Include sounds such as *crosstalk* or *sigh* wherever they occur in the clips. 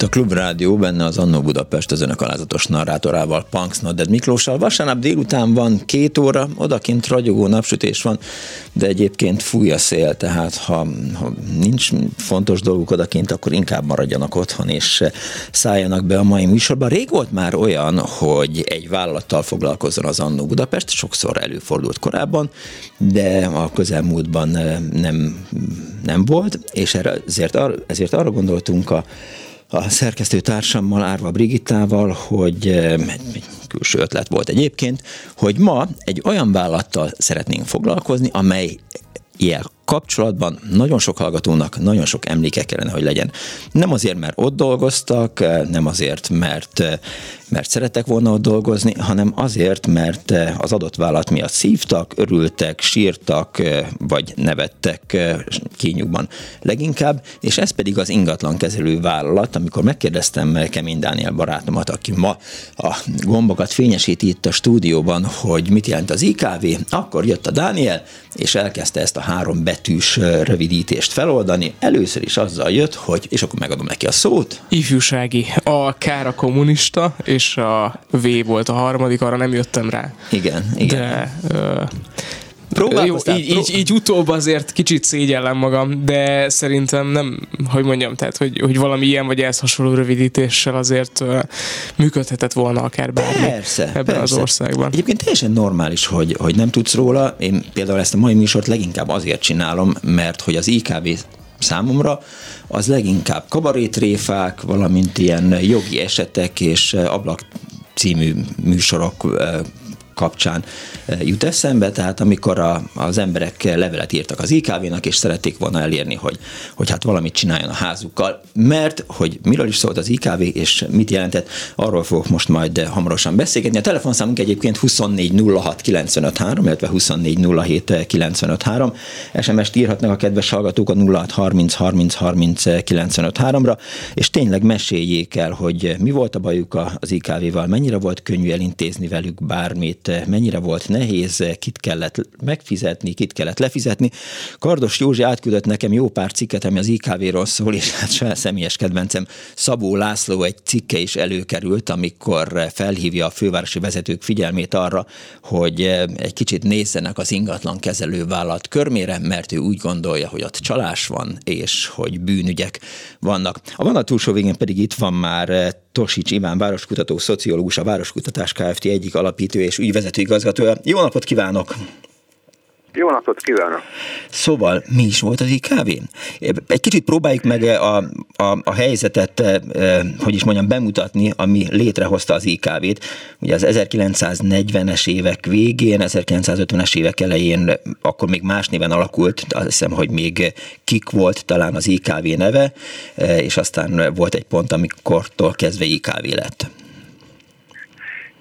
Itt a Klubrádió, benne az Annó Budapest az önök alázatos narrátorával, Punks Nodded Miklóssal. Vasárnap délután van két óra, odakint ragyogó napsütés van, de egyébként fúj a szél, tehát ha, ha nincs fontos dolguk odakint, akkor inkább maradjanak otthon, és szálljanak be a mai műsorba. Rég volt már olyan, hogy egy vállalattal foglalkozzon az Annó Budapest, sokszor előfordult korábban, de a közelmúltban nem, nem volt, és ezért, ezért arra gondoltunk a a szerkesztő társammal, Árva Brigittával, hogy egy külső ötlet volt egyébként, hogy ma egy olyan vállalattal szeretnénk foglalkozni, amely ilyen kapcsolatban nagyon sok hallgatónak nagyon sok emléke kellene, hogy legyen. Nem azért, mert ott dolgoztak, nem azért, mert, mert szerettek volna ott dolgozni, hanem azért, mert az adott vállalat miatt szívtak, örültek, sírtak, vagy nevettek kényukban leginkább, és ez pedig az ingatlan kezelő vállalat, amikor megkérdeztem Kemény Dániel barátomat, aki ma a gombokat fényesíti itt a stúdióban, hogy mit jelent az IKV, akkor jött a Dániel, és elkezdte ezt a három bet betűs rövidítést feloldani. Először is azzal jött, hogy, és akkor megadom neki a szót. Ifjúsági. A K a kommunista, és a V volt a harmadik, arra nem jöttem rá. Igen, igen. De, uh, jó, így, így, így utóbb azért kicsit szégyellem magam, de szerintem nem, hogy mondjam, tehát, hogy, hogy valami ilyen vagy ehhez hasonló rövidítéssel azért uh, működhetett volna akár bármi persze, ebben persze. az országban. Egyébként teljesen normális, hogy, hogy nem tudsz róla. Én például ezt a mai műsort leginkább azért csinálom, mert hogy az IKV számomra, az leginkább kabarétréfák, valamint ilyen jogi esetek és ablak című műsorok kapcsán eh, jut eszembe, tehát amikor a, az emberek levelet írtak az IKV-nak, és szerették volna elérni, hogy, hogy hát valamit csináljon a házukkal, mert hogy miről is szólt az IKV, és mit jelentett, arról fogok most majd hamarosan beszélgetni. A telefonszámunk egyébként 2406953, illetve 2407953. SMS-t írhatnak a kedves hallgatók a 0630 ra és tényleg meséljék el, hogy mi volt a bajuk az IKV-val, mennyire volt könnyű elintézni velük bármit, mennyire volt nehéz, kit kellett megfizetni, kit kellett lefizetni. Kardos Józsi átküldött nekem jó pár cikket, ami az IKV-ról szól, és hát saját személyes kedvencem Szabó László egy cikke is előkerült, amikor felhívja a fővárosi vezetők figyelmét arra, hogy egy kicsit nézzenek az ingatlan kezelő vállalat körmére, mert ő úgy gondolja, hogy ott csalás van, és hogy bűnügyek vannak. A vonat túlsó végén pedig itt van már Tosics Iván, városkutató, szociológus, a Városkutatás Kft. egyik alapítő és ügyvezető igazgatója. Jó napot kívánok! Jó napot kívánok! Szóval mi is volt az IKV? Egy kicsit próbáljuk meg a, a, a helyzetet, hogy is mondjam, bemutatni, ami létrehozta az IKV-t. Ugye az 1940-es évek végén, 1950-es évek elején, akkor még más néven alakult, azt hiszem, hogy még kik volt talán az IKV neve, és aztán volt egy pont, amikortól kezdve IKV lett.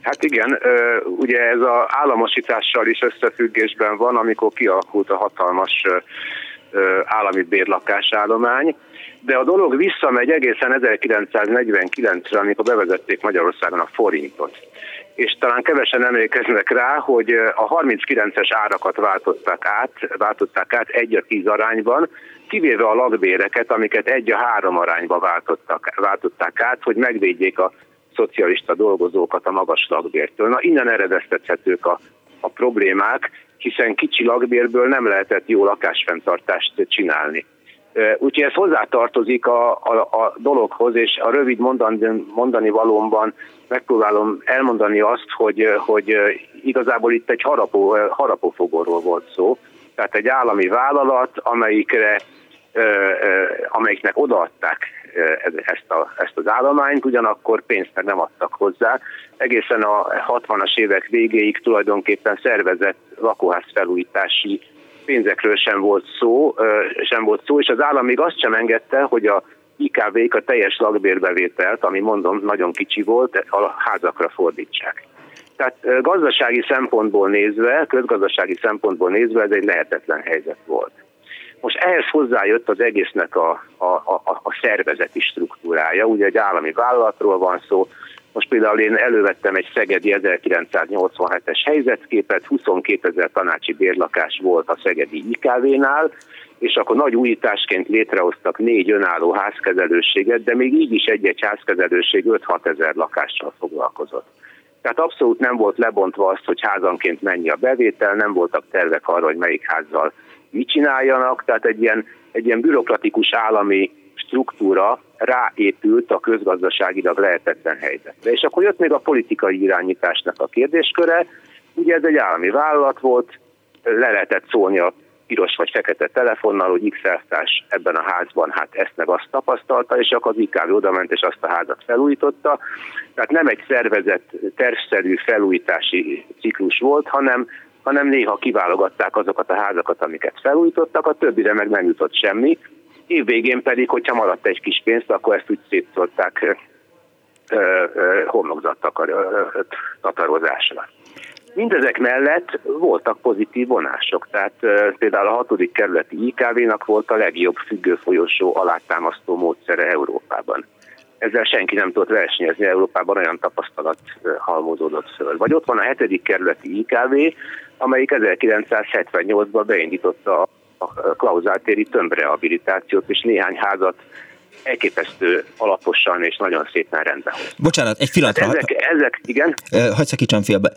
Hát igen, ugye ez az államosítással is összefüggésben van, amikor kialakult a hatalmas állami bérlakásállomány, de a dolog visszamegy egészen 1949-re, amikor bevezették Magyarországon a forintot. És talán kevesen emlékeznek rá, hogy a 39-es árakat váltották át, váltották át egy a tíz arányban, kivéve a lakbéreket, amiket egy a három arányba váltottak, váltották át, hogy megvédjék a szocialista dolgozókat a magas lakbértől. Na innen eredeztethetők a, a problémák, hiszen kicsi lakbérből nem lehetett jó lakásfenntartást csinálni. Úgyhogy ez hozzátartozik a, a, a dologhoz, és a rövid mondani, mondani valómban megpróbálom elmondani azt, hogy, hogy igazából itt egy harapó, harapófogorról volt szó. Tehát egy állami vállalat, amelyikre, amelyiknek odaadták ezt, a, ezt az állományt, ugyanakkor pénzt meg nem adtak hozzá. Egészen a 60-as évek végéig tulajdonképpen szervezett lakóház felújítási pénzekről sem volt szó, sem volt szó, és az állam még azt sem engedte, hogy a IKV-k a teljes lakbérbevételt, ami mondom nagyon kicsi volt, a házakra fordítsák. Tehát gazdasági szempontból nézve, közgazdasági szempontból nézve ez egy lehetetlen helyzet volt. Most ehhez hozzájött az egésznek a, a, a, a szervezeti struktúrája, ugye egy állami vállalatról van szó, most például én elővettem egy Szegedi 1987-es helyzetképet, 22 ezer tanácsi bérlakás volt a Szegedi IKV-nál, és akkor nagy újításként létrehoztak négy önálló házkezelőséget, de még így is egy-egy házkezelőség 5-6 ezer lakással foglalkozott. Tehát abszolút nem volt lebontva azt, hogy házanként mennyi a bevétel, nem voltak tervek arra, hogy melyik házzal mit csináljanak, tehát egy ilyen, egy ilyen bürokratikus állami struktúra ráépült a közgazdaságilag lehetetlen helyzetre. És akkor jött még a politikai irányításnak a kérdésköre, ugye ez egy állami vállalat volt, le lehetett szólni a piros vagy fekete telefonnal, hogy x ebben a házban hát ezt meg azt tapasztalta, és akkor az IKV oda ment és azt a házat felújította. Tehát nem egy szervezett, tervszerű felújítási ciklus volt, hanem hanem néha kiválogatták azokat a házakat, amiket felújítottak, a többire meg nem jutott semmi. Évvégén pedig, hogyha maradt egy kis pénzt, akkor ezt úgy szétszolták homlokzattatározásra. Mindezek mellett voltak pozitív vonások, tehát például a hatodik kerületi IKV-nak volt a legjobb függőfolyosó alátámasztó módszere Európában. Ezzel senki nem tudott versenyezni, Európában olyan tapasztalat halmozódott föl. Vagy ott van a hetedik kerületi IKV, amelyik 1978-ban beindította a klauzáltéri tömbrehabilitációt, és néhány házat elképesztő alaposan és nagyon szépen rendben. Bocsánat, egy pillanatra. Hát ezek, ezek, igen? Hagy szakítsam félbe.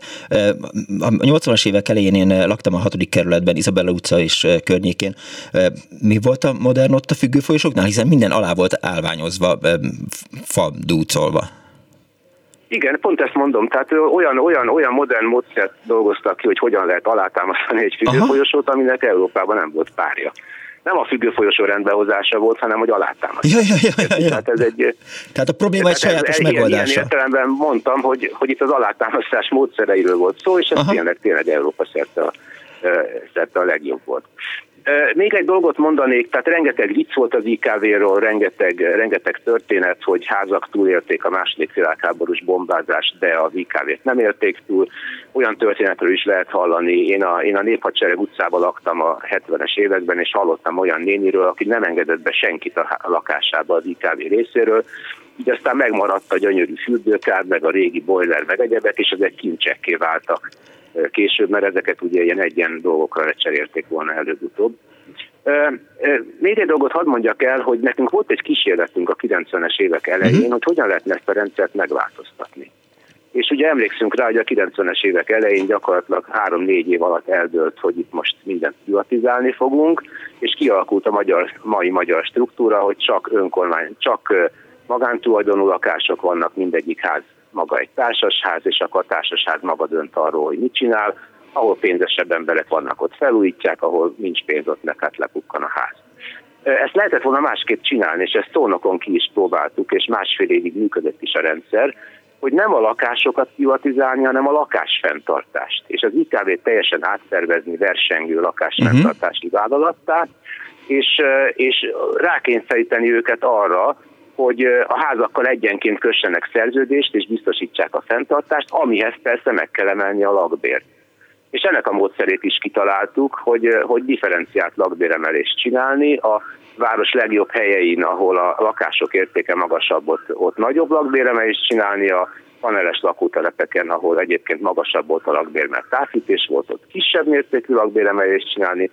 A 80-as évek elején én laktam a hatodik kerületben, Izabella utca és környékén. Mi volt a modern ott a függőfolyosoknál? Hiszen minden alá volt állványozva, fa dúcolva. Igen, pont ezt mondom, tehát olyan, olyan, olyan modern módszert dolgoztak ki, hogy hogyan lehet alátámasztani egy függőfolyosót, aminek Európában nem volt párja nem a függő folyosó rendbehozása volt, hanem hogy alátámasztás. Ja, ja, ja, ja, ja. Tehát, ez egy, tehát a probléma egy sajátos ez, megoldása. Ilyen értelemben mondtam, hogy, hogy itt az alátámasztás módszereiről volt szó, és ez Aha. tényleg, tényleg Európa szerte a, szerte a legjobb volt. Még egy dolgot mondanék, tehát rengeteg vicc volt az IKV-ról, rengeteg, rengeteg történet, hogy házak túlélték a második világháborús bombázást, de az IKV-t nem élték túl. Olyan történetről is lehet hallani. Én a, én a Néphadsereg utcában laktam a 70-es években, és hallottam olyan néniről, aki nem engedett be senkit a lakásába az IKV részéről, így aztán megmaradt a gyönyörű fürdőkár, meg a régi boiler, meg egyebek, és ezek kincsekké váltak később, mert ezeket ugye ilyen egyen dolgokra lecserélték volna előbb-utóbb. Még egy dolgot hadd mondjak el, hogy nekünk volt egy kísérletünk a 90-es évek elején, uh-huh. hogy hogyan lehetne ezt a rendszert megváltoztatni. És ugye emlékszünk rá, hogy a 90-es évek elején gyakorlatilag 3-4 év alatt eldőlt, hogy itt most mindent privatizálni fogunk, és kialakult a magyar, mai magyar struktúra, hogy csak önkormány, csak magántulajdonú lakások vannak mindegyik ház maga egy társasház, és akkor a társasház maga dönt arról, hogy mit csinál, ahol pénzesebb emberek vannak, ott felújítják, ahol nincs pénz, ott meg hát lepukkan a ház. Ezt lehetett volna másképp csinálni, és ezt szónokon ki is próbáltuk, és másfél évig működött is a rendszer, hogy nem a lakásokat privatizálni, hanem a lakásfenntartást. És az IKV teljesen átszervezni versengő lakásfenntartási uh-huh. vállalattá, és, és rákényszeríteni őket arra, hogy a házakkal egyenként kössenek szerződést és biztosítsák a fenntartást, amihez persze meg kell emelni a lakbért. És ennek a módszerét is kitaláltuk, hogy, hogy differenciált lakbéremelést csinálni, a város legjobb helyein, ahol a lakások értéke magasabb, ott, ott nagyobb lakbéremelést csinálni, a paneles lakótelepeken, ahol egyébként magasabb volt a lakbér, mert távfűtés volt, ott kisebb mértékű lakbéremelést csinálni,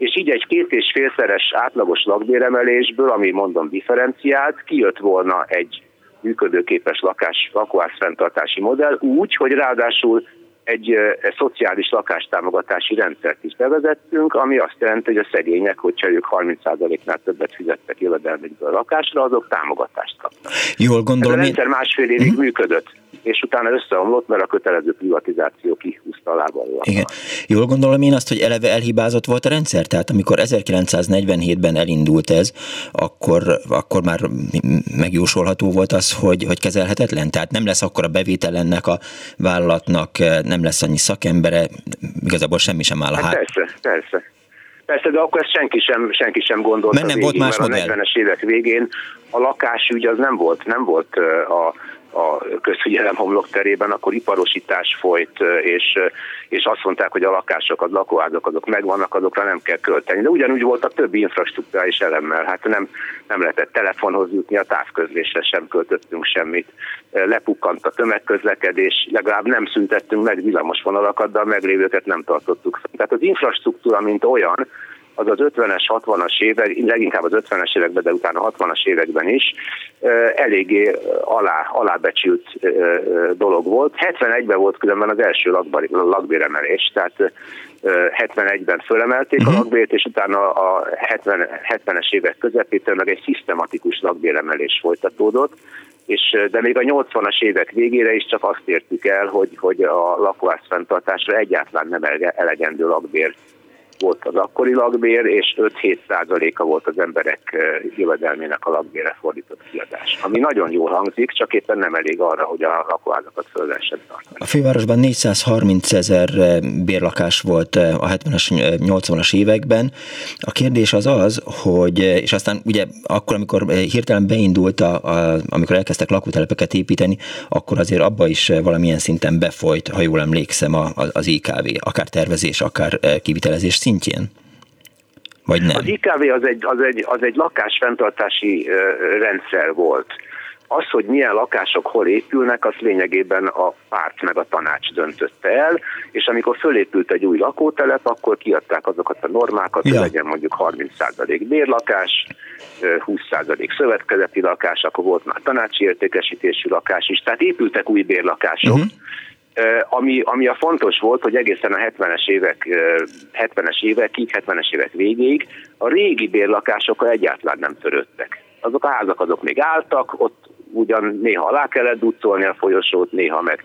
és így egy két és félszeres átlagos lakbéremelésből, ami mondom differenciált, kijött volna egy működőképes lakás, lakóház fenntartási modell úgy, hogy ráadásul egy e, szociális lakástámogatási rendszert is bevezettünk, ami azt jelenti, hogy a szegények, hogyha ők 30%-nál többet fizettek jövedelmükből a lakásra, azok támogatást kapnak. Jól gondolom. Ez a rendszer másfél évig uh-huh. működött és utána összeomlott, mert a kötelező privatizáció kihúzta a lába Igen. Jól gondolom én azt, hogy eleve elhibázott volt a rendszer? Tehát amikor 1947-ben elindult ez, akkor, akkor már megjósolható volt az, hogy, hogy kezelhetetlen? Tehát nem lesz akkor a bevétel ennek a vállalatnak, nem lesz annyi szakembere, igazából semmi sem áll a hát. Persze, persze. Persze, de akkor ezt senki sem, senki sem gondolta mert nem végig, volt más mert a 40-es évek végén a lakásügy az nem volt, nem volt a a közfigyelem homlokterében, akkor iparosítás folyt, és, és azt mondták, hogy a lakások, az lakóházak azok megvannak, azokra nem kell költeni. De ugyanúgy volt a többi infrastruktúrális elemmel. Hát nem, nem lehetett telefonhoz jutni, a távközlésre sem költöttünk semmit. Lepukkant a tömegközlekedés, legalább nem szüntettünk meg villamosvonalakat, de a meglévőket nem tartottuk. Tehát az infrastruktúra, mint olyan, az az 50-es, 60-as évek, leginkább az 50-es években, de utána a 60-as években is eléggé alá, alábecsült dolog volt. 71-ben volt különben az első lakbéremelés, tehát 71-ben fölemelték uh-huh. a mhm. lakbért, és utána a 70, 70-es évek közepétől meg egy szisztematikus lakbéremelés folytatódott, és, de még a 80-as évek végére is csak azt értük el, hogy, hogy a lakóház fenntartásra egyáltalán nem elegendő lakbér volt az akkori lakbér, és 5-7 százaléka volt az emberek jövedelmének a lakbére fordított kiadás. Ami nagyon jól hangzik, csak éppen nem elég arra, hogy a lakóházakat föl lehessen. A fővárosban 430 ezer bérlakás volt a 70-es, 80-as években. A kérdés az az, hogy, és aztán ugye akkor, amikor hirtelen beindult, a, a, amikor elkezdtek lakótelepeket építeni, akkor azért abba is valamilyen szinten befolyt, ha jól emlékszem, az IKV, akár tervezés, akár kivitelezés szintjén? Vagy nem? Az IKV az egy, az egy, az egy lakásfenntartási rendszer volt. Az, hogy milyen lakások hol épülnek, az lényegében a párt meg a tanács döntötte el, és amikor fölépült egy új lakótelep, akkor kiadták azokat a normákat, ja. hogy legyen mondjuk 30% bérlakás, 20% szövetkezeti lakás, akkor volt már tanácsi értékesítésű lakás is, tehát épültek új bérlakások, uh-huh ami, ami a fontos volt, hogy egészen a 70-es évek, 70-es évekig, 70-es évek végéig a régi bérlakásokkal egyáltalán nem törődtek. Azok a házak azok még álltak, ott ugyan néha alá kellett ducolni a folyosót, néha meg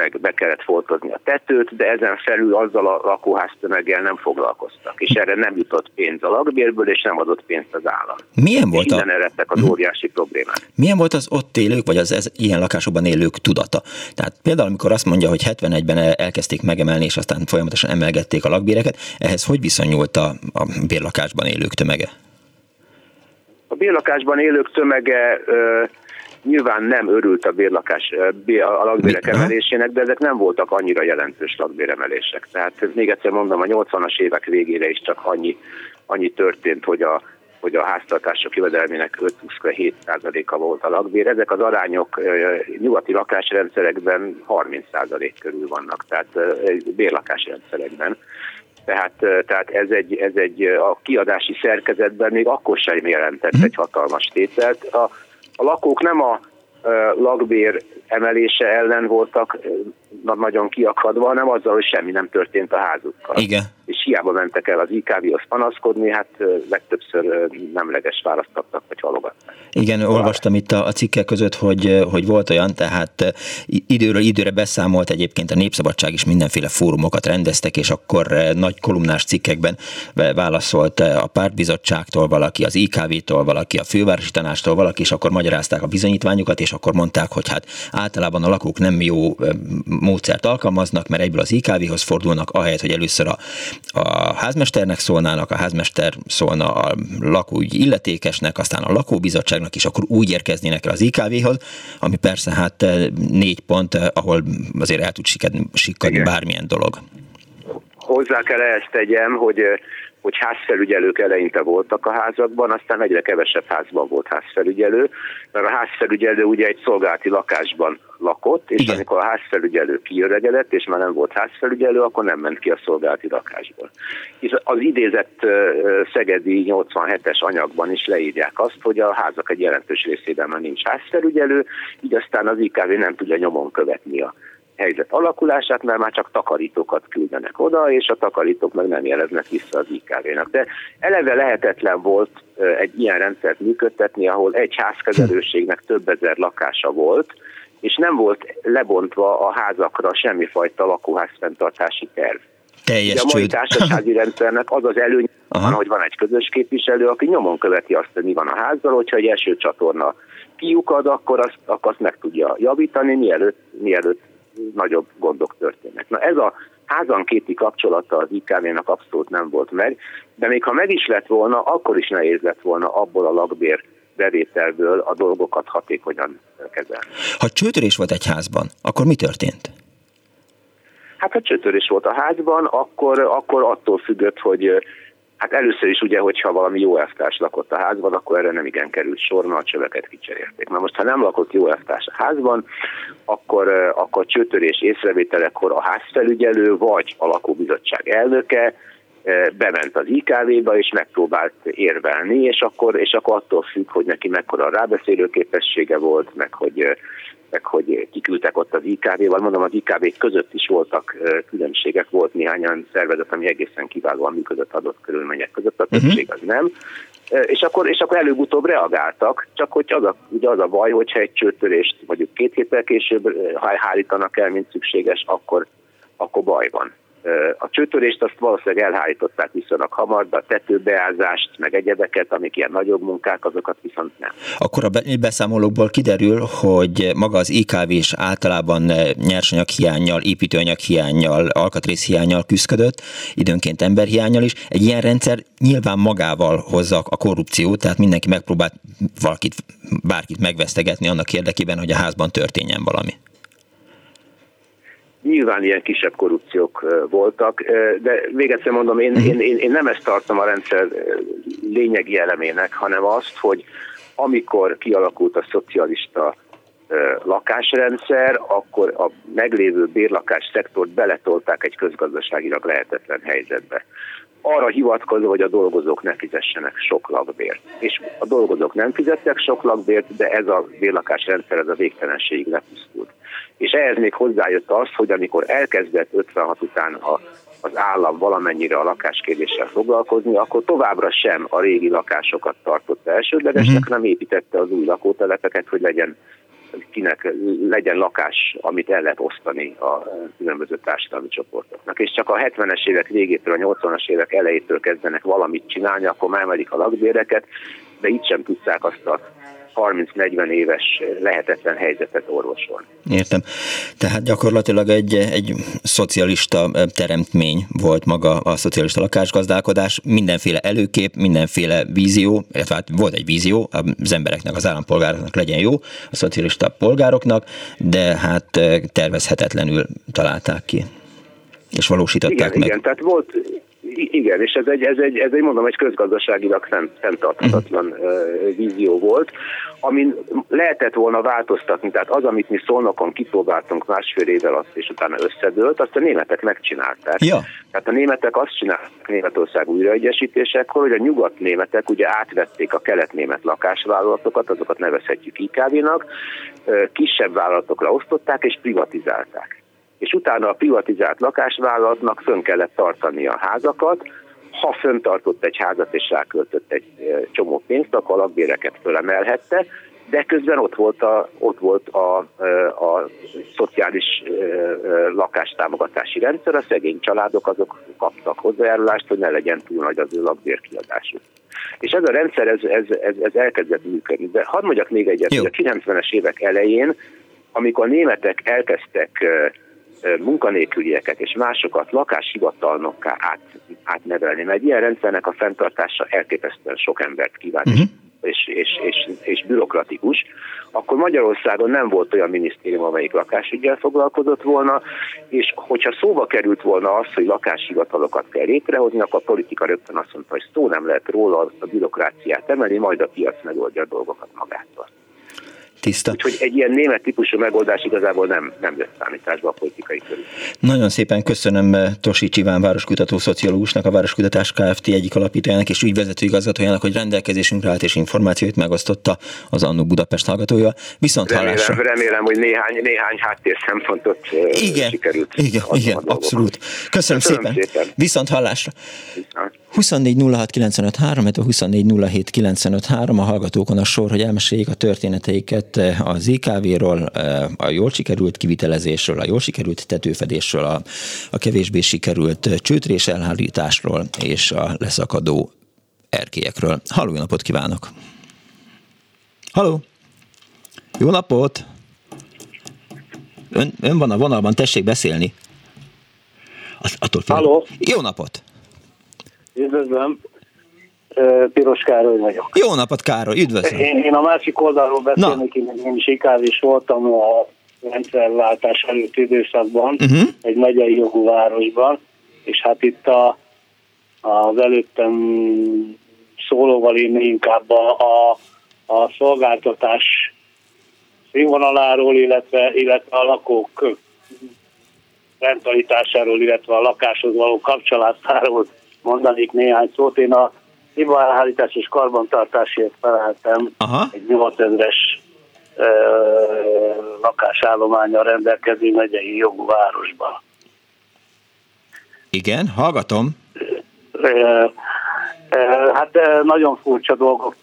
meg be kellett foltozni a tetőt, de ezen felül azzal a lakóháztömeggel nem foglalkoztak, és erre nem jutott pénz a lakbérből, és nem adott pénzt az állam. Milyen volt és a... eredtek az mhm. óriási problémák. Milyen volt az ott élők, vagy az ez, ilyen lakásokban élők tudata? Tehát például, amikor azt mondja, hogy 71-ben elkezdték megemelni, és aztán folyamatosan emelgették a lakbéreket, ehhez hogy viszonyult a, a bérlakásban élők tömege? A bérlakásban élők tömege ö, nyilván nem örült a bérlakás, a lakbérek emelésének, de ezek nem voltak annyira jelentős lakbéremelések. Tehát még egyszer mondom, a 80-as évek végére is csak annyi, annyi történt, hogy a, hogy a háztartások jövedelmének 5-27%-a volt a lakbér. Ezek az arányok nyugati lakásrendszerekben 30% körül vannak, tehát bérlakásrendszerekben. Tehát, tehát ez, egy, ez egy a kiadási szerkezetben még akkor sem jelentett egy hatalmas tételt. A a lakók nem a lakbér emelése ellen voltak nagyon kiakadva, hanem azzal, hogy semmi nem történt a házukkal. Igen. És hiába mentek el az IKV-hoz panaszkodni, hát legtöbbször nemleges választottak, vagy halogattak. Igen, olvastam itt a, a cikkek között, hogy, hogy volt olyan, tehát időről időre beszámolt egyébként a Népszabadság is mindenféle fórumokat rendeztek, és akkor nagy kolumnás cikkekben válaszolt a pártbizottságtól valaki, az IKV-tól valaki, a fővárosi tanástól valaki, és akkor magyarázták a bizonyítványokat, és akkor mondták, hogy hát általában a lakók nem jó módszert alkalmaznak, mert egyből az IKV-hoz fordulnak, ahelyett, hogy először a, a házmesternek szólnának, a házmester szólna a lakóügyi illetékesnek, aztán a lakóbizottságnak is, akkor úgy érkeznének el az IKV-hoz, ami persze hát négy pont, ahol azért el tud sikadni, sikadni bármilyen dolog. Hozzá kell ezt tegyem, hogy hogy házfelügyelők eleinte voltak a házakban, aztán egyre kevesebb házban volt házfelügyelő, mert a házfelügyelő ugye egy szolgálati lakásban lakott, és Igen. amikor a házfelügyelő kiöregedett, és már nem volt házfelügyelő, akkor nem ment ki a szolgálati lakásból. És az idézett Szegedi 87-es anyagban is leírják azt, hogy a házak egy jelentős részében már nincs házfelügyelő, így aztán az IKV nem tudja nyomon követni a helyzet alakulását, mert már csak takarítókat küldenek oda, és a takarítók meg nem jeleznek vissza az IKV-nak. De eleve lehetetlen volt egy ilyen rendszert működtetni, ahol egy házkezelőségnek több ezer lakása volt, és nem volt lebontva a házakra semmifajta lakóházfenntartási terv. Teljes a mai társasági *laughs* rendszernek az az előny, van, hogy van egy közös képviselő, aki nyomon követi azt, hogy mi van a házzal, hogyha egy első csatorna kiukad, akkor azt, akkor azt meg tudja javítani, mielőtt, mielőtt nagyobb gondok történnek. Na ez a házankéti kapcsolata az IKV-nak abszolút nem volt meg, de még ha meg is lett volna, akkor is nehéz lett volna abból a lakbér bevételből a dolgokat hatékonyan kezelni. Ha csőtörés volt egy házban, akkor mi történt? Hát ha csőtörés volt a házban, akkor, akkor attól függött, hogy Hát először is ugye, hogyha valami jó elvtárs lakott a házban, akkor erre nem igen került sor, mert a csöveket kicserélték. Na most, ha nem lakott jó elvtárs a házban, akkor, akkor csőtörés észrevételekor a házfelügyelő vagy a lakóbizottság elnöke bement az IKV-ba, és megpróbált érvelni, és akkor, és akkor attól függ, hogy neki mekkora a rábeszélő képessége volt, meg hogy meg hogy kiküldtek ott az IKV-val. Mondom, az IKV között is voltak különbségek, volt néhány olyan szervezet, ami egészen kiválóan működött adott körülmények között, a mhm. többség az nem. És akkor, és akkor előbb-utóbb reagáltak, csak hogy az a, ugye az a baj, hogyha egy csőtörést mondjuk két héttel később hárítanak el, mint szükséges, akkor, akkor baj van. A csőtörést azt valószínűleg elhárították viszonylag hamar, de a tetőbeázást, meg egyebeket, amik ilyen nagyobb munkák, azokat viszont nem. Akkor a beszámolókból kiderül, hogy maga az IKV is általában nyersanyag hiányjal, építőanyag hiányjal, alkatrész hiányjal küzdött, időnként emberhiányjal is. Egy ilyen rendszer nyilván magával hozza a korrupciót, tehát mindenki megpróbál valakit, bárkit megvesztegetni annak érdekében, hogy a házban történjen valami. Nyilván ilyen kisebb korrupciók voltak, de még egyszer mondom, én, én, én, én nem ezt tartom a rendszer lényegi elemének, hanem azt, hogy amikor kialakult a szocialista lakásrendszer, akkor a meglévő bérlakás szektort beletolták egy közgazdaságilag lehetetlen helyzetbe. Arra hivatkozva, hogy a dolgozók ne fizessenek sok lakbért. És a dolgozók nem fizettek sok lakbért, de ez a bérlakásrendszer ez a végtelenségig lepusztult és ehhez még hozzájött az, hogy amikor elkezdett 56 után a, az állam valamennyire a lakáskérdéssel foglalkozni, akkor továbbra sem a régi lakásokat tartotta elsődlegesnek, uh-huh. nem építette az új lakótelepeket, hogy legyen kinek legyen lakás, amit el lehet osztani a különböző társadalmi csoportoknak. És csak a 70-es évek végétől, a 80-as évek elejétől kezdenek valamit csinálni, akkor már emelik a lakbéreket, de itt sem tudták azt a 30-40 éves lehetetlen helyzetet orvosolni. Értem. Tehát gyakorlatilag egy, egy szocialista teremtmény volt maga a szocialista lakásgazdálkodás, mindenféle előkép, mindenféle vízió, illetve hát volt egy vízió, az embereknek, az állampolgároknak legyen jó, a szocialista polgároknak, de hát tervezhetetlenül találták ki és valósították igen, meg. Igen, tehát volt, igen, és ez egy, ez egy, ez egy mondom, egy közgazdaságilag fenntarthatatlan uh, vízió volt, amin lehetett volna változtatni, tehát az, amit mi szolnokon kipróbáltunk másfél évvel azt, és utána összedőlt, azt a németek megcsinálták. Ja. Tehát a németek azt csinálták Németország újraegyesítésekor, hogy a nyugat-németek ugye átvették a kelet-német lakásvállalatokat, azokat nevezhetjük IKV-nak, kisebb vállalatokra osztották és privatizálták és utána a privatizált lakásvállalatnak fönn kellett tartani a házakat, ha föntartott egy házat és ráköltött egy csomó pénzt, akkor a lakbéreket fölemelhette, de közben ott volt a, ott volt a, a, a szociális lakástámogatási rendszer, a szegény családok azok kaptak hozzájárulást, hogy ne legyen túl nagy az ő lakbérkiadásuk. És ez a rendszer, ez, ez, ez, ez elkezdett működni. De hadd mondjak még egyet, hogy a 90-es évek elején, amikor a németek elkezdtek munkanélkülieket és másokat lakáshivatalnokká át, átnevelni, mert ilyen rendszernek a fenntartása elképesztően sok embert kíván, uh-huh. és, és, és, és bürokratikus, akkor Magyarországon nem volt olyan minisztérium, amelyik lakásügyel foglalkozott volna, és hogyha szóba került volna az, hogy lakáshivatalokat kell létrehozni, akkor a politika rögtön azt mondta, hogy szó nem lehet róla, a bürokráciát emelni, majd a piac megoldja a dolgokat magától. Tiszta. Úgyhogy egy ilyen német típusú megoldás igazából nem, nem vesz számításba a politikai körül. Nagyon szépen köszönöm eh, Tosi Csiván városkutató szociológusnak, a Városkutatás Kft. egyik alapítójának és ügyvezető igazgatójának, hogy rendelkezésünkre állt és információt megosztotta az Annó Budapest hallgatója. Viszont remélem, hallásra. Remélem, hogy néhány, néhány háttér szempontot eh, igen, sikerült. Igen, igen, abszolút. Köszönöm, Köszönöm szépen. szépen. Viszont hallásra. Viszont. 24 06 95 3, 24 07 95 3, a hallgatókon a sor, hogy elmeséljék a történeteiket eh, az IKV-ról, eh, a jól sikerült kivitelezésről, a jól sikerült tetőfedésről, a, a kevésbé sikerült csőtrés elhárításról és a leszakadó erkélyekről. Halló, jó napot kívánok! Halló! Jó napot! Ön, ön van a vonalban, tessék beszélni. attól Halló! Jó napot! Üdvözlöm, Piros Károly vagyok. Jó napot, Károly, üdvözlöm. Én, én a másik oldalról beszélnék, én, én is is voltam a rendszerváltás előtti időszakban, uh-huh. egy megyei jogú városban, és hát itt a, az előttem szólóval én inkább a, a, a szolgáltatás színvonaláról, illetve, illetve a lakók rendtalitásáról, illetve a lakáshoz való kapcsolatáról mondanék néhány szót. Én a hibaelhárítás és karbantartásért feleltem Aha. egy 8000-es lakásállománya rendelkező megyei jogú városban. Igen, hallgatom. Hát nagyon furcsa dolgok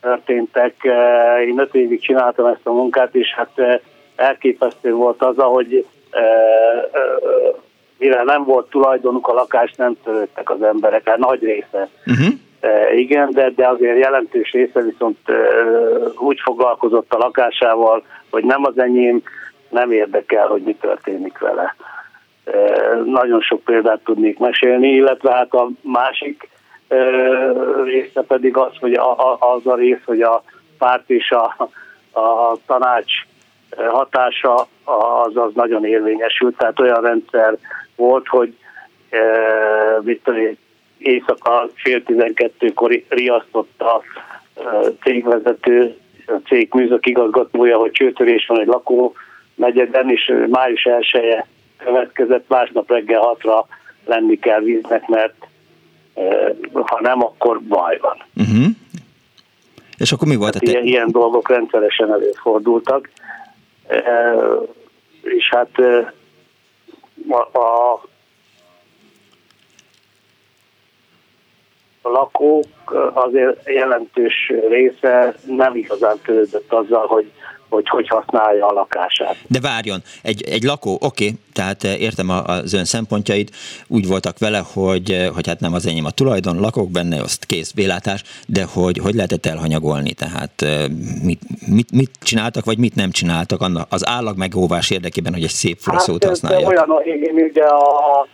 történtek. Én öt évig csináltam ezt a munkát, és hát elképesztő volt az, hogy mivel nem volt tulajdonuk, a lakást nem törődtek az emberek, hát nagy része. Uh-huh. E, igen, de, de azért jelentős része viszont e, úgy foglalkozott a lakásával, hogy nem az enyém, nem érdekel, hogy mi történik vele. E, nagyon sok példát tudnék mesélni, illetve hát a másik e, része pedig az, hogy a, a, az a rész, hogy a párt és a, a tanács hatása az, az nagyon érvényesült, tehát olyan rendszer volt, hogy e, tudom, éjszaka fél tizenkettőkor riasztott a e, cégvezető, a cég műszak igazgatója, hogy csőtörés van egy lakó negyeden, és május 1 -e következett, másnap reggel hatra lenni kell víznek, mert e, ha nem, akkor baj van. Uh-huh. És akkor mi volt? Hát ilyen, ilyen dolgok rendszeresen előfordultak. És hát a, a a lakók azért jelentős része nem igazán törődött azzal, hogy hogy hogy használja a lakását. De várjon, egy, egy lakó, oké, okay, tehát eh, értem az ön szempontjait, úgy voltak vele, hogy, eh, hogy hát nem az enyém a tulajdon, lakok benne, azt kész, bélátás, de hogy hogy lehetett elhanyagolni, tehát eh, mit, mit, mit csináltak, vagy mit nem csináltak az állag megóvás érdekében, hogy egy szép furaszót hát, használjak? Olyan, én ugye a,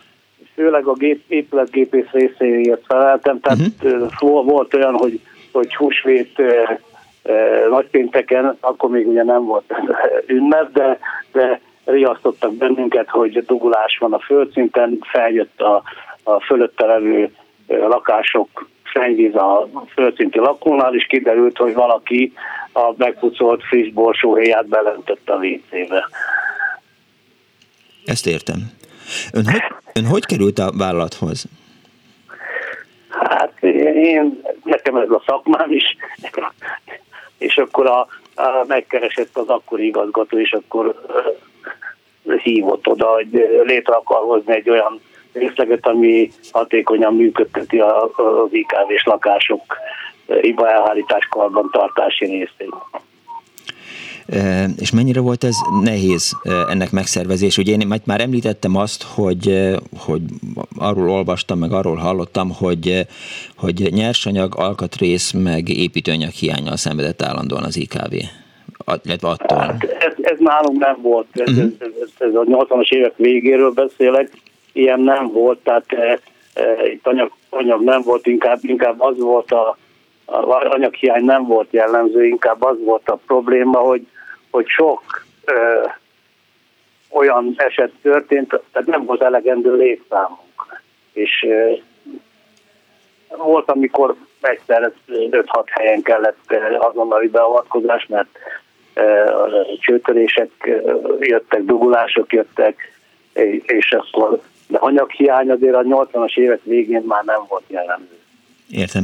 főleg a gép, épületgépész részéért feleltem, tehát uh-huh. volt olyan, hogy, hogy húsvét nagypénteken, akkor még ugye nem volt *laughs* ünnep, de, de riasztottak bennünket, hogy dugulás van a földszinten, feljött a, a fölötte levő lakások szennyvíz a földszinti lakónál, és kiderült, hogy valaki a megpucolt friss borsóhéját belentette a WC-be. Ezt értem. Ön hogy, ön hogy került a vállalathoz? Hát én, nekem ez a szakmám is, és akkor a, a megkeresett az akkori igazgató, és akkor hívott oda, hogy létre akar hozni egy olyan részleget, ami hatékonyan működteti az IKV-s lakások hiba elhárítás karban tartási részét. És mennyire volt ez nehéz ennek megszervezés? Ugye én már említettem azt, hogy, hogy arról olvastam, meg arról hallottam, hogy, hogy nyersanyag, alkatrész, meg építőanyag hiányjal szenvedett állandóan az IKV. Illetve attól. Hát ez, ez nálunk nem volt. Ez, uh-huh. ez, ez, ez a 80-as évek végéről beszélek. Ilyen nem volt, tehát e, e, itt anyag, anyag nem volt, inkább, inkább az volt a, a anyaghiány nem volt jellemző, inkább az volt a probléma, hogy hogy sok ö, olyan eset történt, tehát nem volt elegendő létszámunk. És ö, volt, amikor egyszer 5-6 helyen kellett azonnali beavatkozás, mert csőtörések jöttek, dugulások jöttek, és akkor de anyaghiány azért a 80-as évek végén már nem volt jellemző. Értem.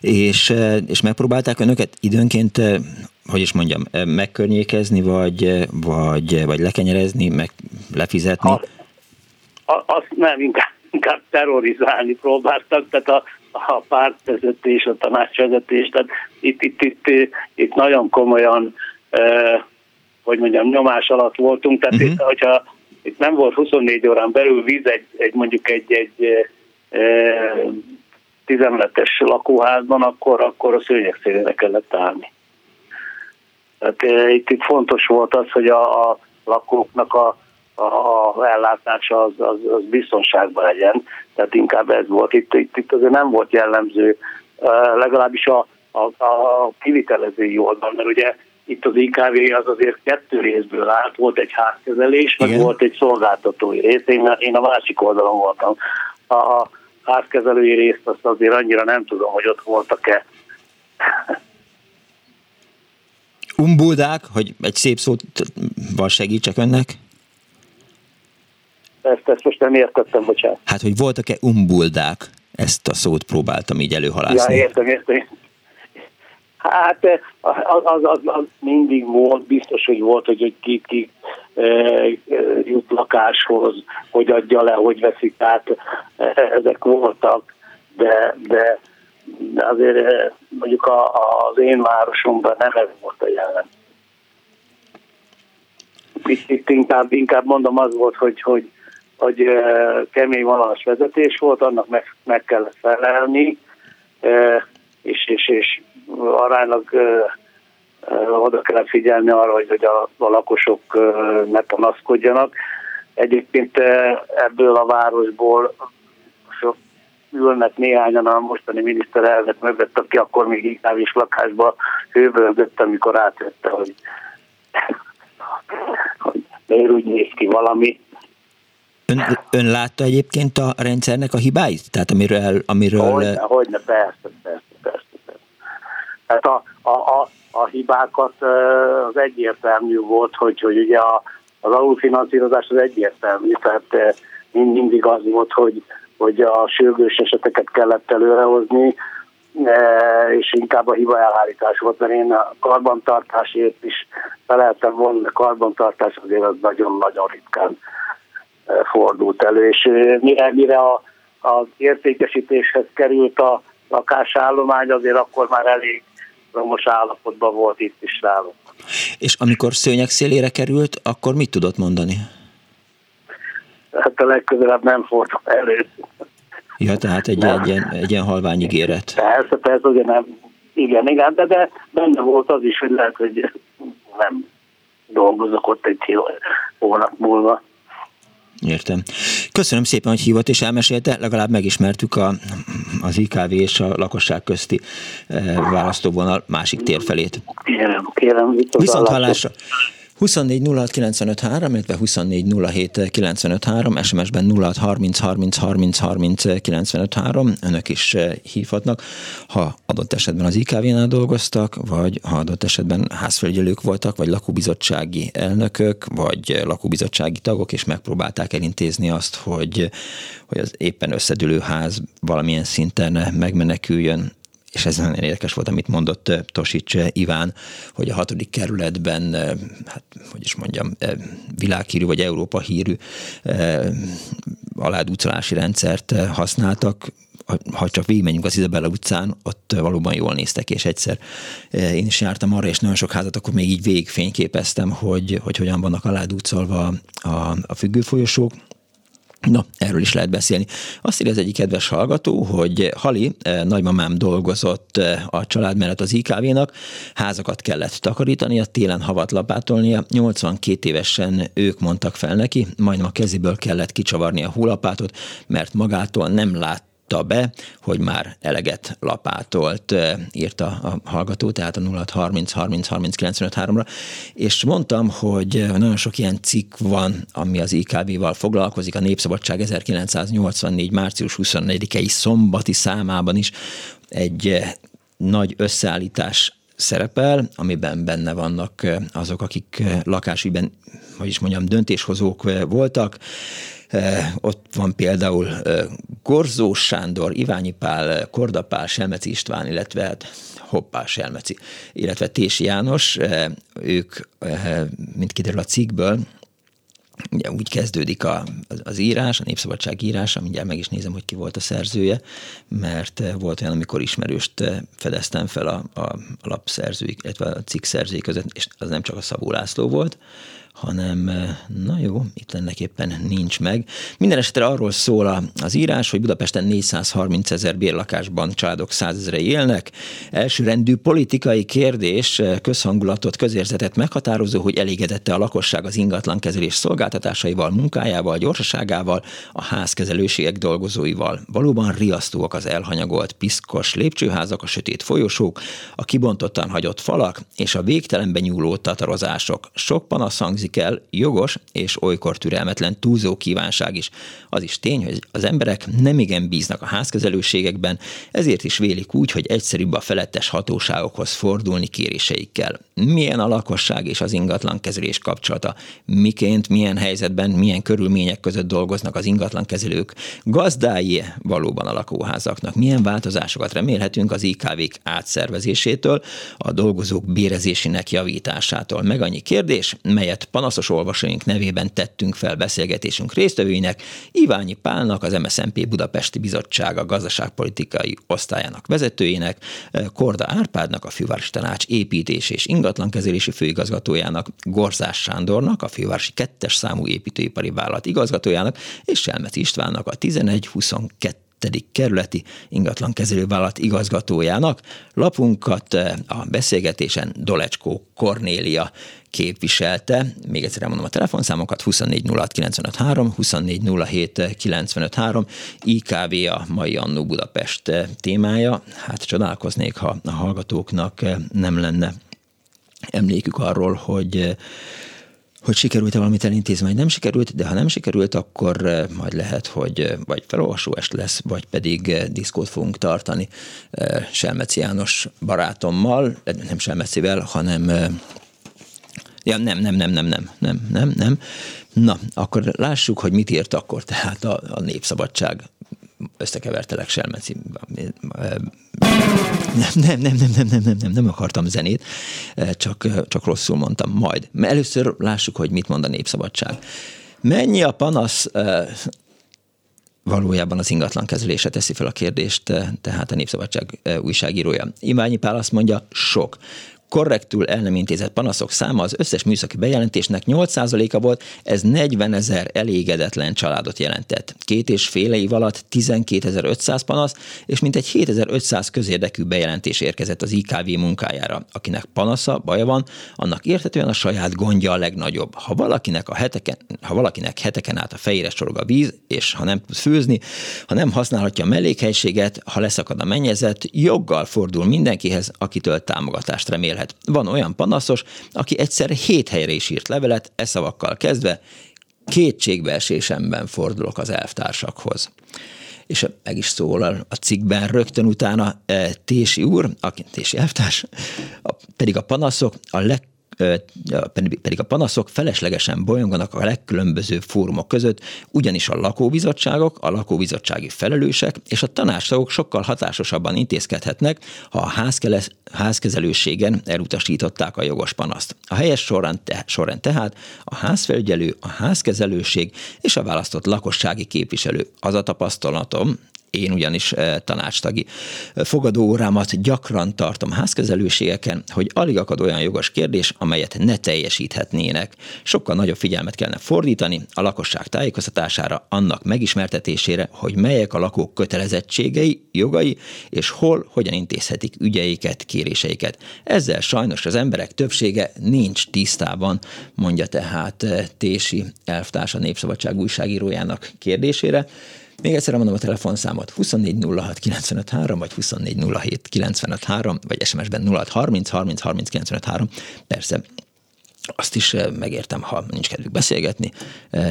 És, és megpróbálták önöket időnként, hogy is mondjam, megkörnyékezni, vagy, vagy, vagy lekenyerezni, meg lefizetni? Azt, azt nem, inkább, inkább terrorizálni próbáltak, tehát a, a pártvezetés, a tanácsvezetés, tehát itt, itt, itt, itt nagyon komolyan, eh, hogy mondjam, nyomás alatt voltunk, tehát uh-huh. itt, hogyha itt nem volt 24 órán belül víz egy, egy mondjuk egy, egy eh, tizemletes lakóházban, akkor, akkor a szőnyek szélére kellett állni. Tehát eh, itt, itt fontos volt az, hogy a, a lakóknak a a ellátása az, az, az biztonságban legyen. Tehát inkább ez volt. Itt, itt, itt azért nem volt jellemző, legalábbis a, a, a kivitelezői oldal, mert ugye itt az IKV az azért kettő részből állt, volt egy házkezelés, meg Igen. volt egy szolgáltatói rész, én, én a másik oldalon voltam. A házkezelői részt azt azért annyira nem tudom, hogy ott voltak-e. Umbuldák, hogy egy szép szót segítsek önnek? Ezt, ezt most nem értettem, bocsánat. Hát, hogy voltak-e umbuldák? Ezt a szót próbáltam így előhalászni. Ja, értem, értem. Hát az, az, az, az mindig volt, biztos, hogy volt, hogy, hogy ki, ki e, jut lakáshoz, hogy adja le, hogy veszik át, ezek voltak, de, de, de azért mondjuk a, az én városomban nem ez volt a jelen. Itt, itt inkább, inkább mondom az volt, hogy, hogy hogy kemény vonalas vezetés volt, annak meg, meg kellett felelni, és, és, és aránylag oda kellett figyelni arra, hogy, hogy a, a lakosok ne panaszkodjanak. Egyébként ebből a városból sok ülnek néhányan a mostani miniszterelnök mögött, aki akkor még inkább is lakásba hőbölgött, amikor átvette, hogy, hogy miért úgy néz ki valami, Ön, ön látta egyébként a rendszernek a hibáit? Tehát amiről... amiről... Hogyne, hogyne, persze, persze, persze. persze. Tehát a, a, a, a hibákat az egyértelmű volt, hogy, hogy ugye a, az alulfinanszírozás az egyértelmű, tehát mindig az volt, hogy, hogy a sürgős eseteket kellett előrehozni, és inkább a hiba elhárítás volt, mert én a karbantartásért is feleltem volna, a karbantartás azért az nagyon-nagyon ritkán fordult elő, és mire, mire a, az értékesítéshez került a lakásállomány, azért akkor már elég romos állapotban volt itt is nálunk. És amikor szőnyek szélére került, akkor mit tudott mondani? Hát a legközelebb nem fordul elő. Ja, tehát egy, egy, ilyen, egy ilyen halvány ígéret. Persze, persze, ugye nem. Igen, igen, de, de benne volt az is, hogy lehet, hogy nem dolgozok ott egy hónap múlva. Értem. Köszönöm szépen, hogy hívott és elmesélte, legalább megismertük a, az IKV és a lakosság közti e, választóvonal másik térfelét. Kérem, kérem. Viszont hallásra. 24 06 95 3, illetve 24 07 95 3, SMS-ben 06 30 30 30 30 95 3, önök is eh, hívhatnak, ha adott esetben az IKV-nál dolgoztak, vagy ha adott esetben házfelügyelők voltak, vagy lakóbizottsági elnökök, vagy lakóbizottsági tagok, és megpróbálták elintézni azt, hogy, hogy az éppen összedülő ház valamilyen szinten megmeneküljön, és ez nagyon érdekes volt, amit mondott Tosics Iván, hogy a hatodik kerületben, hát hogy is mondjam, világhírű vagy Európa hírű aládúcolási rendszert használtak, ha csak végigmenjünk az Izabella utcán, ott valóban jól néztek, és egyszer én is jártam arra, és nagyon sok házat akkor még így végigfényképeztem, hogy, hogy hogyan vannak aládúcolva a, a függőfolyosók, Na, erről is lehet beszélni. Azt írja az egyik kedves hallgató, hogy Hali, eh, nagymamám dolgozott eh, a család mellett az IKV-nak, házakat kellett takarítani, a télen havat lapátolnia, 82 évesen ők mondtak fel neki, majdnem a keziből kellett kicsavarni a hulapátot, mert magától nem lát mutatta be, hogy már eleget lapátolt, írta a hallgató, tehát a 0 30 30 30 95 ra és mondtam, hogy nagyon sok ilyen cikk van, ami az IKV-val foglalkozik, a Népszabadság 1984. március 24-i szombati számában is egy nagy összeállítás szerepel, amiben benne vannak azok, akik lakásügyben, hogy is mondjam, döntéshozók voltak, ott van például Gorzó Sándor, Iványi Pál, Kordapál, Selmeci István, illetve hát Hoppá Selmeci, illetve Tési János, ők, mint kiderül a cikkből, ugye úgy kezdődik a, az, az írás, a Népszabadság írása, mindjárt meg is nézem, hogy ki volt a szerzője, mert volt olyan, amikor ismerőst fedeztem fel a, a, a lapszerzői, illetve a cikk szerzői között, és az nem csak a Szabó László volt, hanem eh, na jó, itt ennek éppen nincs meg. Minden esetre arról szól az írás, hogy Budapesten 430 ezer bérlakásban családok százezre élnek. Elsőrendű politikai kérdés, eh, közhangulatot, közérzetet meghatározó, hogy elégedette a lakosság az ingatlan kezelés szolgáltatásaival, munkájával, gyorsaságával, a házkezelőségek dolgozóival. Valóban riasztóak az elhanyagolt, piszkos lépcsőházak, a sötét folyosók, a kibontottan hagyott falak és a végtelenben nyúló tatarozások. Sok panasz hangzik hangzik el, jogos és olykor türelmetlen túlzó kívánság is. Az is tény, hogy az emberek nem igen bíznak a házkezelőségekben, ezért is vélik úgy, hogy egyszerűbb a felettes hatóságokhoz fordulni kéréseikkel. Milyen a lakosság és az ingatlan kezelés kapcsolata? Miként, milyen helyzetben, milyen körülmények között dolgoznak az ingatlan kezelők? Gazdái valóban a lakóházaknak? Milyen változásokat remélhetünk az IKV-k átszervezésétől, a dolgozók bérezésének javításától? Meg annyi kérdés, melyet panaszos olvasóink nevében tettünk fel beszélgetésünk résztvevőinek, Iványi Pálnak, az MSZNP Budapesti Bizottsága gazdaságpolitikai osztályának vezetőjének, Korda Árpádnak, a Fővárosi Tanács építés és ingatlankezelési főigazgatójának, Gorzás Sándornak, a Fővárosi kettes számú építőipari vállalat igazgatójának, és Selmec Istvánnak, a 1122 kerületi ingatlankezelővállalat igazgatójának. Lapunkat a beszélgetésen Dolecskó Kornélia képviselte. Még egyszer elmondom a telefonszámokat, 24 24 IKV a mai Annó Budapest témája. Hát csodálkoznék, ha a hallgatóknak nem lenne emlékük arról, hogy hogy sikerült-e valamit elintézni, vagy nem sikerült, de ha nem sikerült, akkor majd lehet, hogy vagy felolvasó est lesz, vagy pedig diszkót fogunk tartani Selmeci János barátommal, nem Selmecivel, hanem Ja, nem, nem, nem, nem, nem, nem, nem, nem. Na, akkor lássuk, hogy mit írt akkor tehát a, a Népszabadság összekevertelek Selmeci. Nem, *laughs* nem, nem, nem, nem, nem, nem, nem, nem akartam zenét, csak, csak rosszul mondtam majd. Először lássuk, hogy mit mond a Népszabadság. Mennyi a panasz valójában az ingatlan kezelése teszi fel a kérdést, tehát a Népszabadság újságírója. Iványi Pál azt mondja, sok korrektül el intézett panaszok száma az összes műszaki bejelentésnek 8%-a volt, ez 40 ezer elégedetlen családot jelentett. Két és fél év alatt 12.500 panasz, és mintegy 7500 közérdekű bejelentés érkezett az IKV munkájára. Akinek panasza, baja van, annak értetően a saját gondja a legnagyobb. Ha valakinek, a heteken, ha valakinek heteken át a fejére sorog a víz, és ha nem tud főzni, ha nem használhatja a mellékhelységet, ha leszakad a mennyezet, joggal fordul mindenkihez, akitől támogatást remél beszélhet. Van olyan panaszos, aki egyszer hét helyre is írt levelet, e szavakkal kezdve, kétségbeesésemben fordulok az elvtársakhoz és meg is szólal a cikkben rögtön utána e, Tési úr, aki Tési elvtárs, pedig a panaszok a leg pedig a panaszok feleslegesen bolyonganak a legkülönböző fórumok között, ugyanis a lakóbizottságok, a lakóbizottsági felelősek és a tanácstagok sokkal hatásosabban intézkedhetnek, ha a házkezelőségen elutasították a jogos panaszt. A helyes sorrend, te, sorrend tehát a házfelügyelő, a házkezelőség és a választott lakossági képviselő. Az a tapasztalatom, én ugyanis eh, tanácstagi fogadóórámat gyakran tartom házkezelőségeken, hogy alig akad olyan jogos kérdés, amelyet ne teljesíthetnének. Sokkal nagyobb figyelmet kellene fordítani a lakosság tájékoztatására, annak megismertetésére, hogy melyek a lakók kötelezettségei, jogai, és hol, hogyan intézhetik ügyeiket, kéréseiket. Ezzel sajnos az emberek többsége nincs tisztában, mondja tehát eh, Tési elvtárs a Népszabadság újságírójának kérdésére. Még egyszer mondom a telefonszámot 2406 953, vagy 2407 953, vagy SMS-ben 0630 30 30 953. Persze azt is megértem, ha nincs kedvük beszélgetni,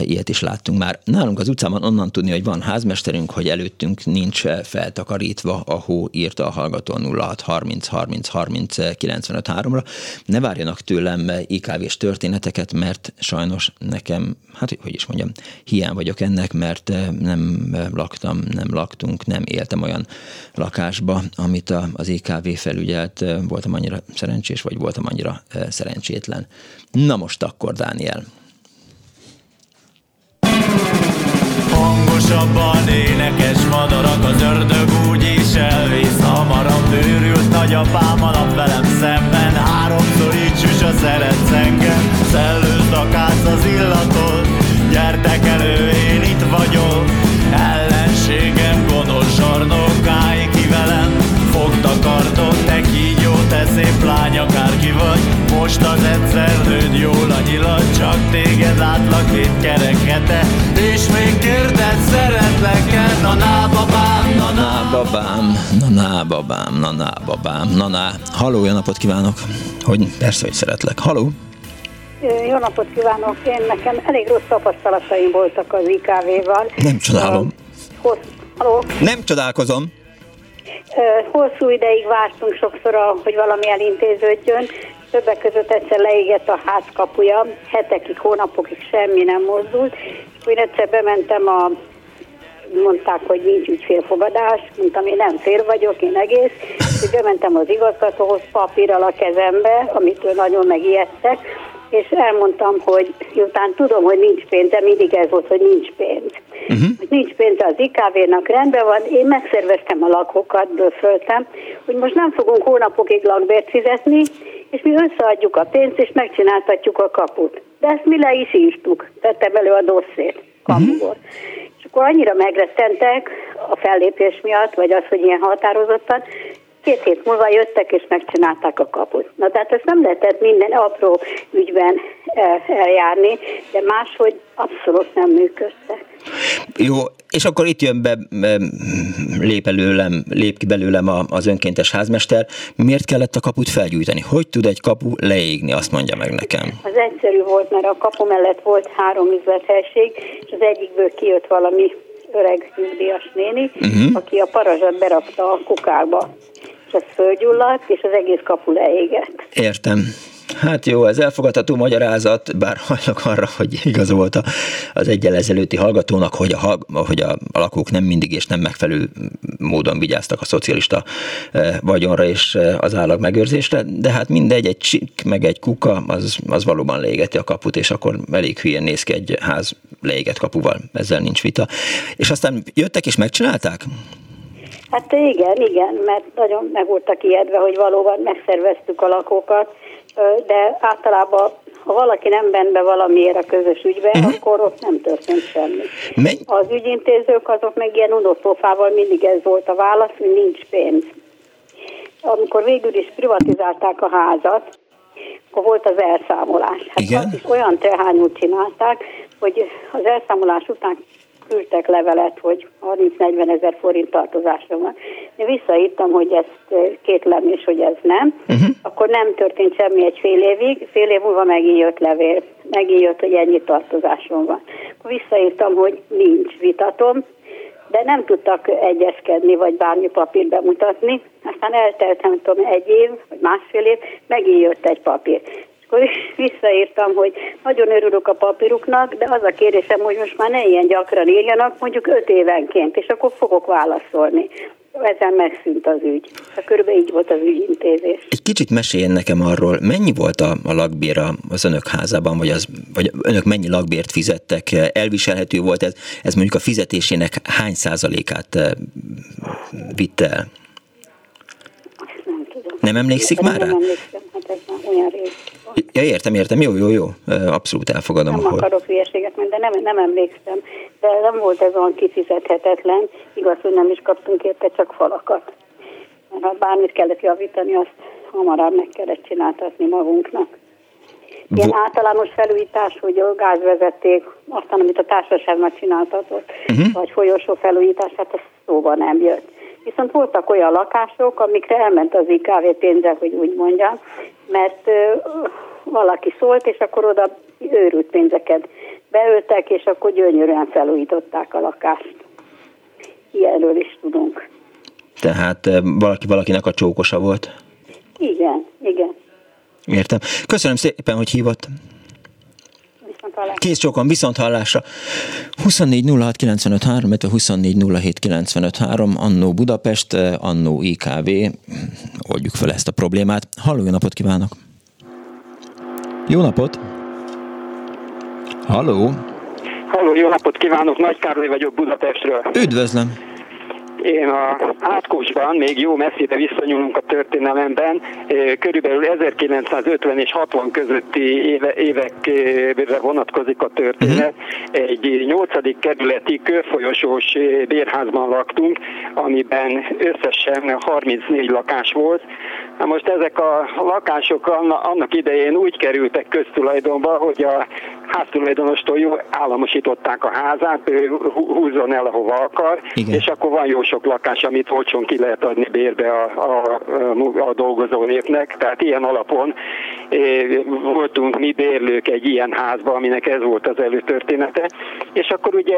ilyet is láttunk már. Nálunk az utcában onnan tudni, hogy van házmesterünk, hogy előttünk nincs feltakarítva a hó, írta a hallgató 06 30 30 30 95 3-ra. Ne várjanak tőlem IKV-s történeteket, mert sajnos nekem, hát hogy is mondjam, hiány vagyok ennek, mert nem laktam, nem laktunk, nem éltem olyan lakásba, amit az IKV felügyelt, voltam annyira szerencsés, vagy voltam annyira szerencsétlen. Na most akkor, Dániel. Hangosabban énekes madarak, az ördög úgy is elvész. Hamarabb Őrült nagyapám alap velem szemben, háromszor így süs a szeretsz engem Szellőzd akársz az illatot, gyertek elő, én itt vagyok. Ellenségem gonosz zsarnokáig ki velem Fogta kartot, te szép lány, akárki vagy most az egyszer nőd jól a nyilat, csak téged látlak két kerek hete, és még kérdez, szeretlek-e, na ná babám, na ná babám, na ná babám, na ná babám, na ná. Haló, jó napot kívánok! Hogy persze, hogy szeretlek. Haló! Jó napot kívánok! Én nekem elég rossz tapasztalataim voltak az IKV-val. Nem csodálom. Hossz, Haló? Nem csodálkozom. Hosszú ideig vártunk sokszor, hogy valami elintéződjön, Többek között egyszer leégett a ház kapuja, hetekig, hónapokig semmi nem mozdult. Úgy egyszer bementem a mondták, hogy nincs ügyfélfogadás, mondtam, én nem fér vagyok, én egész, hogy bementem az igazgatóhoz papírral a kezembe, amitől nagyon megijedtek, és elmondtam, hogy miután tudom, hogy nincs pénz, de mindig ez volt, hogy nincs pénz. Uh-huh. Hogy nincs pénz az IKV-nak, rendben van, én megszerveztem a lakókat, bőföltem, hogy most nem fogunk hónapokig lakbért fizetni, és mi összeadjuk a pénzt, és megcsináltatjuk a kaput. De ezt mi le is írtuk, tettem elő a dosszét kapuból. Uh-huh. És akkor annyira megrettentek a fellépés miatt, vagy az, hogy ilyen határozottan, két hét múlva jöttek és megcsinálták a kaput. Na tehát ezt nem lehetett minden apró ügyben eh, eljárni, de máshogy abszolút nem működtek. Jó, és akkor itt jön be, lép, előlem, lép ki belőlem az önkéntes házmester. Miért kellett a kaput felgyújtani? Hogy tud egy kapu leégni? Azt mondja meg nekem. Az egyszerű volt, mert a kapu mellett volt három üzlethelység, és az egyikből kijött valami öreg nyugdíjas néni, uh-huh. aki a parazsat berakta a kukába és ez fölgyulladt, és az egész kapu leégett. Értem. Hát jó, ez elfogadható magyarázat, bár hajlok arra, hogy igazolta az egyel ezelőtti hallgatónak, hogy a, hogy a, lakók nem mindig és nem megfelelő módon vigyáztak a szocialista e, vagyonra és e, az állag megőrzésre, de hát mindegy, egy csik, meg egy kuka, az, az valóban leégeti a kaput, és akkor elég hülyen néz ki egy ház leégett kapuval, ezzel nincs vita. És aztán jöttek és megcsinálták? Hát igen, igen, mert nagyon meg voltak ijedve, hogy valóban megszerveztük a lakókat, de általában ha valaki nem bent be valamiért a közös ügybe, uh-huh. akkor ott nem történt semmi. Menj. Az ügyintézők azok meg ilyen unottófával mindig ez volt a válasz, hogy nincs pénz. Amikor végül is privatizálták a házat, akkor volt az elszámolás. Hát Igen? azt is olyan tehányút csinálták, hogy az elszámolás után küldtek levelet, hogy 30-40 ezer forint tartozásra van. Én visszaírtam, hogy ezt kétlem, és hogy ez nem. Uh-huh. Akkor nem történt semmi egy fél évig, fél év múlva megint jött levél, megint jött, hogy ennyi tartozásom van. Akkor visszaírtam, hogy nincs, vitatom, de nem tudtak egyezkedni, vagy bármi papírt bemutatni. Aztán eltelt, nem tudom, egy év, vagy másfél év, megint jött egy papír akkor *laughs* visszaírtam, hogy nagyon örülök a papíruknak, de az a kérésem, hogy most már ne ilyen gyakran írjanak, mondjuk öt évenként, és akkor fogok válaszolni. Ezen megszűnt az ügy. Hát körülbelül így volt az ügyintézés. Egy kicsit meséljen nekem arról, mennyi volt a, a lakbér az önök házában, vagy, az, vagy önök mennyi lakbért fizettek? Elviselhető volt ez? Ez mondjuk a fizetésének hány százalékát eh, vitte el? Nem tudom. Nem emlékszik már rá? Nem emlékszem, hát rész. Ja, értem, értem, jó, jó, jó, abszolút elfogadom. Nem akkor. akarok hülyeséget mondani, de nem, nem emlékszem. De nem volt ez olyan kifizethetetlen, igaz, hogy nem is kaptunk érte csak falakat. Mert ha bármit kellett javítani, azt hamarabb meg kellett csináltatni magunknak. Ilyen Vo- általános felújítás, hogy a gázvezeték, aztán amit a társaságnak csináltatott, uh-huh. vagy folyosó felújítás, hát ez szóba nem jött. Viszont voltak olyan lakások, amikre elment az IKV pénze, hogy úgy mondjam, mert valaki szólt, és akkor oda őrült pénzeket beöltek, és akkor gyönyörűen felújították a lakást. Ilyenről is tudunk. Tehát valaki valakinek a csókosa volt? Igen, igen. Értem. Köszönöm szépen, hogy hívott. Kész csókon, viszont hallásra. 24 06 95 3, 24 07 95 3, Annó Budapest, Annó IKV. Oldjuk fel ezt a problémát. Halló, jó napot kívánok! Jó napot! Halló! Halló, jó napot kívánok! Nagy Károly vagyok Budapestről. Üdvözlöm! Én a átkosban, még jó messzire visszanyúlunk a történelemben, körülbelül 1950 és 60 közötti éve, évekre vonatkozik a történet. Uh-huh. Egy 8. kerületi körfolyosós bérházban laktunk, amiben összesen 34 lakás volt. Na most ezek a lakások annak idején úgy kerültek köztulajdonba, hogy a háztulajdonostól jó államosították a házát, ő húzzon el, ahova akar, Igen. és akkor van jó sok lakás, amit olcsón ki lehet adni bérbe a, a, a, a dolgozó népnek. Tehát ilyen alapon é, voltunk mi bérlők egy ilyen házba, aminek ez volt az előtörténete. És akkor ugye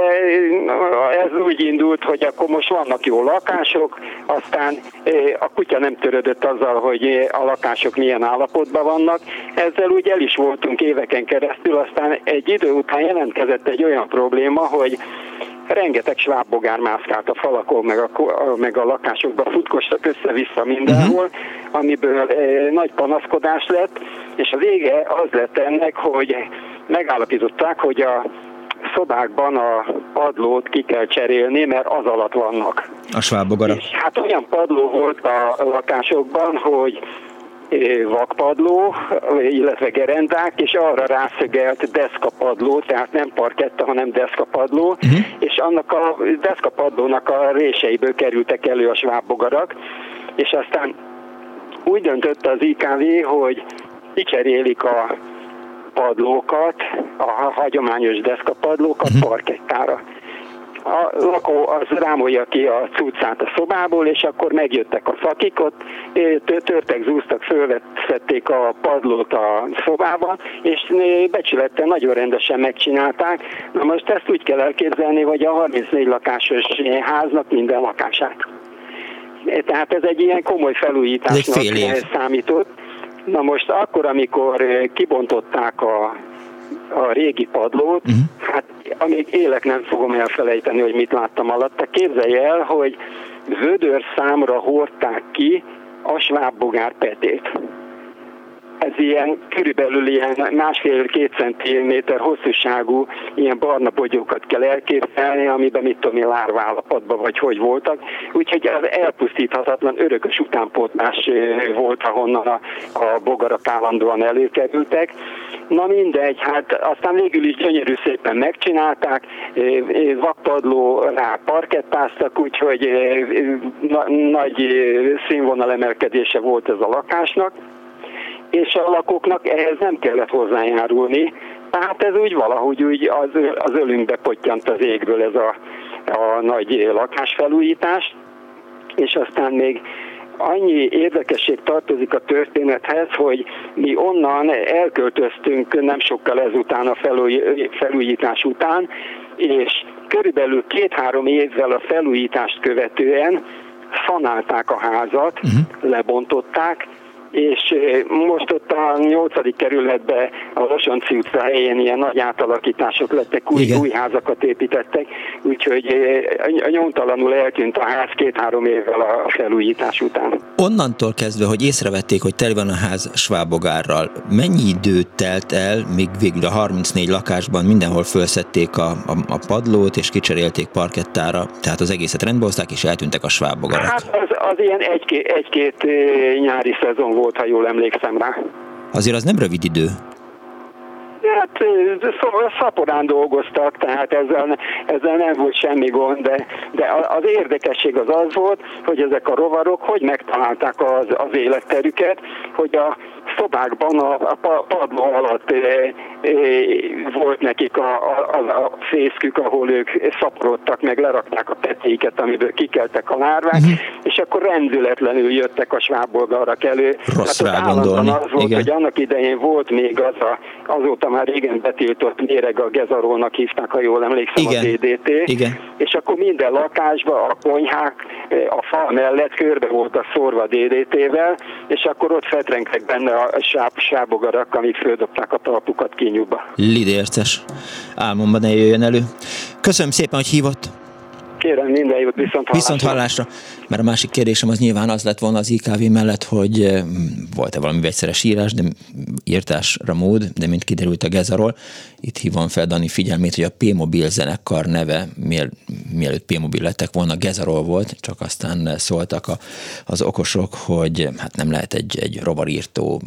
ez úgy indult, hogy akkor most vannak jó lakások, aztán é, a kutya nem törődött azzal, hogy a lakások milyen állapotban vannak. Ezzel úgy el is voltunk éveken keresztül, aztán egy idő után jelentkezett egy olyan probléma, hogy rengeteg svábbogár mászkált a falakon, meg a, meg a lakásokba futkostak össze-vissza mindenhol, uh-huh. amiből e, nagy panaszkodás lett, és a vége az lett ennek, hogy megállapították, hogy a szobákban a padlót ki kell cserélni, mert az alatt vannak. A svábogara. És hát olyan padló volt a lakásokban, hogy vakpadló, illetve gerendák, és arra rászögelt deszkapadló, tehát nem parketta, hanem deszkapadló, uh-huh. és annak a deszkapadlónak a réseiből kerültek elő a svábbogarak, és aztán úgy döntött az IKV, hogy kicserélik a padlókat, a hagyományos deszkapadlókat uh-huh. parkettára a lakó az rámolja ki a cuccát a szobából, és akkor megjöttek a szakik, ott törtek, zúztak, fölvették a padlót a szobába, és becsülette nagyon rendesen megcsinálták. Na most ezt úgy kell elképzelni, hogy a 34 lakásos háznak minden lakását. Tehát ez egy ilyen komoly felújításnak számított. Na most akkor, amikor kibontották a a régi padlót, uh-huh. hát amíg élek nem fogom elfelejteni, hogy mit láttam alatta. Képzelj el, hogy vödör számra hordták ki a svábbogár petét ez ilyen körülbelül ilyen másfél-két centiméter hosszúságú ilyen barna bogyókat kell elképzelni, amiben mit tudom én lárvállapotban vagy hogy voltak. Úgyhogy az elpusztíthatatlan örökös utánpótlás volt, ahonnan a, a bogarak állandóan előkerültek. Na mindegy, hát aztán végül is gyönyörű szépen megcsinálták, vakpadló rá parkettáztak, úgyhogy nagy színvonal emelkedése volt ez a lakásnak és a lakóknak ehhez nem kellett hozzájárulni. Tehát ez úgy valahogy úgy az, az ölünkbe pottyant az égből ez a, a nagy lakásfelújítás, és aztán még annyi érdekesség tartozik a történethez, hogy mi onnan elköltöztünk nem sokkal ezután a felújítás után, és körülbelül két-három évvel a felújítást követően szanálták a házat, uh-huh. lebontották, és most ott a nyolcadik kerületben a Losonci utca helyén ilyen nagy átalakítások lettek, új, új házakat építettek, úgyhogy nyomtalanul eltűnt a ház két-három évvel a felújítás után. Onnantól kezdve, hogy észrevették, hogy tele van a ház svábogárral, mennyi időt telt el, míg végül a 34 lakásban mindenhol felszették a, a, a padlót, és kicserélték parkettára, tehát az egészet rendbe hozták, és eltűntek a svábogarak? Hát az, az ilyen egy-két, egy-két nyári szezon volt, ha jól emlékszem rá. Azért az nem rövid idő. Hát szaporán dolgoztak, tehát ezzel, ezzel nem volt semmi gond, de, de az érdekesség az az volt, hogy ezek a rovarok hogy megtalálták az, az életterüket, hogy a szobákban a, a padló alatt e, e, volt nekik a, a, a fészkük, ahol ők szaporodtak, meg lerakták a petéket, amiből kikeltek a lárvák, uh-huh. és akkor rendületlenül jöttek a sváboldalra kelő. Rossz Tehát rá gondolni. az volt, Igen. hogy annak idején volt még az a, azóta már régen betiltott méreg a gezarolnak hívták, ha jól emlékszem, Igen. a DDT. Igen. És akkor minden lakásba, a konyhák, a fal mellett körbe voltak szórva DDT-vel, és akkor ott fetrengtek benne a sáb, sábogarak, amik földobták a talpukat kinyúba. Lidérces. Álmomban ne jöjjön elő. Köszönöm szépen, hogy hívott. Kérem, minden jót, viszont hallásra. Viszont hallásra. Mert a másik kérdésem az nyilván az lett volna az IKV mellett, hogy eh, volt-e valami vegyszeres írás, de írtásra mód, de mint kiderült a Gezaról, itt hívom fel Dani figyelmét, hogy a P-Mobil zenekar neve, miel, mielőtt P-Mobil lettek volna, Gezarol volt, csak aztán szóltak a, az okosok, hogy hát nem lehet egy, egy rovarírtó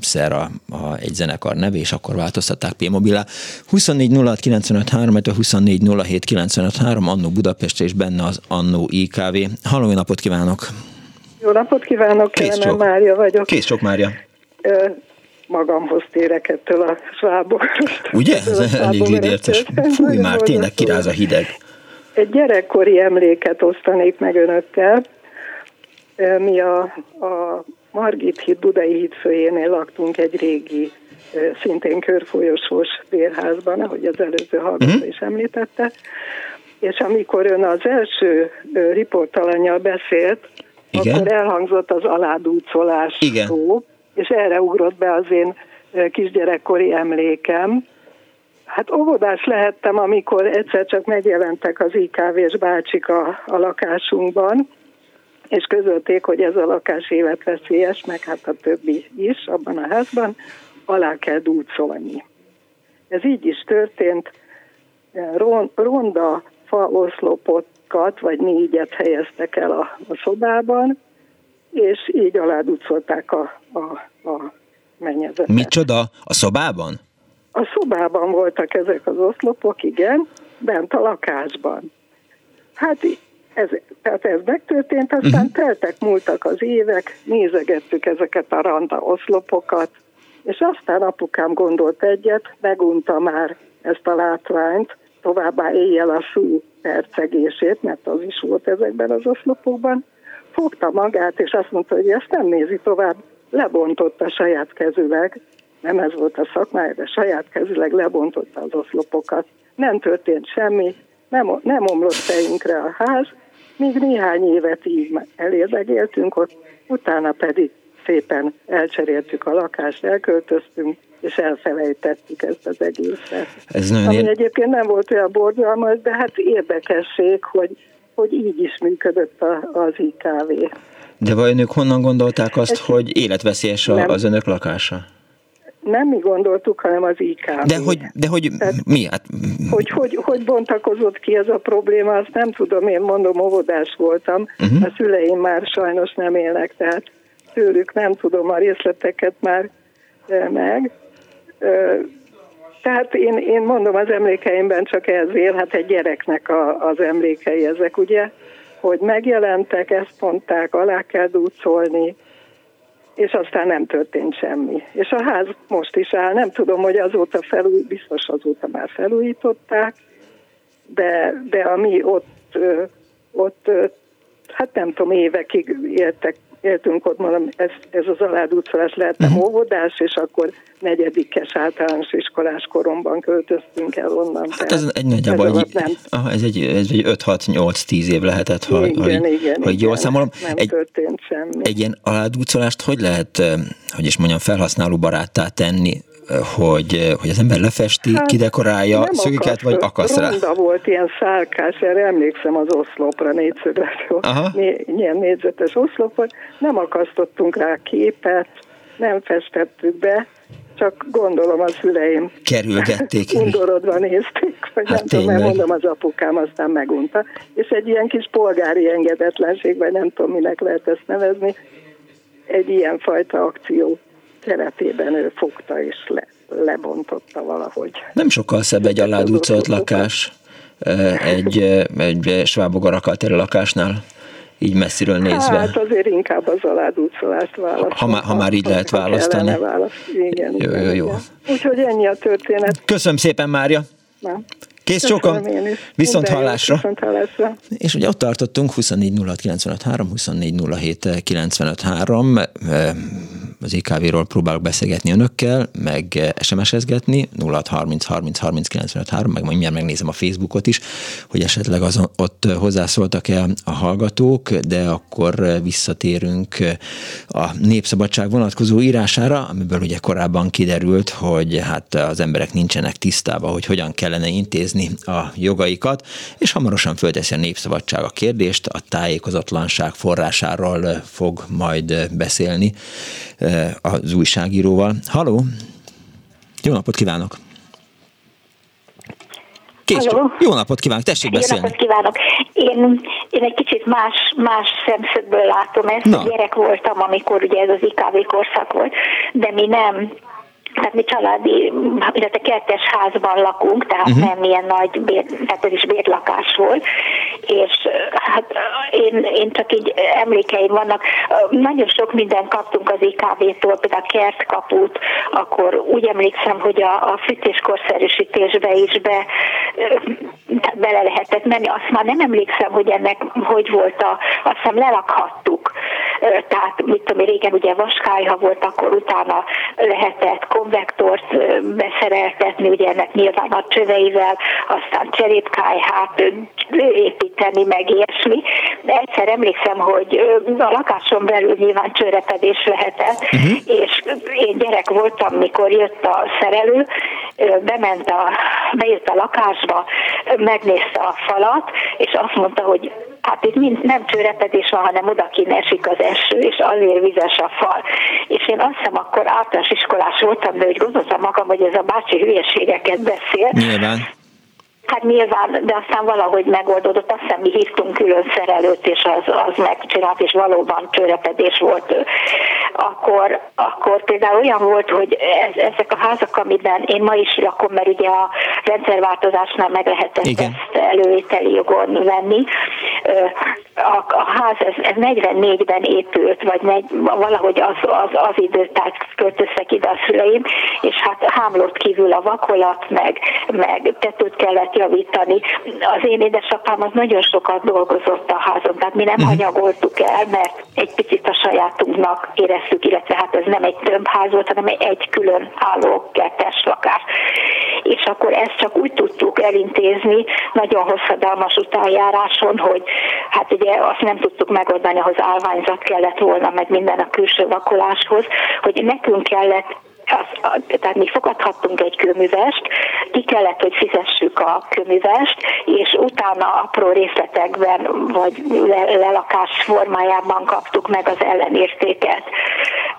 szer a, a, egy zenekar neve, és akkor változtatták P-mobilá. 24 06 95 3, 24 07 95 3, Annó Budapest és benne az Annó IKV. Halló, napot kívánok! Jó napot kívánok, Kész Mária vagyok. Kész sok Mária. Ö, magamhoz térek ettől a svábokról. Ugye? Ez elég lidérces. Fúj már, tényleg kiráz a hideg. Egy gyerekkori emléket osztanék meg önökkel. Mi a, a Margit híd, Budai híd főjénél laktunk egy régi, szintén körfolyosós bérházban, ahogy az előző hallgató uh-huh. is említette, és amikor ön az első riportalanyjal beszélt, Igen. akkor elhangzott az aládúcolás Igen. szó, és erre ugrott be az én kisgyerekkori emlékem. Hát óvodás lehettem, amikor egyszer csak megjelentek az IKV-s bácsik a, a lakásunkban, és közölték, hogy ez a lakás életveszélyes, meg hát a többi is abban a házban, alá kell dúcolni. Ez így is történt, ronda fa oszlopokat, vagy négyet helyeztek el a, a szobában, és így aládúcolták a, a, a mennyezetet. Micsoda? A szobában? A szobában voltak ezek az oszlopok, igen, bent a lakásban. Hát ez, tehát ez megtörtént, aztán uh-huh. teltek, múltak az évek, nézegettük ezeket a randa oszlopokat, és aztán apukám gondolt egyet, megunta már ezt a látványt, továbbá éjjel a szú percegését, mert az is volt ezekben az oszlopokban, fogta magát, és azt mondta, hogy ezt nem nézi tovább, lebontotta saját kezüleg, nem ez volt a szakmája, de saját kezüleg lebontotta az oszlopokat. Nem történt semmi, nem, nem omlott fejünkre a ház, még néhány évet így elérdegéltünk ott, utána pedig szépen elcseréltük a lakást, elköltöztünk, és elfelejtettük ezt az egészet. Ez nagyon Ami ér... egyébként nem volt olyan borzalmas, de hát érdekesség, hogy, hogy így is működött a, az IKV. De vajon ők honnan gondolták azt, Ez hogy életveszélyes az önök lakása? nem mi gondoltuk, hanem az IKB. De hogy, de hogy Tehát, mi? Hát... Hogy, hogy, hogy bontakozott ki ez a probléma, azt nem tudom, én mondom, óvodás voltam, uh-huh. a szüleim már sajnos nem élnek, tehát tőlük nem tudom a részleteket már meg. Tehát én, én mondom, az emlékeimben csak ez él, hát egy gyereknek a, az emlékei ezek, ugye, hogy megjelentek, ezt mondták, alá kell dúcolni, és aztán nem történt semmi. És a ház most is áll, nem tudom, hogy azóta felúj, biztos azóta már felújították, de, de ami ott, ott, hát nem tudom, évekig éltek éltünk ott, mondom, ez, ez az Alád utcalás lehetne uh-huh. óvodás, és akkor negyedikes általános iskolás koromban költöztünk el onnan. Hát ez egy nagyjából egy, nem... aha, ez egy, ez egy 5-6-8-10 év lehetett, ha, igen, ha, igen, hogy igen, jól számolom. Nem egy, történt semmi. Egy ilyen aládúcolást hogy lehet, hogy is mondjam, felhasználó baráttá tenni? Hogy, hogy az ember lefesti, hát, kidekorálja szögiket, vagy akasz rá? Ronda volt ilyen szálkás, erre emlékszem az oszlopra, négyszögletű, né, ilyen négyzetes oszlopot, nem akasztottunk rá képet, nem festettük be, csak gondolom a szüleim kerülgették. *laughs* Undorodva nézték, vagy hát nem tudom, mert mondom, az apukám aztán megunta. És egy ilyen kis polgári engedetlenség, vagy nem tudom, minek lehet ezt nevezni, egy ilyen fajta akció keretében ő fogta és le, lebontotta valahogy. Nem sokkal szebb egy aládúcolt lakás egy, egy svábogarakkal térő lakásnál így messziről nézve? Hát azért inkább az aládúcolást választom. Ha, ha, ha már így lehet választani. Választ. Igen, jó, jó, jó. Úgyhogy ennyi a történet. Köszönöm szépen, Mária. Na. Kész csokom, viszont hallásra. viszont hallásra. És ugye ott tartottunk 24 06 24 az IKV-ról próbálok beszélgetni önökkel, meg SMS-ezgetni, 06 30 30 30 95 meg mindjárt megnézem a Facebookot is, hogy esetleg azon, ott hozzászóltak-e a hallgatók, de akkor visszatérünk a Népszabadság vonatkozó írására, amiből ugye korábban kiderült, hogy hát az emberek nincsenek tisztában, hogy hogyan kellene intézni a jogaikat, és hamarosan fölteszi a Népszabadság a kérdést, a tájékozatlanság forrásáról fog majd beszélni az újságíróval. Haló! Jó napot kívánok! Kész, Jó napot kívánok, tessék Jó beszélni. Jó napot kívánok. Én, én egy kicsit más, más szemszögből látom ezt. Na. Gyerek voltam, amikor ugye ez az IKV korszak volt, de mi nem tehát mi családi, illetve kertes házban lakunk, tehát uh-huh. nem ilyen nagy, bér, tehát ez is bérlakás volt, és hát én, én csak így emlékeim vannak, nagyon sok mindent kaptunk az IKV-tól, például a kertkaput, akkor úgy emlékszem, hogy a, a fűtéskorszerűsítésbe is be, bele lehetett menni, azt már nem emlékszem, hogy ennek hogy volt a, azt hiszem lelakhattuk, tehát mit tudom, régen ugye vaskályha volt, akkor utána lehetett konvektort beszereltetni, ugye ennek nyilván a csöveivel, aztán cserépkályhát építeni, meg ilyesmi. De egyszer emlékszem, hogy a lakáson belül nyilván csőrepedés lehetett, uh-huh. és én gyerek voltam, mikor jött a szerelő, bement a, bejött a lakásba, megnézte a falat, és azt mondta, hogy hát itt mind, nem csőrepedés van, hanem odakint esik az eső, és azért vizes a fal. És én azt hiszem, akkor általános iskolás voltam, de úgy gondoltam magam, hogy ez a bácsi hülyeségeket beszél. Nyilván. Hát nyilván, de aztán valahogy megoldódott, azt hiszem mi hívtunk külön szerelőt, és az, az megcsinált, és valóban csőrepedés volt. Akkor, akkor például olyan volt, hogy ez, ezek a házak, amiben én ma is lakom, mert ugye a rendszerváltozásnál meg lehetett Igen. ezt elővételi jogon venni. A, a ház, ez, ez 44-ben épült, vagy negy, valahogy az, az, az időt költöztek ide a szüleim, és hát hámlott kívül a vakolat, meg, meg tetőt kellett javítani. Az én édesapám az nagyon sokat dolgozott a házon, tehát mi nem uh-huh. hanyagoltuk el, mert egy picit a sajátunknak éreztük, illetve hát ez nem egy tömbház volt, hanem egy külön álló kettes lakás. És akkor ezt csak úgy tudtuk elintézni, nagyon hosszadalmas utánjáráson, hogy hát ugye azt nem tudtuk megoldani, ahhoz állványzat kellett volna, meg minden a külső vakoláshoz, hogy nekünk kellett az, tehát mi fogadhattunk egy kőművest, ki kellett, hogy fizessük a kőművest, és utána apró részletekben vagy lelakás formájában kaptuk meg az ellenértéket.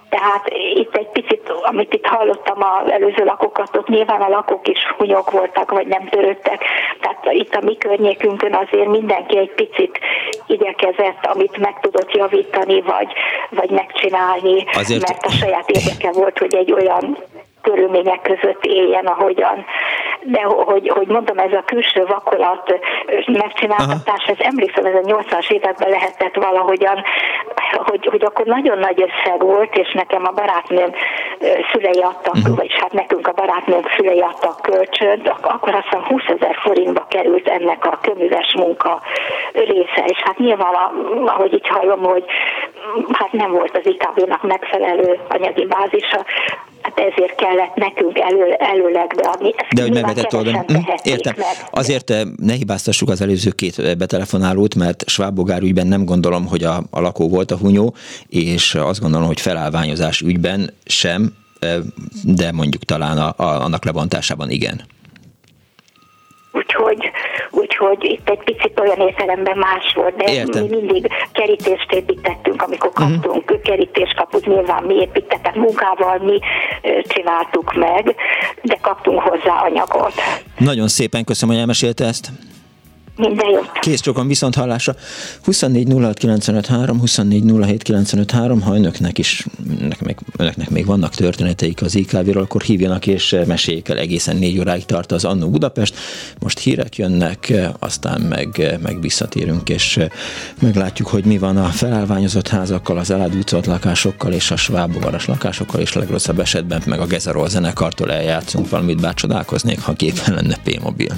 Tehát itt egy picit, amit itt hallottam az előző lakókat, ott nyilván a lakók is hunyok voltak, vagy nem törődtek. Tehát itt a mi környékünkön azért mindenki egy picit igyekezett, amit meg tudott javítani, vagy, vagy megcsinálni, azért... mert a saját érdeke volt, hogy egy olyan körülmények között éljen, ahogyan. De hogy, hogy mondom, ez a külső vakolat megcsináltatás, ez emlékszem, ez a 80-as években lehetett valahogyan, hogy, hogy akkor nagyon nagy összeg volt, és nekem a barátnőm szülei adtak, uh-huh. vagyis hát nekünk a barátnőm szülei adtak kölcsönt, akkor azt hiszem 20 ezer forintba került ennek a köműves munka része, és hát nyilván, ahogy így hallom, hogy hát nem volt az IKV-nak megfelelő anyagi bázisa, hát ezért kellett nekünk elő, előleg beadni. Ezt De hogy meg lehetett oldani. Hm, értem. Meg. Azért eh, ne hibáztassuk az előző két eh, betelefonálót, mert Svábogár ügyben nem gondolom, hogy a, a lakó volt a hunyó, és azt gondolom, hogy felállványozás ügyben sem, eh, de mondjuk talán a, a, annak lebontásában igen. Úgyhogy, úgyhogy itt egy picit olyan értelemben más volt, de Értem. mi mindig kerítést építettünk, amikor mhm. kaptunk uh-huh. kerítéskaput, nyilván mi építettek munkával, mi csináltuk meg, de kaptunk hozzá anyagot. Nagyon szépen köszönöm, hogy elmesélte ezt. Minden jót. Kész csokon viszont hallásra. 24 06 953, 24 07 ha önöknek is, önöknek még, önöknek még vannak történeteik az IKV-ról, akkor hívjanak és meséljék el. Egészen négy óráig tart az Annó Budapest. Most hírek jönnek, aztán meg, meg visszatérünk, és meglátjuk, hogy mi van a felállványozott házakkal, az eladúcolt lakásokkal és a svábogaras lakásokkal, és legrosszabb esetben meg a Gezerol zenekartól eljátszunk valamit, bár csodálkoznék, ha képen lenne P-mobil.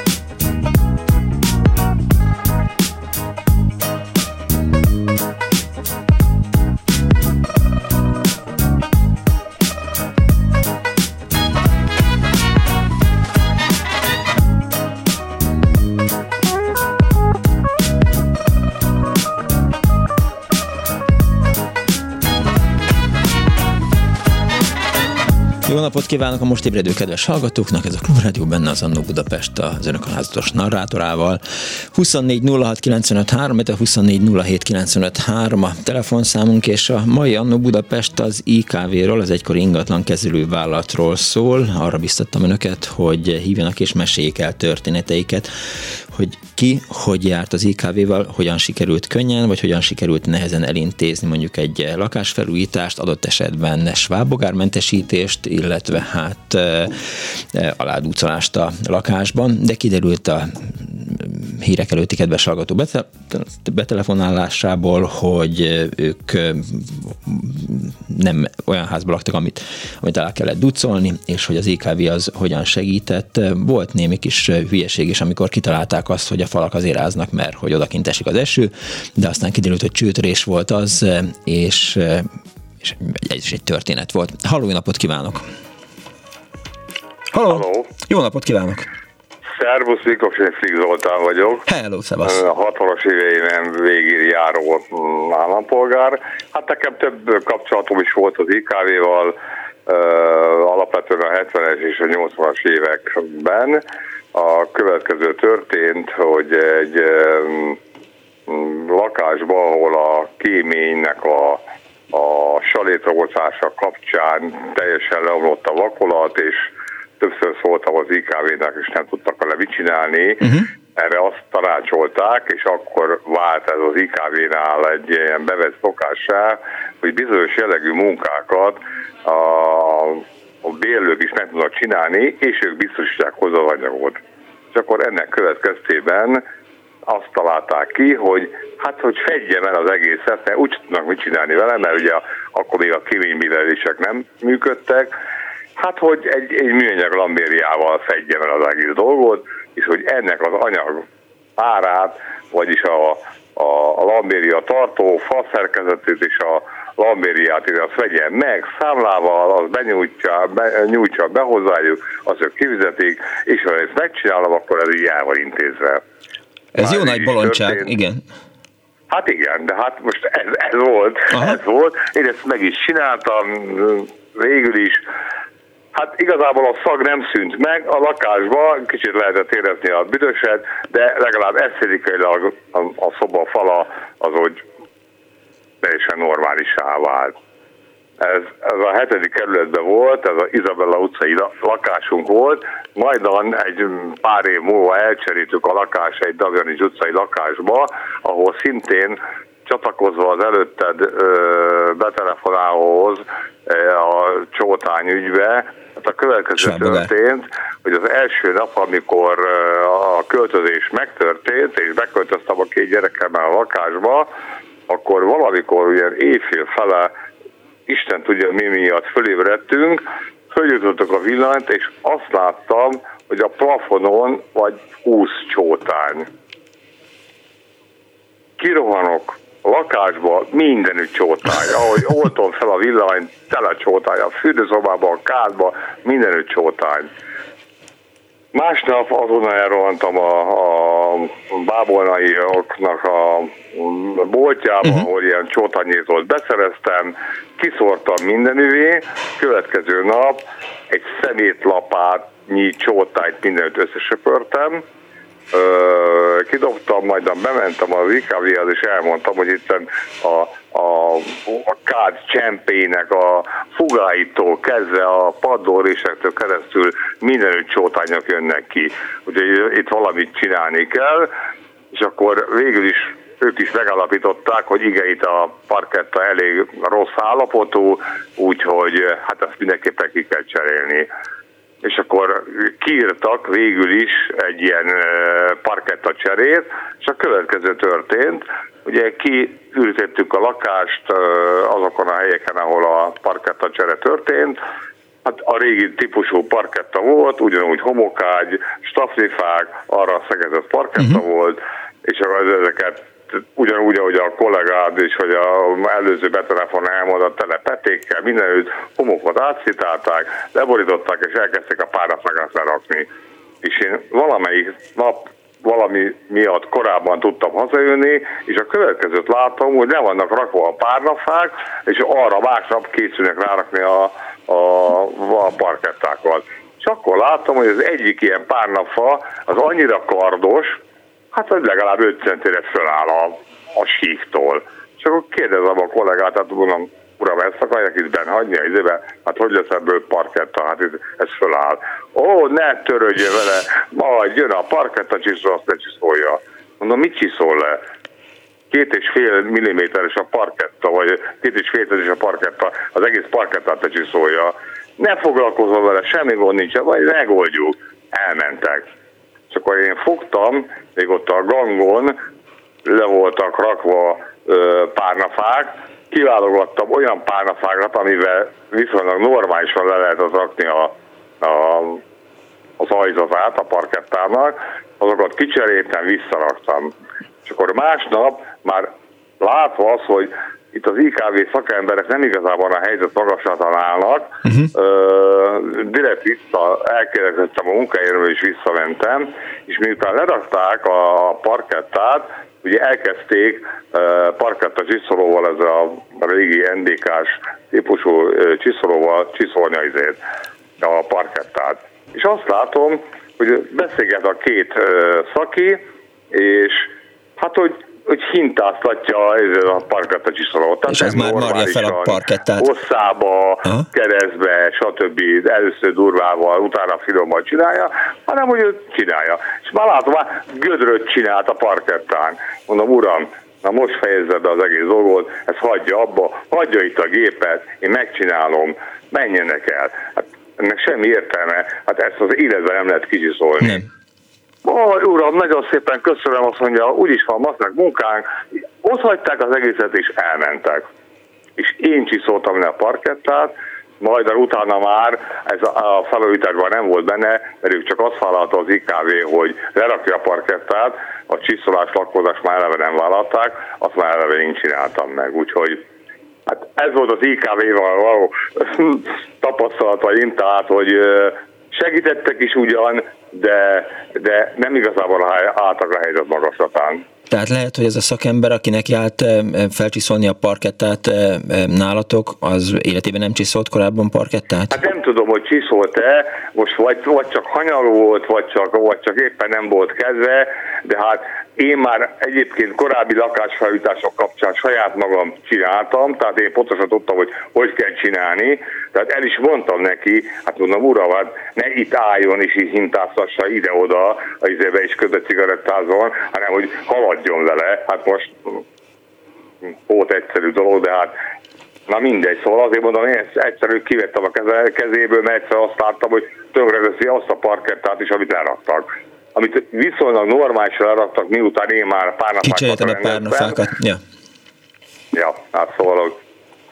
Napot kívánok a most ébredő kedves hallgatóknak, ez a Klubrádió benne az Annó Budapest az önök alázatos narrátorával. 24 06 95 3, 24 07 95 3 a telefonszámunk, és a mai Annó Budapest az IKV-ról, az egykori ingatlan kezelő vállalatról szól. Arra biztattam önöket, hogy hívjanak és meséljék el történeteiket hogy ki hogy járt az IKV-val, hogyan sikerült könnyen, vagy hogyan sikerült nehezen elintézni mondjuk egy lakásfelújítást, adott esetben svábogármentesítést, illetve hát aládúcolást a lakásban, de kiderült a hírek előtti kedves hallgató betelefonálásából, hogy ők nem olyan házban laktak, amit, amit el kellett ducolni, és hogy az IKV az hogyan segített. Volt némi kis hülyeség is, amikor kitalálták azt, hogy a falak azért áznak, mert hogy odakint esik az eső, de aztán kiderült, hogy csőtörés volt az, és, és ez is egy történet volt. Halló, napot kívánok! Halló! Halló. Jó napot kívánok! Szervusz, Miklós, én Flik Zoltán vagyok. Hello, szevasz. A 60-as éveim végig járó állampolgár. Hát nekem több kapcsolatom is volt az IKV-val, alapvetően a 70-es és a 80-as években. A következő történt, hogy egy lakásban, ahol a kéménynek a, a salétrogocása kapcsán teljesen leomlott a vakolat, és többször szóltam az IKV-nek, és nem tudtak vele mit csinálni. Uh-huh. Erre azt tanácsolták, és akkor vált ez az IKV-nál egy ilyen bevett szokássá, hogy bizonyos jellegű munkákat a, a bérlők is meg tudnak csinálni, és ők biztosítják hozzá az anyagot. És akkor ennek következtében azt találták ki, hogy hát, hogy fedjem el az egészet, mert úgy tudnak mit csinálni vele, mert ugye akkor még a kéményművelések nem működtek, Hát, hogy egy, egy műanyag lambériával fedjem el az egész dolgot, és hogy ennek az anyag árát, vagyis a, a, a lambéria tartó faszerkezetét és a lambériát, és azt vegyen meg számlával, az benyújtja, be, nyújtsa be hozzájuk, azt ők kivizetik, és ha ezt megcsinálom, akkor ez így el van intézve. Ez Már jó nagy bolondság, történt. igen. Hát igen, de hát most ez, ez volt, Aha. ez volt. Én ezt meg is csináltam, végül is Hát igazából a szag nem szűnt meg, a lakásban kicsit lehetett érezni a büdöset, de legalább esztétikailag a, a szoba fala az, hogy teljesen normálisá vált. Ez, ez a hetedik kerületben volt, ez az Izabella utcai lakásunk volt, majdan egy pár év múlva elcserítük a lakás egy Dagjanis utcai lakásba, ahol szintén csatlakozva az előtted betelefonálóhoz a csótány ügybe, Hát a következő történt, hogy az első nap, amikor a költözés megtörtént, és beköltöztem a két gyerekemmel a lakásba, akkor valamikor ugye éjfél fele, Isten tudja mi miatt fölébredtünk, följutottak a villanyt, és azt láttam, hogy a plafonon vagy 20 csótány. Kirohanok a lakásba mindenütt csótány. Ahogy oltom fel a villany, tele csótány, a fürdőszobában, a kádban, mindenütt csótány. Másnap azonnal elrohantam a, a bábolnaioknak a boltjába, uh-huh. ahol ilyen csótanyézót beszereztem, kiszortam mindenüvé, következő nap egy szemétlapátnyi csótányt mindenütt összesöpörtem, kidobtam, majd bementem az IKV-hez, és elmondtam, hogy itt a, a, a kád csempének a fugáitól kezdve a padlórésektől keresztül mindenütt csótányok jönnek ki. Úgyhogy itt valamit csinálni kell, és akkor végül is ők is megalapították, hogy igen, itt a parketta elég rossz állapotú, úgyhogy hát ezt mindenképpen ki kell cserélni és akkor kiírtak végül is egy ilyen parketta cserét, és a következő történt, ugye kiültettük a lakást azokon a helyeken, ahol a parketta csere történt, Hát a régi típusú parketta volt, ugyanúgy homokágy, staflifák, arra szegezett parketta uh-huh. volt, és ezeket ugyanúgy, ahogy a kollégád is, hogy a előző betelefon elmondott, tele petékkel, mindenütt homokot átszitálták, leborították, és elkezdték a párnafákat lerakni. És én valamelyik nap valami miatt korábban tudtam hazajönni, és a következőt látom, hogy le vannak rakva a párnafák, és arra másnap készülnek rárakni a, a, a parkettákat. És akkor láttam, hogy az egyik ilyen párnafa az annyira kardos, hát hogy legalább 5 centire föláll a, a síktól. És akkor kérdezem a kollégát, hát mondom, uram, ezt akarják itt benne hagyni a izébe? Hát hogy lesz ebből parketta? Hát ez, ez föláll. Ó, ne törődjön vele, majd jön a parketta csiszol, azt ne csiszolja. Mondom, mit csiszol le? két és fél milliméteres a parketta, vagy két és fél a parketta, az egész parkettát csiszolja. Ne foglalkozom vele, semmi gond nincs, vagy megoldjuk. Elmentek. És akkor én fogtam, még ott a gangon le voltak rakva párnafák, kiválogattam olyan párnafákat, amivel viszonylag normálisan le lehet az rakni a, a, az ajzatát a parkettának, azokat kicseréltem, visszaraktam. És akkor másnap már látva az, hogy itt az IKV szakemberek nem igazából a helyzet magaslatán állnak. Uh-huh. direkt vissza, elkérdeztem a munkahelyről, és visszamentem, és miután lerakták a parkettát, ugye elkezdték uh, parketta csiszolóval, ez a régi NDK-s típusú uh, csiszolóval csiszolni azért a parkettát. És azt látom, hogy beszélget a két uh, szaki, és hát, hogy hogy hintáztatja a parketta csiszolót. És ez már marja fel a parkettát. Hosszába, Aha. keresztbe, stb. Először durvával, utána finomal csinálja, hanem hogy ő csinálja. És már látom, már gödröt csinált a parkettán. Mondom, uram, na most fejezed be az egész dolgot, ezt hagyja abba, hagyja itt a gépet, én megcsinálom, menjenek el. Hát ennek semmi értelme, hát ezt az életben nem lehet kicsiszolni. Nem. Ó, uram, nagyon szépen köszönöm, azt mondja, úgyis van masznak munkánk. Ott hagyták az egészet, és elmentek. És én csiszoltam le a parkettát, majd utána már ez a felújításban nem volt benne, mert ők csak azt vállalta az IKV, hogy lerakja a parkettát, a csiszolás, lakkozás már eleve nem vállalták, azt már eleve én csináltam meg, úgyhogy hát ez volt az IKV-val való *laughs* tapasztalataim, tehát hogy segítettek is ugyan, de, de nem igazából álltak a helyzet magaslatán. Tehát lehet, hogy ez a szakember, akinek járt eh, felcsiszolni a parkettát eh, eh, nálatok, az életében nem csiszolt korábban parkettát? Hát nem tudom, hogy csiszolt-e, most vagy, vagy csak hanyaló volt, vagy csak, vagy csak éppen nem volt kedve, de hát én már egyébként korábbi lakásfelújítások kapcsán saját magam csináltam, tehát én pontosan tudtam, hogy hogy kell csinálni, tehát el is mondtam neki, hát mondom, uram, hát ne itt álljon és így hintáztassa ide-oda, a izébe is között cigarettázon, hanem hogy haladjon vele. Hát most volt egyszerű dolog, de hát Na mindegy, szóval azért mondom, én egyszerű kivettem a kezéből, mert egyszer azt láttam, hogy tönkreteszi azt a parkettát is, amit leraktak amit viszonylag normálisan leraktak, miután én már párnafákat a párnafákat, ja. Ja, hát szóval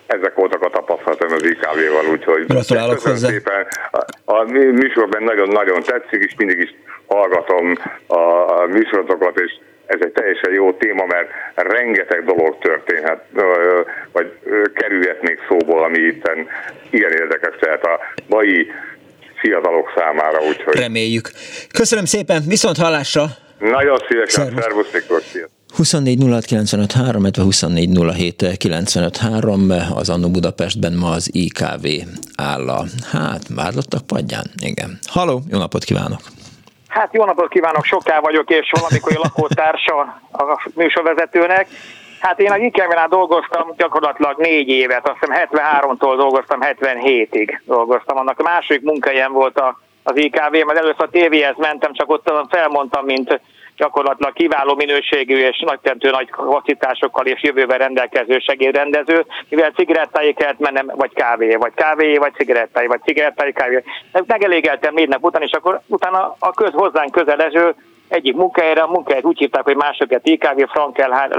ezek voltak a tapasztalatom az IKV-val, úgyhogy Gratulálok hozzá. szépen. A, a műsorban nagyon-nagyon tetszik, és mindig is hallgatom a, a műsorotokat, és ez egy teljesen jó téma, mert rengeteg dolog történhet, vagy kerülhet még szóból, ami itt ilyen érdekes lehet a mai fiatalok számára. Úgyhogy... Reméljük. Köszönöm szépen, viszont hallásra! Nagyon szívesen, szervusz Miklós, 24 illetve 24 az Annó Budapestben ma az IKV áll a, hát, vádlottak padján? Igen. Haló, jó napot kívánok! Hát jó napot kívánok, soká vagyok, és valamikor lakótársa a műsorvezetőnek. Hát én a IKV-nál dolgoztam gyakorlatilag négy évet, azt hiszem 73-tól dolgoztam, 77-ig dolgoztam. Annak a második munkahelyem volt a, az IKV, mert először a tévéhez mentem, csak ott felmondtam, mint gyakorlatilag kiváló minőségű és nagytentő nagy kapacitásokkal és jövővel rendelkező segédrendező, mivel cigarettáig kellett mennem, vagy kávé, vagy kávé, vagy cigarettáig, vagy cigarettáig, kávé. Megelégeltem négy nap után, és akkor utána a köz hozzánk közelező egyik munkahelyre, a munkahelyet úgy hívták, hogy másokat IKV, Frankel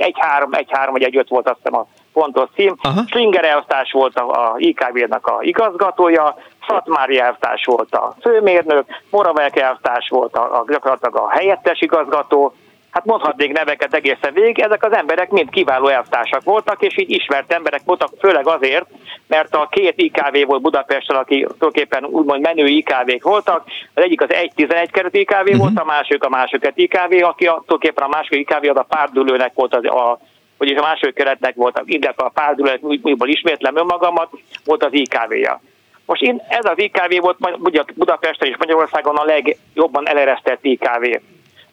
egy három, egy három, vagy egy öt volt azt hiszem a pontos cím. Aha. Slinger elvtárs volt a, a IKV-nak a igazgatója, Szatmári elvtárs volt a főmérnök, Moravek elvtárs volt a, a, gyakorlatilag a helyettes igazgató, hát mondhatnék neveket egészen végig, ezek az emberek mind kiváló elvtársak voltak, és így ismert emberek voltak, főleg azért, mert a két IKV volt Budapesten, aki tulajdonképpen úgymond menő IKV-k voltak, az egyik az 1-11 keret IKV uh-huh. volt, a másik a második IKV, aki a, tulajdonképpen a másik IKV az a párdülőnek volt az, a vagyis a második keretnek volt, ide a párdülőnek, újból ismétlem önmagamat, volt az IKV-ja. Most én, ez az IKV volt Budapesten és Magyarországon a legjobban eleresztett IKV.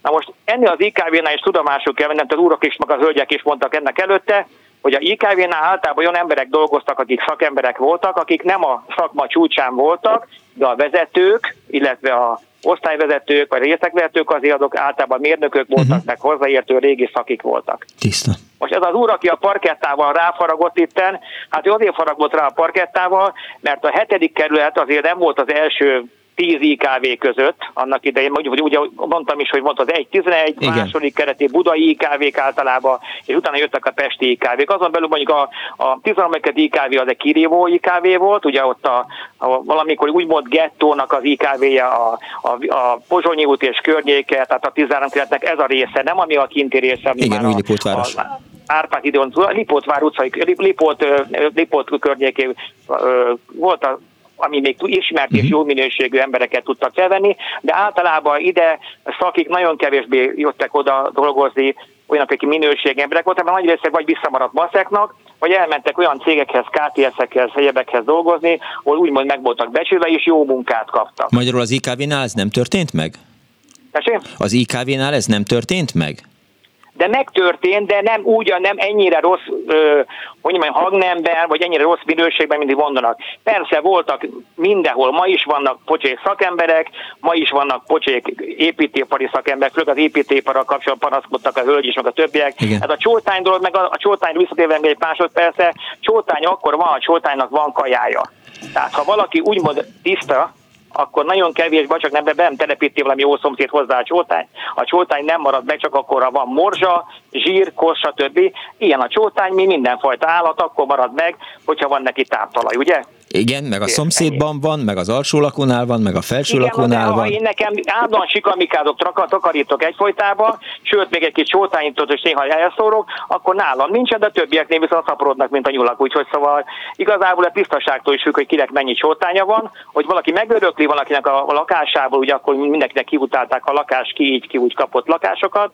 Na most ennél az IKV-nál is tudomásul kell vennem, az úrok is, meg az hölgyek is mondtak ennek előtte, hogy a IKV-nál általában olyan emberek dolgoztak, akik szakemberek voltak, akik nem a szakma csúcsán voltak, de a vezetők, illetve a osztályvezetők vagy részekvezetők azért azok általában mérnökök voltak, uh-huh. meg hozzáértő régi szakik voltak. Tiszta. Most ez az úr, aki a parkettával ráfaragott itten, hát ő azért faragott rá a parkettával, mert a hetedik kerület azért nem volt az első 10 IKV között, annak idején, vagy ugye mondtam is, hogy volt az 1-11, Igen. második kereti budai IKV-k általában, és utána jöttek a pesti IKV-k. Azon belül mondjuk a, a 13. IKV az egy kirívó IKV volt, ugye ott a, a valamikor úgymond gettónak az IKV-je a, a, a Pozsonyi út és környéke, tehát a 13 kerületnek ez a része, nem ami a kinti része. Ami Igen, új Lipótváros. Árpád időn, Lipótvár utcai, Lipót, Lipót környékén volt a ami még ismert és mhm. jó minőségű embereket tudtak felvenni, de általában ide szakik nagyon kevésbé jöttek oda dolgozni, olyan, akik minőségi emberek voltak, mert nagy része vagy visszamaradt maszeknak, vagy elmentek olyan cégekhez, KTS-ekhez, helyebekhez dolgozni, ahol úgymond meg voltak becsülve, és jó munkát kaptak. Magyarul az IKV-nál ez nem történt meg? Tessék? Az IKV-nál ez nem történt meg? De megtörtént, de nem úgy, nem ennyire rossz, ö, hogy mondjam, hangnemben, vagy ennyire rossz minőségben, mint mondanak. Persze voltak mindenhol, ma is vannak pocsék szakemberek, ma is vannak pocsék építőipari szakemberek, főleg az építőiparral kapcsolatban panaszkodtak a hölgy is, meg a többiek. Igen. Ez a csótány dolog, meg a, a csótány visszatérve egy másodperce, csótány akkor van, a csótánynak van kajája. Tehát ha valaki úgymond tiszta, akkor nagyon kevés, vagy csak nem, be nem telepíti valami jó szomszéd hozzá a csótány. A csótány nem marad meg, csak akkor, ha van morzsa, zsír, kosz, stb. Ilyen a csótány, mi mindenfajta állat, akkor marad meg, hogyha van neki táptalaj, ugye? Igen, meg a szomszédban van, meg az alsó lakónál van, meg a felső Igen, lakónál van. Én nekem állandóan sikamikázok, takarítok egyfolytában, sőt, még egy kis csótányított, és néha elszórok, akkor nálam nincsen, de a többieknél viszont szaporodnak, mint a nyulak. Úgyhogy szóval igazából a tisztaságtól is függ, hogy kinek mennyi csótánya van, hogy valaki megörökli valakinek a lakásából, ugye akkor mindenkinek kiutálták a lakás, ki így, ki úgy kapott lakásokat,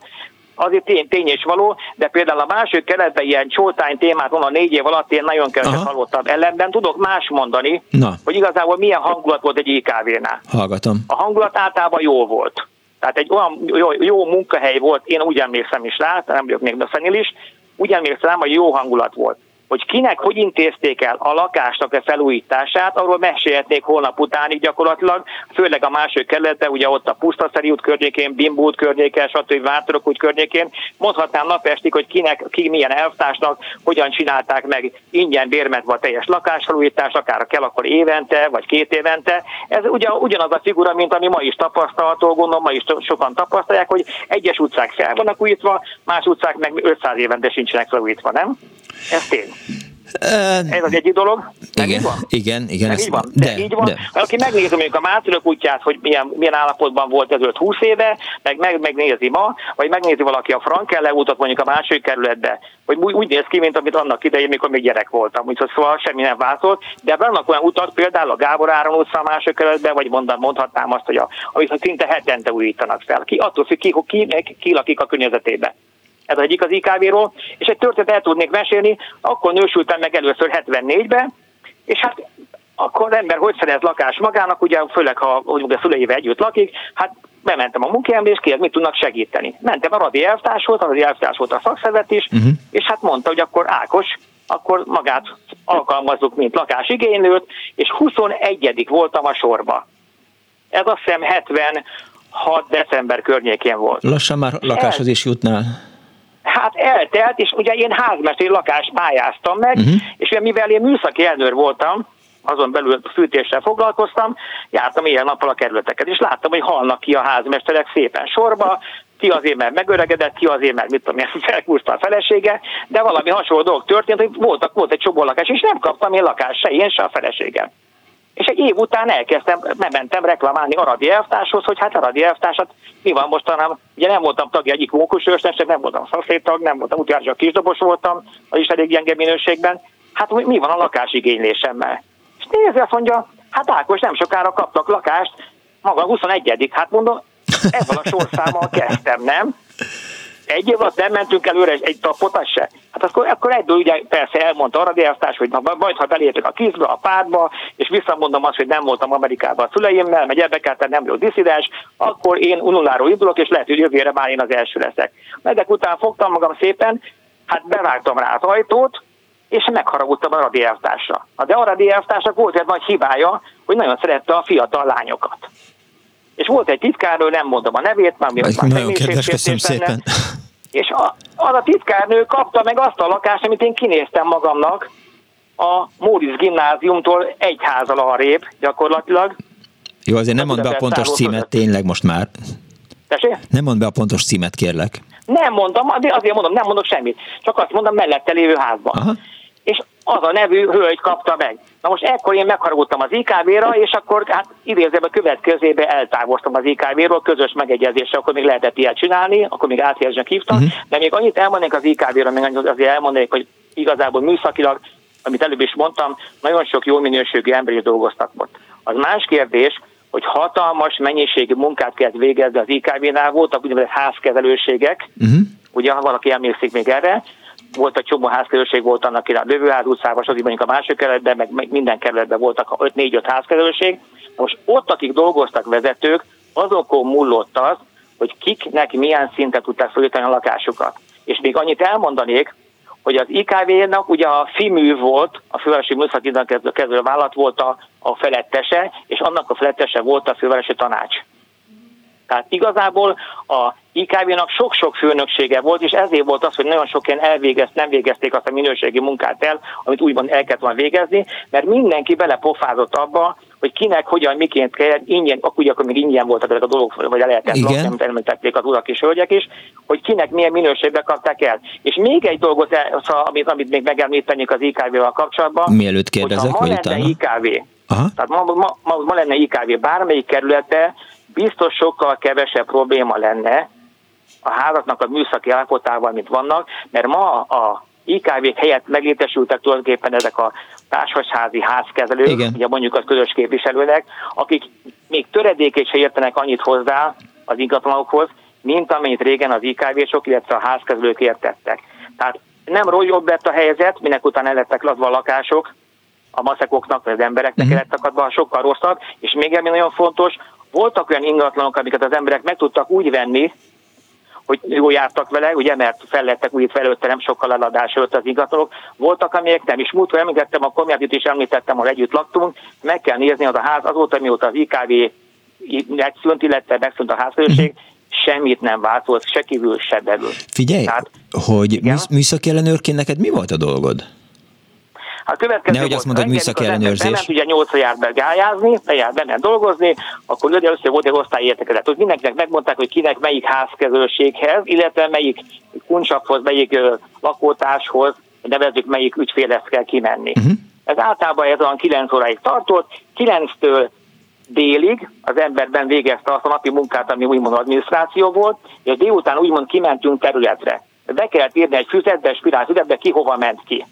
azért tény, tény és való, de például a másik keretben ilyen csótány témát van a négy év alatt, én nagyon keveset hallottam. Ellenben tudok más mondani, Na. hogy igazából milyen hangulat volt egy IKV-nál. Hallgatom. A hangulat általában jó volt. Tehát egy olyan jó, jó munkahely volt, én úgy emlékszem is rá, nem vagyok még is, úgy emlékszem, hogy jó hangulat volt hogy kinek hogy intézték el a lakásnak a felújítását, arról mesélhetnék holnap utánig gyakorlatilag, főleg a másik kerülete, ugye ott a Pusztaszeri út környékén, Bimbo út környéken, stb. Vártorok út környékén, mondhatnám napestig, hogy kinek, ki milyen elvtársnak, hogyan csinálták meg ingyen bérmetve a teljes lakásfelújítást, akár kell akkor évente, vagy két évente. Ez ugyan, ugyanaz a figura, mint ami ma is tapasztalható, gondolom, ma is sokan tapasztalják, hogy egyes utcák fel vannak újítva, más utcák meg 500 évente sincsenek felújítva, nem? Ez tény. Ez az egyik dolog. Nem igen, van? igen, igen. Ez, így van. De, de így van. De. Aki megnézi mondjuk a Mászülök útját, hogy milyen, milyen állapotban volt ezelőtt 20 éve, meg, meg megnézi ma, vagy megnézi valaki a Frankelle útat mondjuk a második kerületbe, hogy úgy, úgy néz ki, mint amit annak idején, mikor még gyerek voltam. Úgyhogy szóval semmi nem változott. De vannak olyan utak, például a Gábor Áron utca a második kerületben, vagy mondom, mondhatnám azt, hogy a, amit szinte hetente újítanak fel. Ki, attól függ, ki, ki, ki, ki lakik a környezetében ez egyik az IKV-ról, és egy történet el tudnék mesélni, akkor nősültem meg először 74-ben, és hát akkor az ember hogy szerez lakás magának, ugye főleg ha hogy a szüleivel együtt lakik, hát bementem a munkámba, és kérdeztem, mit tudnak segíteni. Mentem a radi elvtárshoz, a radi elvtárs volt a szakszervet is, uh-huh. és hát mondta, hogy akkor Ákos, akkor magát alkalmazzuk, mint lakásigénylőt, és 21 voltam a sorba. Ez azt hiszem 76 december környékén volt. Lassan már lakáshoz is jutnál. Hát eltelt, és ugye én házmesteri lakást pályáztam meg, uh-huh. és ugye mivel én műszaki elnőr voltam, azon belül fűtéssel foglalkoztam, jártam ilyen nappal a kerületeket, és láttam, hogy halnak ki a házmesterek szépen sorba, ki azért, mert megöregedett, ki azért, mert mit tudom én, *laughs* felkúrta a felesége, de valami hasonló dolog történt, hogy voltak, volt egy csomó lakás, és nem kaptam én lakást, se én, se a feleségem. És egy év után elkezdtem, mentem reklamálni Aradi elvtárshoz, hogy hát Aradi elvtársat mi van mostanában, ugye nem voltam tagja egyik mókusőrsnek, nem voltam szaszétag, nem voltam csak kisdobos voltam, az is elég gyenge minőségben. Hát mi van a lakásigénylésemmel? És nézi, azt mondja, hát Ákos nem sokára kaptak lakást, maga 21 hát mondom, ebből a sorszámmal kezdtem, nem? Egy év alatt nem mentünk előre egy, egy tapot, se. Hát akkor, akkor egyből ugye persze elmondta a radiáztás, hogy na, majd ha belépek a kizbe, a pártba, és visszamondom azt, hogy nem voltam Amerikában a szüleimmel, meg ebbe nem vagyok diszidens, akkor én unuláró indulok, és lehet, hogy jövőre már én az első leszek. Ezek után fogtam magam szépen, hát bevágtam rá az ajtót, és megharagudtam a radiáztásra. De a radiáztásnak volt egy nagy hibája, hogy nagyon szerette a fiatal lányokat. És volt egy titkárnő, nem mondom a nevét, már mi már Nagyon kedves, köszönöm szépen. És a, az a titkárnő kapta meg azt a lakást, amit én kinéztem magamnak a Móris gimnáziumtól egy házal arrébb gyakorlatilag. Jó, azért nem mondd be a pontos címet tényleg most már. Tessék? Nem mondd be a pontos címet, kérlek. Nem mondom, azért mondom, nem mondok semmit. Csak azt mondom, mellette lévő házban. Aha és az a nevű hölgy kapta meg. Na most ekkor én megharagudtam az IKV-ra, és akkor hát idézőben a következőbe eltávoztam az IKV-ról, közös megegyezésre, akkor még lehetett ilyet csinálni, akkor még áthelyezsnek hívtam, uh-huh. de még annyit elmondanék az IKV-ra, még azért elmondanék, hogy igazából műszakilag, amit előbb is mondtam, nagyon sok jó minőségű ember is dolgoztak ott. Az más kérdés, hogy hatalmas mennyiségű munkát kellett végezni az IKV-nál, voltak úgynevezett házkezelőségek, uh-huh. ugye, ha valaki emlékszik még erre, volt egy csomó házkerülség, volt annak a Lövőház utcában, stb. mondjuk a másik kerületben, meg minden kerületben voltak 5-4-5 házkerülség. Most ott, akik dolgoztak vezetők, azokon múlott az, hogy kiknek milyen szinten tudták fölíteni a lakásukat. És még annyit elmondanék, hogy az IKV-nak ugye a FIMű volt, a Fővárosi Műszaki kezdő vállalat volt a, a felettese, és annak a felettese volt a Fővárosi Tanács. Tehát igazából a IKV-nak sok-sok főnöksége volt, és ezért volt az, hogy nagyon sok ilyen elvégezt, nem végezték azt a minőségi munkát el, amit úgymond el kellett volna végezni, mert mindenki belepofázott abba, hogy kinek, hogyan, miként kell, ingyen, akkor ugye akkor még ingyen voltak ezek a dolgok, vagy lehetett lakni, amit említették az urak és hölgyek is, hogy kinek milyen minőségbe kapták el. És még egy dolgot, szóval, amit, amit még megemlítenék az IKV-val kapcsolatban, Mielőtt kérdezek, ma lenne IKV, Aha. tehát ma, ma, ma, ma lenne IKV bármelyik kerületbe, biztos sokkal kevesebb probléma lenne a házaknak a műszaki állapotával, mint vannak, mert ma a ikv helyett meglétesültek tulajdonképpen ezek a társasházi házkezelők, Igen. ugye mondjuk az közös képviselőnek, akik még töredékét se értenek annyit hozzá az ingatlanokhoz, mint amennyit régen az IKV-sok, illetve a házkezelők értettek. Tehát nem jobb lett a helyzet, minek után el lettek ladva a lakások, a maszekoknak, vagy az embereknek uh-huh. lettek adva, sokkal rosszabb, és még ami nagyon fontos, voltak olyan ingatlanok, amiket az emberek meg tudtak úgy venni, hogy jó jártak vele, ugye, mert fellettek úgy felőtte nem sokkal eladás előtt az ingatlanok. Voltak, amelyek nem is múltkor említettem, a komját is említettem, ahol együtt laktunk, meg kell nézni az a ház, azóta mióta az IKV megszűnt, illetve megszűnt a házközösség, semmit nem változott, se kívül, se belül. Figyelj, Tehát, hogy műszaki ellenőrként neked mi volt a dolgod? A következő Nehogy azt mondod, hogy műszaki ellenőrzés. Nem ugye nyolcra járt be gályázni, bejárt benne dolgozni, akkor ugye össze volt egy osztályértekezet. Hogy mindenkinek megmondták, hogy kinek melyik házkezőséghez, illetve melyik kuncsakhoz, melyik lakótárshoz nevezzük melyik ügyfélhez kell kimenni. Uh-huh. Ez általában ez olyan 9 óráig tartott, 9-től délig az emberben végezte azt a napi munkát, ami úgymond adminisztráció volt, és délután úgymond kimentünk területre. Be kellett írni egy füzetbe, spirál füzetbe, ki hova ment ki.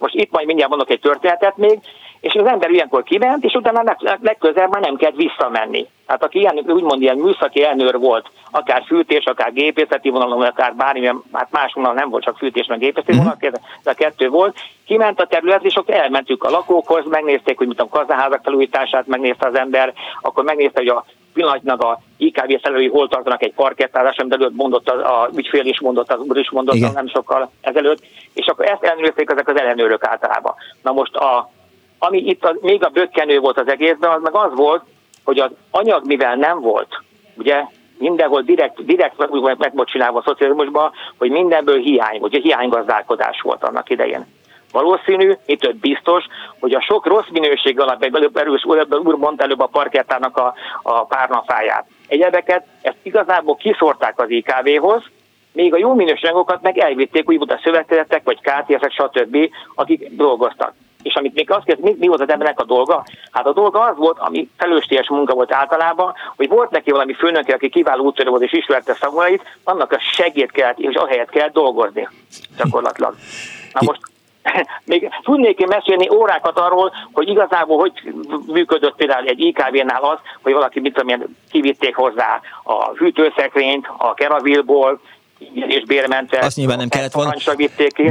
Most itt majd mindjárt mondok egy történetet még, és az ember ilyenkor kiment, és utána legközelebb már nem kellett visszamenni. Hát aki ilyen, úgymond ilyen műszaki elnőr volt, akár fűtés, akár gépészeti vonalon, akár bármilyen, hát más vonal nem volt, csak fűtés, meg gépészeti vonal, mhm. ez a kettő volt, kiment a terület, és akkor elmentük a lakókhoz, megnézték, hogy mit a kazaházak felújítását, megnézte az ember, akkor megnézte, hogy a pillanatnak a IKV felelői hol tartanak egy parkettázás, amit előtt mondott a, a ügyfél is mondott, az úr is mondott Igen. nem sokkal ezelőtt, és akkor ezt ellenőrizték ezek az ellenőrök általában. Na most a, ami itt a, még a bökkenő volt az egészben, az meg az volt, hogy az anyag mivel nem volt, ugye mindenhol direkt, direkt meg volt csinálva a szocializmusban, hogy mindenből hiány hogy hiánygazdálkodás volt annak idején. Valószínű, itt több biztos, hogy a sok rossz minőség alapján, előbb erős úr mondta előbb a parkettának a, a párnafáját. Egyebeket ezt igazából kiszorták az IKV-hoz, még a jó minőségokat meg elvitték úgy a szövetkezetek, vagy KTS-ek, stb., akik dolgoztak. És amit még azt kérdez, mi, mi volt az embernek a dolga? Hát a dolga az volt, ami felőstélyes munka volt általában, hogy volt neki valami főnöke, aki kiváló úttörő volt és ismerte szavait, annak a segít kellett, és ahelyett kell dolgozni gyakorlatilag. Na most *laughs* még tudnék én mesélni órákat arról, hogy igazából hogy működött például egy IKV-nál az, hogy valaki mit tudom kivitték hozzá a hűtőszekrényt a keravilból, és bérmente. Azt nyilván nem kellett volna.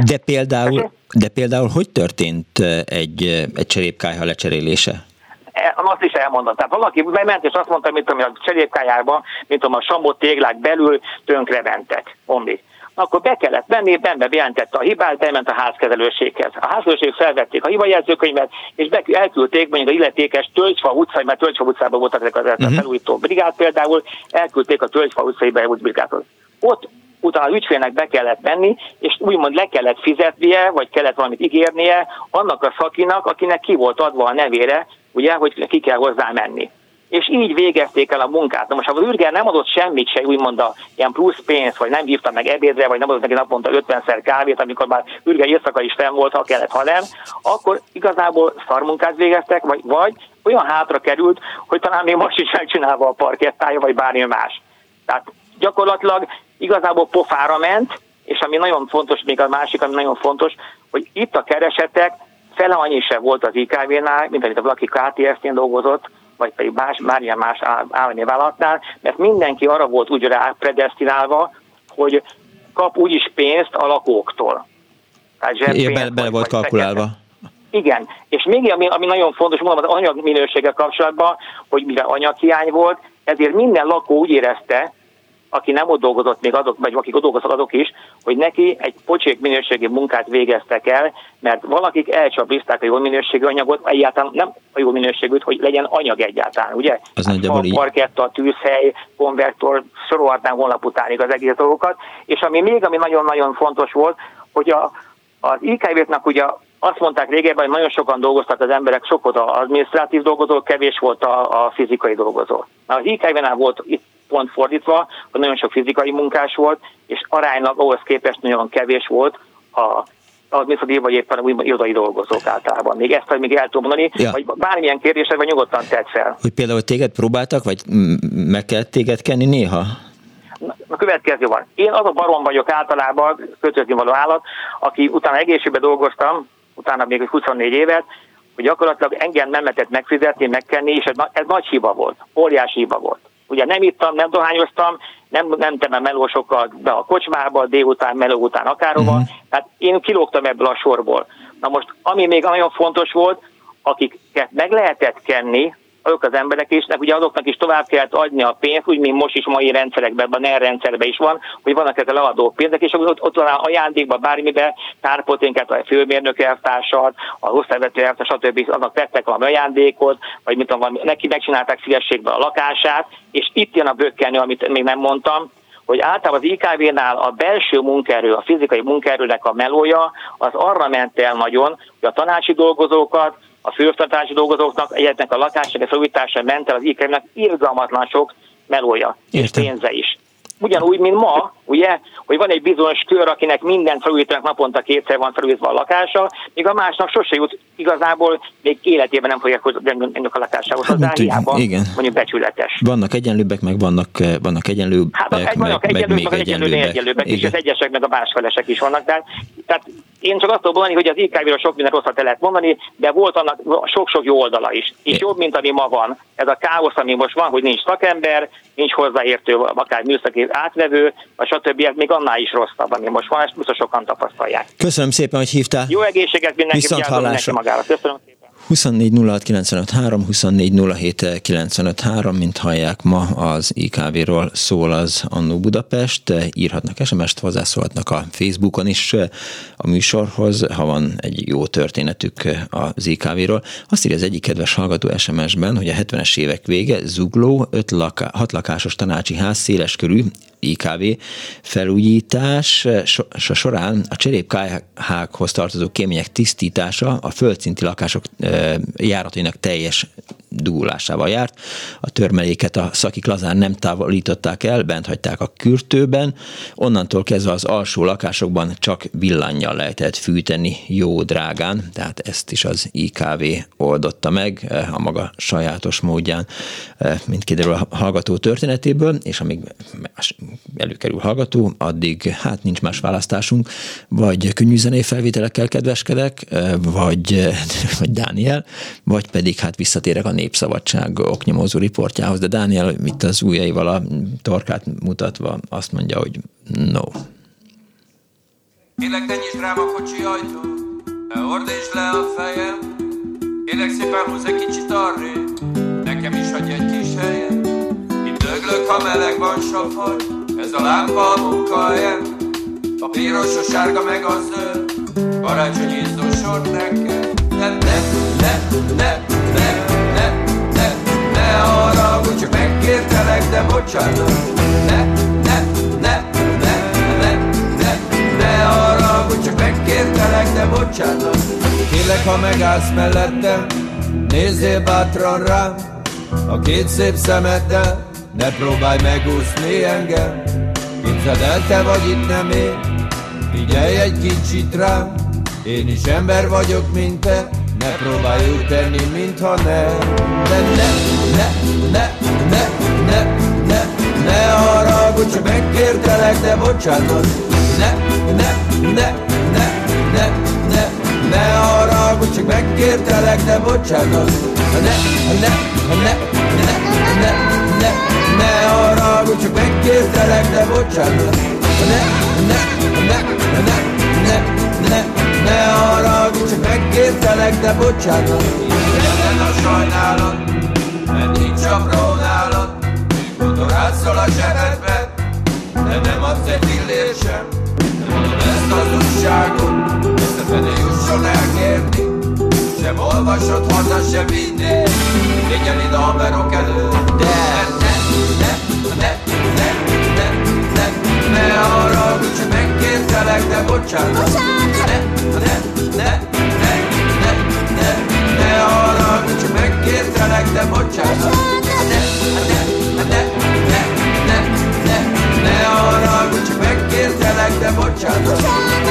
De például, de például hogy történt egy, egy cserépkályha lecserélése? E, azt is elmondom. Tehát valaki bement, és azt mondta, mint a cserépkályába, mint a samot téglák belül tönkre mentek, omlik akkor be kellett menni, benne bejelentette a hibát, bement a házkezelőséghez. A házkezelőség felvették a hibajegyzőkönyvet, és be, elküldték mondjuk a illetékes Tölgyfa utcai, mert Tölgyfa utcában voltak ezek az uh-huh. felújító brigád például, elküldték a Tölgyfa utcai bejelentő brigádot. Ott utána az ügyfélnek be kellett menni, és úgymond le kellett fizetnie, vagy kellett valamit ígérnie annak a szakinak, akinek ki volt adva a nevére, ugye, hogy ki kell hozzá menni és így végezték el a munkát. Na most ha az űrger nem adott semmit se, úgymond a ilyen plusz pénzt, vagy nem hívta meg ebédre, vagy nem adott neki naponta 50-szer kávét, amikor már űrger éjszaka is fenn volt, ha kellett, ha nem, akkor igazából szarmunkát végeztek, vagy, vagy olyan hátra került, hogy talán még most is megcsinálva a parkettája, vagy bármi más. Tehát gyakorlatilag igazából pofára ment, és ami nagyon fontos, még a másik, ami nagyon fontos, hogy itt a keresetek fele annyi se volt az IKV-nál, mint amit valaki KTS-nél dolgozott, vagy pedig más, bármilyen más állami vállalatnál, mert mindenki arra volt úgy rá predestinálva, hogy kap úgyis pénzt a lakóktól. Tehát Igen, bele, bele volt kalkulálva. Igen, és még ami, ami nagyon fontos, mondom, az anyag minőséggel kapcsolatban, hogy mivel anyaghiány volt, ezért minden lakó úgy érezte, aki nem ott dolgozott még azok, vagy akik ott dolgoztak azok is, hogy neki egy pocsék minőségi munkát végeztek el, mert valakik elcsapizták a jó minőségű anyagot, egyáltalán nem a jó minőségűt, hogy legyen anyag egyáltalán, ugye? Az hát nagyjából így. Parketta, tűzhely, konvektor, sorolhatnám holnap utánig az egész dolgokat, és ami még, ami nagyon-nagyon fontos volt, hogy a, az IKV-knak ugye azt mondták régebben, hogy nagyon sokan dolgoztak az emberek, sok volt az adminisztrátív dolgozó, kevés volt a, a fizikai dolgozó. Na, az IKV-nál volt itt pont fordítva, hogy nagyon sok fizikai munkás volt, és aránylag ahhoz képest nagyon kevés volt a adminisztratív vagy éppen úgymond irodai dolgozók általában. Még ezt még el tudom mondani, ja. vagy bármilyen kérdésed, vagy nyugodtan tett fel. Hogy például téged próbáltak, vagy meg kell téged kenni néha? A következő van. Én az a barom vagyok általában, kötözni való állat, aki utána egészségben dolgoztam, utána még 24 évet, hogy gyakorlatilag engem nem lehetett megfizetni, megkenni, és ez, ez nagy hiba volt, óriási hiba volt. Ugye nem ittam, nem dohányoztam, nem mentem melósokkal be a kocsmába, délután, meló után akárhova. Uh-huh. Tehát én kilógtam ebből a sorból. Na most, ami még nagyon fontos volt, akiket meg lehetett kenni, azok az emberek is, ugye azoknak is tovább kellett adni a pénzt, úgy, mint most is mai rendszerekben, a NER rendszerben is van, hogy vannak ezek a leadó pénzek, és ott, ott van ajándékban bármiben, tárpoténket, a főmérnök elvtársat, a osztályvető elvtárs, stb. annak tettek valami ajándékot, vagy mit tudom, neki megcsinálták szívességbe a lakását, és itt jön a bökkenő, amit még nem mondtam, hogy általában az IKV-nál a belső munkaerő, a fizikai munkaerőnek a melója, az arra ment el nagyon, hogy a tanácsi dolgozókat, a főoktatási dolgozóknak, egyetnek a lakások felújítása ment el az IKM-nek irgalmatlan sok melója és pénze is. Ugyanúgy, mint ma, ugye, hogy van egy bizonyos kör, akinek minden felújítanak naponta kétszer van felújítva a lakása, míg a másnak sose jut igazából, még életében nem fogják ennek a lakásához hát, hozzá, hiába igen. mondjuk becsületes. Vannak egyenlőbbek, meg vannak, eh, vannak egyenlőbbek, hát, meg, vannak meg, egyenlőbbek, meg még egyenlőbbek, egyenlőbbek és az egyesek, meg a másfelesek is vannak. De, tehát én csak azt tudom mondani, hogy az IKV-ról sok minden rosszat el lehet mondani, de volt annak sok-sok jó oldala is. És jobb, mint ami ma van. Ez a káosz, ami most van, hogy nincs szakember, nincs hozzáértő, akár műszaki átvevő, vagy Ez még annál is rosszabb, ami most van, ezt biztos sokan tapasztalják. Köszönöm szépen, hogy hívtál. Jó egészséget mindenki, Viszont mindenki magára. Köszönöm szépen. 24 24 mint hallják ma az IKV-ról szól az Annó Budapest. Írhatnak SMS-t, hozzászólhatnak a Facebookon is a műsorhoz, ha van egy jó történetük az IKV-ról. Azt írja az egyik kedves hallgató SMS-ben, hogy a 70-es évek vége Zugló 5 laká, 6 lakásos tanácsi ház széles körű IKV felújítás során a cserépkályhákhoz tartozó kémények tisztítása a földszinti lakások járatainak teljes dúlásával járt. A törmeléket a szakik lazán nem távolították el, bent hagyták a kürtőben. Onnantól kezdve az alsó lakásokban csak villannyal lehetett fűteni jó drágán, tehát ezt is az IKV oldotta meg a maga sajátos módján, mint kiderül a hallgató történetéből, és amíg előkerül hallgató, addig hát nincs más választásunk, vagy könnyű zenei felvételekkel kedveskedek, vagy, vagy Dániel, vagy pedig hát visszatérek a Népszabadság oknyomozó riportjához, de Dániel itt az ujjaival a torkát mutatva azt mondja, hogy no. Kérlek, ne nyisd rám a kocsi ajtó, ne le a fejem, kérlek szépen húzz egy kicsit arrébb, nekem is hagyj egy döglök, ha meleg van sofaj, ez a lámpa a munkahelyem, a piros, a sárga meg a zöld, karácsonyi sor nekem. Nem, nem, nem, nem, nem, nem, nem, ne haragudj, csak megkértelek, de bocsánat. Ne, ne, ne, ne, ne, ne, ne haragudj, csak megkértelek, de bocsánat. Kérlek, ha megállsz mellettem, nézzél bátran rám, a két szép szemeddel, ne próbálj megúszni engem. Képzeld el, te vagy itt nem én, figyelj egy kicsit rám, én is ember vagyok, mint te, ne próbálj úgy tenni, mintha nem. De ne, ne, ne, ne, ne, ne, ne haragudj, csak megkértelek, de bocsánat. Ne, ne, ne, ne, ne, ne, ne haragudj, csak megkértelek, de bocsánat. Ne, ne, ne, ne, ne, ne, ne haragudj, csak megkértelek, de bocsánat. Ne, ne, ne, ne, ne, ne, ne haragudj, csak megkértelek, de bocsánat. Minden a sajnálat, mert nincs apró nálad Mikor átszol a zsebedbe, de nem adsz egy fillér sem Nem mondom ezt az újságot, összefele jusson elkérni Sem olvasod haza, sem vinni Figyelj a haverok előtt De ne, ne, ne, ne, ne, ne, ne haragudj, megkértelek, de bocsánat Ne, ne, ne, ne, ne, ne, ne haragudj, megkértelek, de bocsánat. Ne, ne, ne, ne, ne, ne, ne haragudj, megkértelek, de bocsánat. Ne,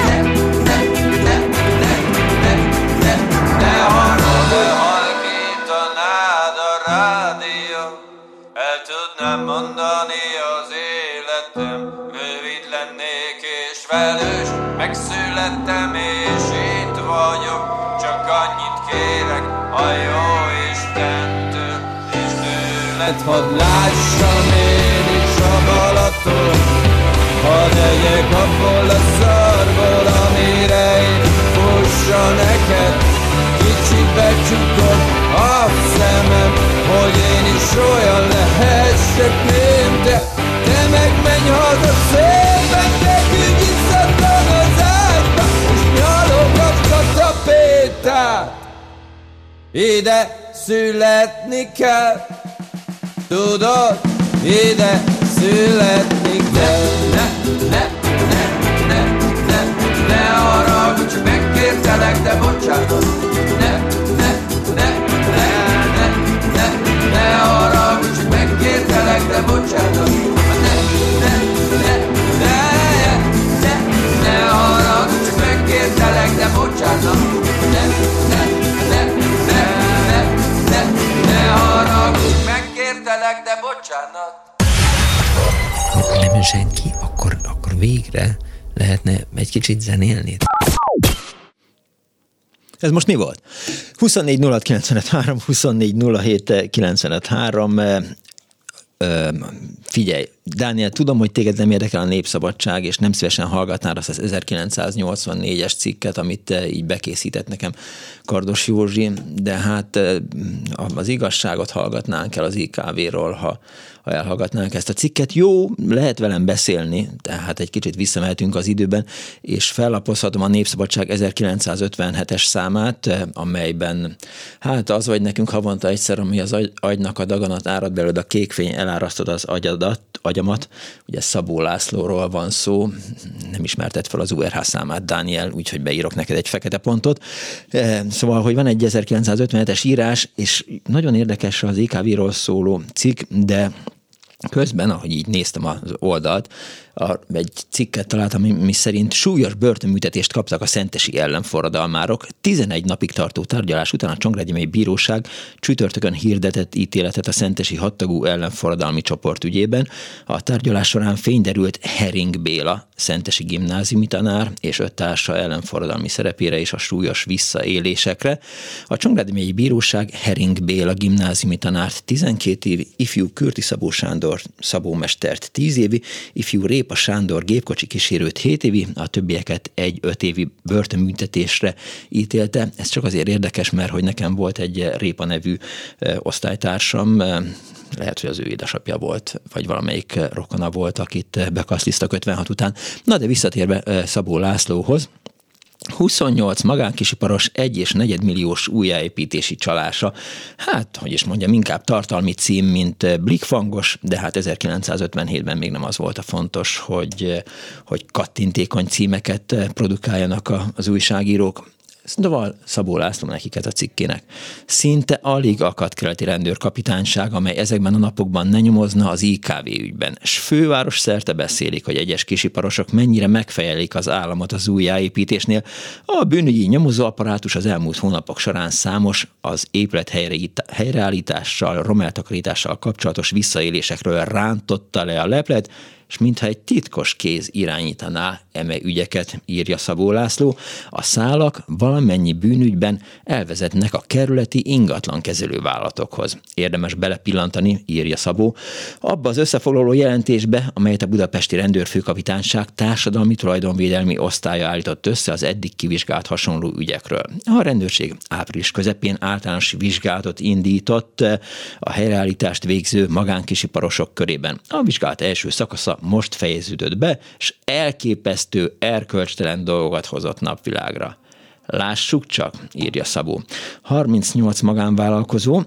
vagyok, csak annyit kérek a jó Istentől, és tőled hadd lássam én is a Balaton, hadd egyek abból a szarból, amire én fussa neked, kicsit becsukod a szemem, hogy én is olyan lehessek, mint te, te meg menj haza szépen, Ide születni kell, tudod, ide születni kell. Ne, ne, ne, ne, ne, ne, ne arra, hogy megkértelek, de bocsánat. Ne, ne, ne, ne, ne, ne, ne arra, hogy megkértelek, de bocsánat. Ne, ne, ne, ne, ne, ne, ne arra, hogy megkértelek, de bocsánat. Ne, ne. Nem jön senki, akkor, akkor végre lehetne egy kicsit zenélni. Ez most mi volt? 24 06 953, 24 07 953, figyelj, Dániel, tudom, hogy téged nem érdekel a népszabadság, és nem szívesen hallgatnál azt az 1984-es cikket, amit így bekészített nekem Kardos Józsi, de hát az igazságot hallgatnánk el az IKV-ról, ha, ha elhallgatnánk ezt a cikket. Jó, lehet velem beszélni, tehát egy kicsit visszamehetünk az időben, és fellapozhatom a Népszabadság 1957-es számát, amelyben hát az vagy nekünk havonta egyszer, ami az agynak a daganat árad belőled, a kékfény elárasztod az agyadat, agyamat. Ugye Szabó Lászlóról van szó, nem ismertet fel az URH számát, Dániel, úgyhogy beírok neked egy fekete pontot. Szóval, hogy van egy 1957-es írás, és nagyon érdekes az EKV-ról szóló cikk, de közben, ahogy így néztem az oldalt, a, egy cikket találtam, mi szerint súlyos börtönműtetést kaptak a szentesi ellenforradalmárok. 11 napig tartó tárgyalás után a Csongrádi Bíróság csütörtökön hirdetett ítéletet a szentesi hattagú ellenforradalmi csoport ügyében. A tárgyalás során fényderült Hering Béla, szentesi gimnáziumi tanár és öt társa ellenforradalmi szerepére és a súlyos visszaélésekre. A Csongrádi Bíróság Hering Béla gimnáziumi tanárt 12 év, ifjú Kürti Szabó Sándor szabómestert 10 évi, ifjú Rép Répa Sándor gépkocsi kísérőt 7 évi, a többieket egy-öt évi börtönbüntetésre ítélte. Ez csak azért érdekes, mert hogy nekem volt egy Répa nevű osztálytársam, lehet, hogy az ő édesapja volt, vagy valamelyik rokona volt, akit bekasztisztak 56 után. Na de visszatérve Szabó Lászlóhoz, 28 magánkisiparos 1 és 4 milliós újjáépítési csalása. Hát, hogy is mondjam, inkább tartalmi cím, mint blikfangos, de hát 1957-ben még nem az volt a fontos, hogy, hogy kattintékony címeket produkáljanak az újságírók. Szóval Szabó László nekiket a cikkének. Szinte alig akadt keleti rendőrkapitányság, amely ezekben a napokban ne nyomozna az IKV ügyben, s főváros szerte beszélik, hogy egyes kisiparosok mennyire megfejelik az államot az újjáépítésnél. A bűnügyi nyomozóapparátus az elmúlt hónapok során számos az épület helyreállítással, romeltakarítással kapcsolatos visszaélésekről rántotta le a leplet, és mintha egy titkos kéz irányítaná eme ügyeket, írja Szabó László, a szálak valamennyi bűnügyben elvezetnek a kerületi ingatlan vállalatokhoz. Érdemes belepillantani, írja Szabó, abba az összefoglaló jelentésbe, amelyet a budapesti rendőrfőkapitányság társadalmi tulajdonvédelmi osztálya állított össze az eddig kivizsgált hasonló ügyekről. A rendőrség április közepén általános vizsgálatot indított a helyreállítást végző magánkisiparosok körében. A vizsgálat első szakasza most fejeződött be, és elképesztő, erkölcstelen dolgokat hozott napvilágra. Lássuk csak, írja Szabó. 38 magánvállalkozó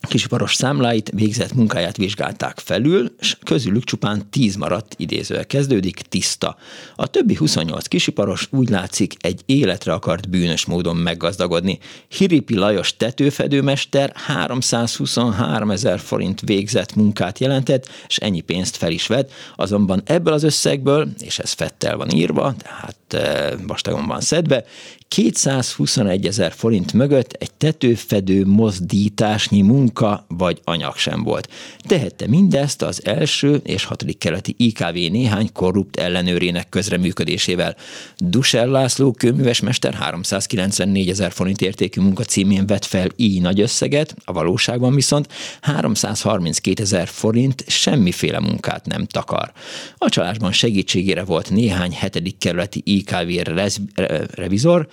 kisiparos számláit, végzett munkáját vizsgálták felül, és közülük csupán 10 maradt idézővel kezdődik, tiszta. A többi 28 kisiparos úgy látszik egy életre akart bűnös módon meggazdagodni. Hiripi Lajos tetőfedőmester 323 ezer forint végzett munkát jelentett, és ennyi pénzt fel is vett, azonban ebből az összegből, és ez fettel van írva, tehát e, vastagon van szedve, 221 ezer forint mögött egy tetőfedő mozdításnyi munka vagy anyag sem volt. Tehette mindezt az első és hatodik keleti IKV néhány korrupt ellenőrének közreműködésével. Dusel László kőművesmester 394 ezer forint értékű munka címén vett fel így nagy összeget, a valóságban viszont 332 ezer forint semmiféle munkát nem takar. A csalásban segítségére volt néhány hetedik kerületi IKV revizor,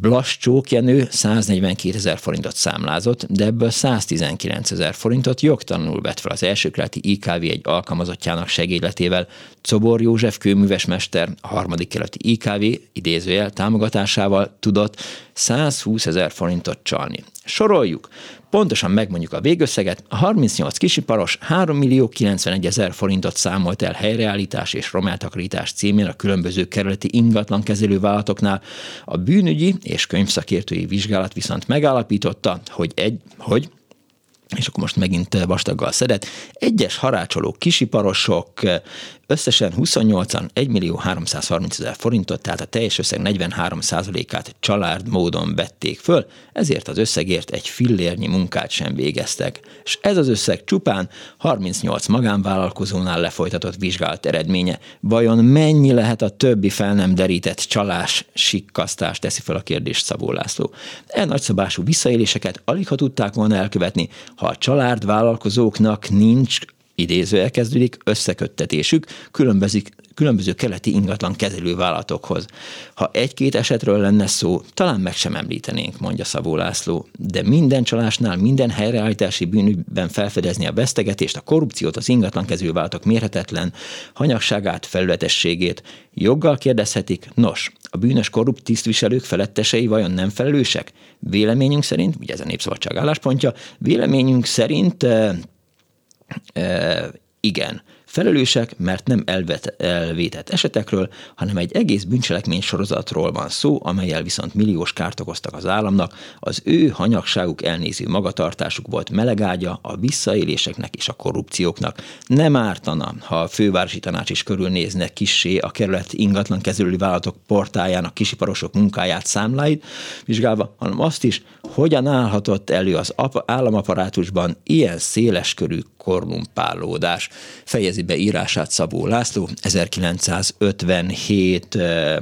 Blascsók Jenő 142 ezer forintot számlázott, de ebből 119 ezer forintot jogtalanul vett fel az elsőkeleti IKV egy alkalmazottjának segédletével. Cobor József kőművesmester a harmadik keleti IKV idézőjel támogatásával tudott 120 ezer forintot csalni. Soroljuk. Pontosan megmondjuk a végösszeget, a 38 kisiparos 3 millió 91 ezer forintot számolt el helyreállítás és romeltakarítás címén a különböző kerületi ingatlan vállalatoknál. A bűnügyi és könyvszakértői vizsgálat viszont megállapította, hogy egy, hogy és akkor most megint vastaggal szedett. Egyes harácsolók, kisiparosok, Összesen 28-an 1 millió 330 ezer forintot, tehát a teljes összeg 43 át család módon vették föl, ezért az összegért egy fillérnyi munkát sem végeztek. És ez az összeg csupán 38 magánvállalkozónál lefolytatott vizsgált eredménye. Vajon mennyi lehet a többi fel nem derített csalás, sikkasztás, teszi fel a kérdést Szabó László. E nagyszabású visszaéléseket alig ha tudták volna elkövetni, ha a családvállalkozóknak nincs idézője kezdődik, összeköttetésük különbözik, különböző keleti ingatlan kezelő vállalatokhoz. Ha egy-két esetről lenne szó, talán meg sem említenénk, mondja Szabó László, de minden csalásnál, minden helyreállítási bűnben felfedezni a vesztegetést, a korrupciót, az ingatlan vállalatok mérhetetlen hanyagságát, felületességét. Joggal kérdezhetik, nos, a bűnös korrupt tisztviselők felettesei vajon nem felelősek? Véleményünk szerint, ugye ez a népszabadság álláspontja, véleményünk szerint eh, igen, felelősek, mert nem elvet, elvétett esetekről, hanem egy egész bűncselekmény sorozatról van szó, amelyel viszont milliós kárt okoztak az államnak, az ő hanyagságuk elnéző magatartásuk volt melegágya a visszaéléseknek és a korrupcióknak. Nem ártana, ha a fővárosi tanács is körülnézne kissé a kerület ingatlan kezelő vállalatok portájának kisiparosok munkáját számláit vizsgálva, hanem azt is, hogyan állhatott elő az államaparátusban ilyen széleskörű korrumpálódás. Fejezi be írását Szabó László, 1957,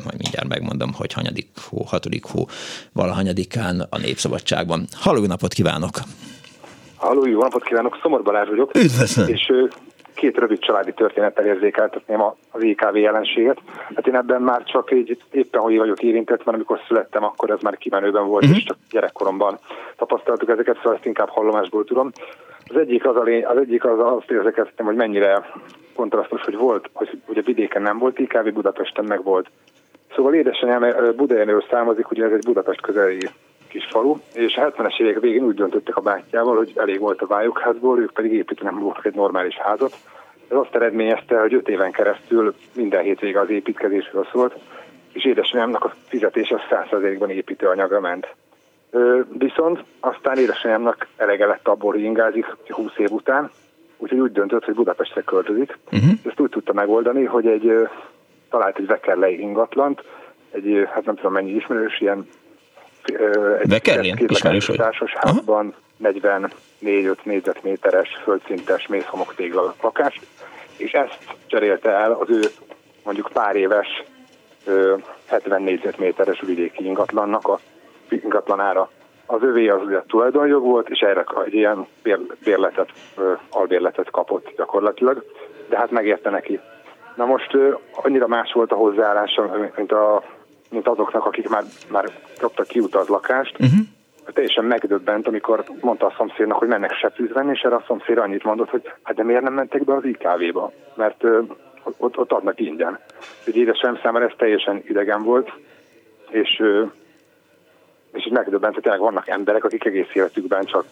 majd mindjárt megmondom, hogy hanyadik hó, hatodik hó, valahanyadikán a Népszabadságban. Halló, napot kívánok! Halló, jó napot kívánok! Szomor Balázs vagyok. Üdvözlöm! És két rövid családi történettel érzékeltetném az IKV jelenséget. Hát én ebben már csak így éppen hogy vagyok érintett, mert amikor születtem, akkor ez már kimenőben volt, uh-huh. és csak gyerekkoromban tapasztaltuk ezeket, szóval ezt inkább hallomásból tudom. Az egyik az, a lény, az, egyik az azt érzékeltettem, hogy mennyire kontrasztos, hogy volt, hogy ugye vidéken nem volt IKV, Budapesten meg volt. Szóval édesanyám Budajenőről származik, ugye ez egy Budapest közeli kis falu, és a 70-es évek végén úgy döntöttek a bátyjával, hogy elég volt a vályokházból, ők pedig építenek voltak egy normális házat. Ez azt eredményezte, hogy 5 éven keresztül minden hétvége az építkezésről szólt, és édesanyámnak a fizetése 100%-ban építőanyagra ment. Ö, viszont aztán édesanyámnak elege lett abból, hogy ingázik 20 év után, úgyhogy úgy döntött, hogy Budapestre költözik. Uh-huh. Ezt úgy tudta megoldani, hogy egy talált egy vekerlei ingatlant, egy, hát nem tudom mennyi ismerős, ilyen egy vagy? házban 44-5 négyzetméteres földszintes mészhomok tégla lakást, és ezt cserélte el az ő mondjuk pár éves 70 négyzetméteres vidéki ingatlannak a ingatlanára. Az övé az ugye tulajdonjog volt, és erre egy ilyen bérletet, albérletet kapott gyakorlatilag, de hát megérte neki. Na most annyira más volt a hozzáállása, mint a mint azoknak, akik már, már kaptak kiutaz lakást. Uh-huh. Teljesen megdöbbent, amikor mondta a szomszédnak, hogy mennek sepűz venni, és erre a szomszéd annyit mondott, hogy hát de miért nem mentek be az IKV-ba? Mert ö, ott, ott adnak ingyen. Úgyhogy édesem számára ez teljesen idegen volt, és, ö, és megdöbbent, hogy tényleg vannak emberek, akik egész életükben csak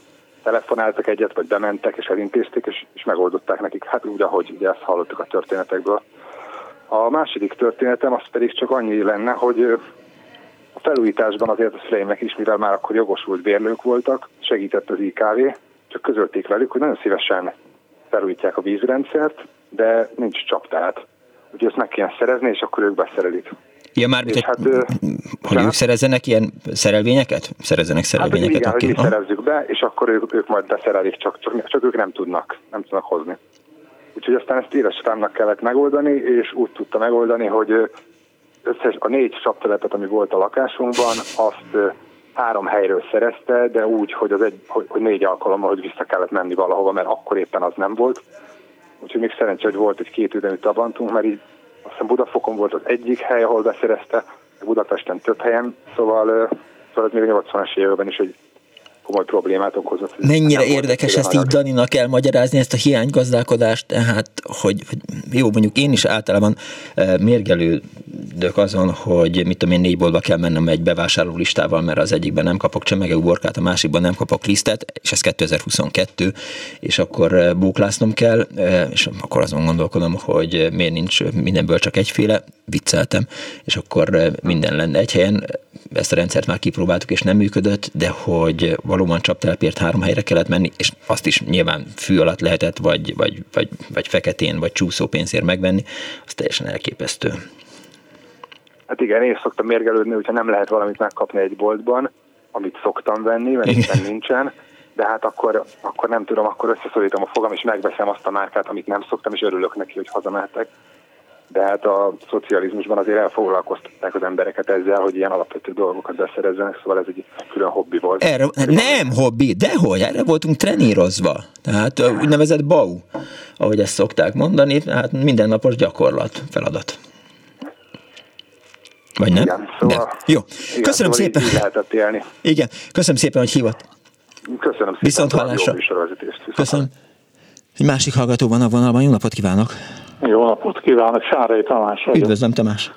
telefonáltak egyet, vagy bementek, és elintézték, és, és megoldották nekik, hát úgy, ahogy ugye ezt hallottuk a történetekből. A második történetem az pedig csak annyi lenne, hogy a felújításban azért a szüleimnek is, mivel már akkor jogosult bérlők voltak, segített az IKV, csak közölték velük, hogy nagyon szívesen felújítják a vízrendszert, de nincs csaptát. Úgyhogy ezt meg kéne szerezni, és akkor ők beszerelik. Ja, már hogy, hát, hogy ők szerezzenek ilyen szerelvényeket? Szerezzenek szerelvényeket? Hát igen, hogy mi szerezzük be, és akkor ők, ők majd beszerelik, csak, csak, csak ők nem tudnak, nem tudnak hozni. Úgyhogy aztán ezt édesapámnak kellett megoldani, és úgy tudta megoldani, hogy összes a négy saptelepet, ami volt a lakásunkban, azt három helyről szerezte, de úgy, hogy, az egy, hogy, hogy négy alkalommal, hogy vissza kellett menni valahova, mert akkor éppen az nem volt. Úgyhogy még szerencsé, hogy volt egy két ütemű tabantunk, mert így azt hiszem Budafokon volt az egyik hely, ahol beszerezte, Budapesten több helyen, szóval, szóval ez még a 80-as években is egy komoly problémát okozott. Mennyire érdekes ezt így Daninak elmagyarázni, ezt a hiánygazdálkodást, tehát, hogy, hogy jó, mondjuk én is általában e, mérgelődök azon, hogy mit tudom én, négy boltba kell mennem egy bevásárló listával, mert az egyikben nem kapok csemege uborkát, a másikban nem kapok lisztet, és ez 2022, és akkor e, bóklásznom kell, e, és akkor azon gondolkodom, hogy miért nincs mindenből csak egyféle, vicceltem, és akkor minden lenne egy helyen, ezt a rendszert már kipróbáltuk, és nem működött, de hogy valóban csaptelepért három helyre kellett menni, és azt is nyilván fű alatt lehetett, vagy, vagy, vagy, vagy feketén, vagy csúszópénzért megvenni, az teljesen elképesztő. Hát igen, én szoktam mérgelődni, hogyha nem lehet valamit megkapni egy boltban, amit szoktam venni, mert éppen nincsen, de hát akkor, akkor nem tudom, akkor összeszorítom a fogam, és megveszem azt a márkát, amit nem szoktam, és örülök neki, hogy hazamehetek. De hát a szocializmusban azért elfoglalkoztatták az embereket ezzel, hogy ilyen alapvető dolgokat beszerezzenek, szóval ez egy külön hobbi volt. Erre, nem hobbi, dehogy, erre voltunk trenírozva. Tehát úgynevezett BAU, ahogy ezt szokták mondani, hát mindennapos gyakorlat, feladat. Vagy nem? Igen, szóval, De. Jó. Igen, Köszönöm szóval szépen. Így, így lehetett élni. Igen. Köszönöm szépen, hogy hívott. Köszönöm szépen. Viszont hallásra. Köszönöm. Egy másik hallgató van a vonalban. Jó napot kívánok! Jó napot kívánok, Sárai Tamás vagyok. Üdvözlöm Tamás!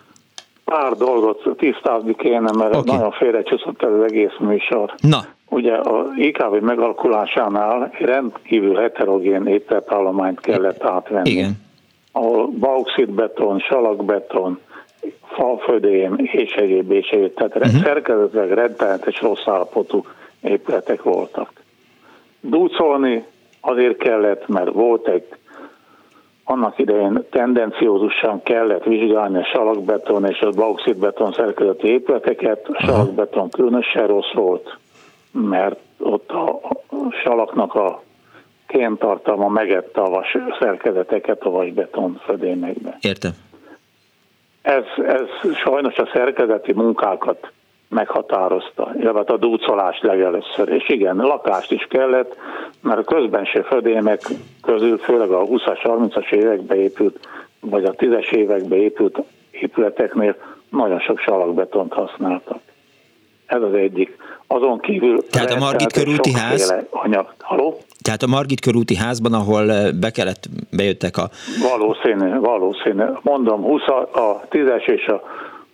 Pár dolgot tisztázni kéne, mert okay. nagyon félrecsúszott ez az egész műsor. Na. Ugye a IKV megalkulásánál rendkívül heterogén épületállományt kellett átvenni. Igen. Ahol bauxitbeton, salakbeton, falfödém és egyéb és egyéb. Tehát uh-huh. szerkezetileg rettenetes rossz állapotú épületek voltak. Dúcolni azért kellett, mert volt egy annak idején tendenciózusan kellett vizsgálni a salakbeton és a bauxitbeton szerkezeti épületeket. A salakbeton különösen rossz volt, mert ott a salaknak a kéntartalma megette a vas szerkezeteket a vasbeton födémekbe. Értem. Ez, ez sajnos a szerkezeti munkákat meghatározta, illetve a dúcolást legelőször. És igen, lakást is kellett, mert a közbenső födémek közül, főleg a 20-as, 30-as évekbe épült, vagy a 10-es évekbe épült épületeknél nagyon sok salakbetont használtak. Ez az egyik. Azon kívül... Tehát a Margit körúti ház... Anyag. Haló? Tehát a Margit körúti házban, ahol be kellett, bejöttek a... Valószínű, valószínű. Mondom, 20, a 10-es és a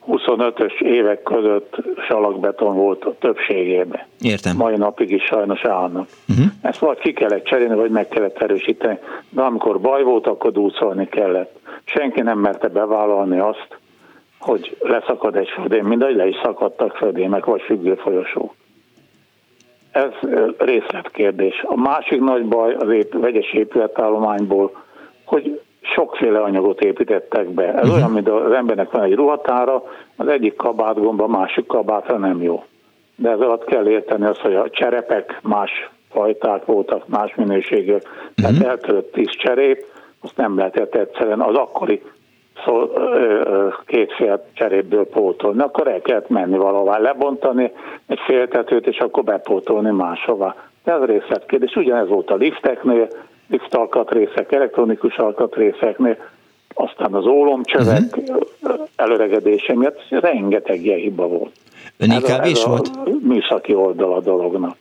25-ös évek között salakbeton volt a többségében. Értem. Mai napig is sajnos állnak. Uh-huh. Ezt vagy ki kellett cserélni, vagy meg kellett erősíteni. De amikor baj volt, akkor dúcolni kellett. Senki nem merte bevállalni azt, hogy leszakad egy födém, mindegy le is szakadtak födémek, vagy függő folyosók. Ez részletkérdés. A másik nagy baj az ép, vegyes épületállományból, hogy sokféle anyagot építettek be. Ez uh-huh. olyan, mint az embernek van egy ruhatára, az egyik kabátgomba, a másik kabátra nem jó. De ez alatt kell érteni azt, hogy a cserepek más fajták voltak, más minőségek, uh-huh. tehát eltörött tíz cserép, azt nem lehetett egyszerűen az akkori szó, két fél cserépből pótolni, akkor el kellett menni valahová, lebontani egy féltetőt, és akkor bepótolni máshová. De ez részletkérdés. Ugyanez volt a lifteknél, lift alkatrészek, elektronikus alkatrészeknél, aztán az ólomcsövek uh-huh. előregedése miatt rengeteg ilyen hiba volt. Ön IKV-s volt? A műszaki oldal a dolognak.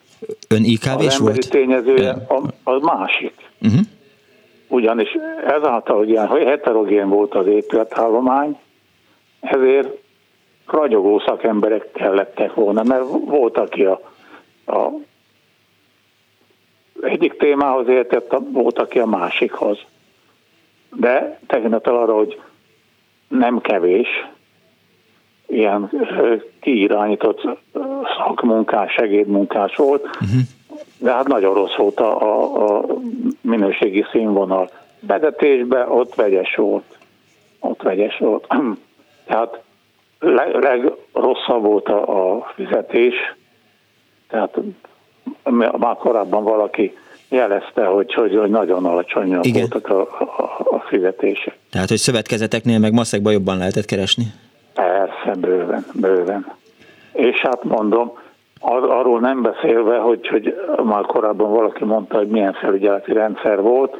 Ön IKV-s volt? Az tényezője a, a másik. Uh-huh. Ugyanis ezáltal, hogy ilyen heterogén volt az épületállomány, ezért ragyogó szakemberek kellettek volna, mert volt, aki a, a egyik témához értett, volt, aki a másikhoz. De tekintettel arra, hogy nem kevés ilyen kiirányított szakmunkás, segédmunkás volt, uh-huh. De hát nagyon rossz volt a, a, a minőségi színvonal. Vezetésben ott vegyes volt. Ott vegyes volt. *clears throat* Tehát legrosszabb volt a, a fizetés, tehát már korábban valaki jelezte, hogy, hogy, hogy nagyon alacsonyak Igen. voltak a, a, a fizetések. Tehát, hogy szövetkezeteknél meg maszekban jobban lehetett keresni? Persze, bőven, bőven. És hát mondom, ar- arról nem beszélve, hogy, hogy már korábban valaki mondta, hogy milyen felügyeleti rendszer volt,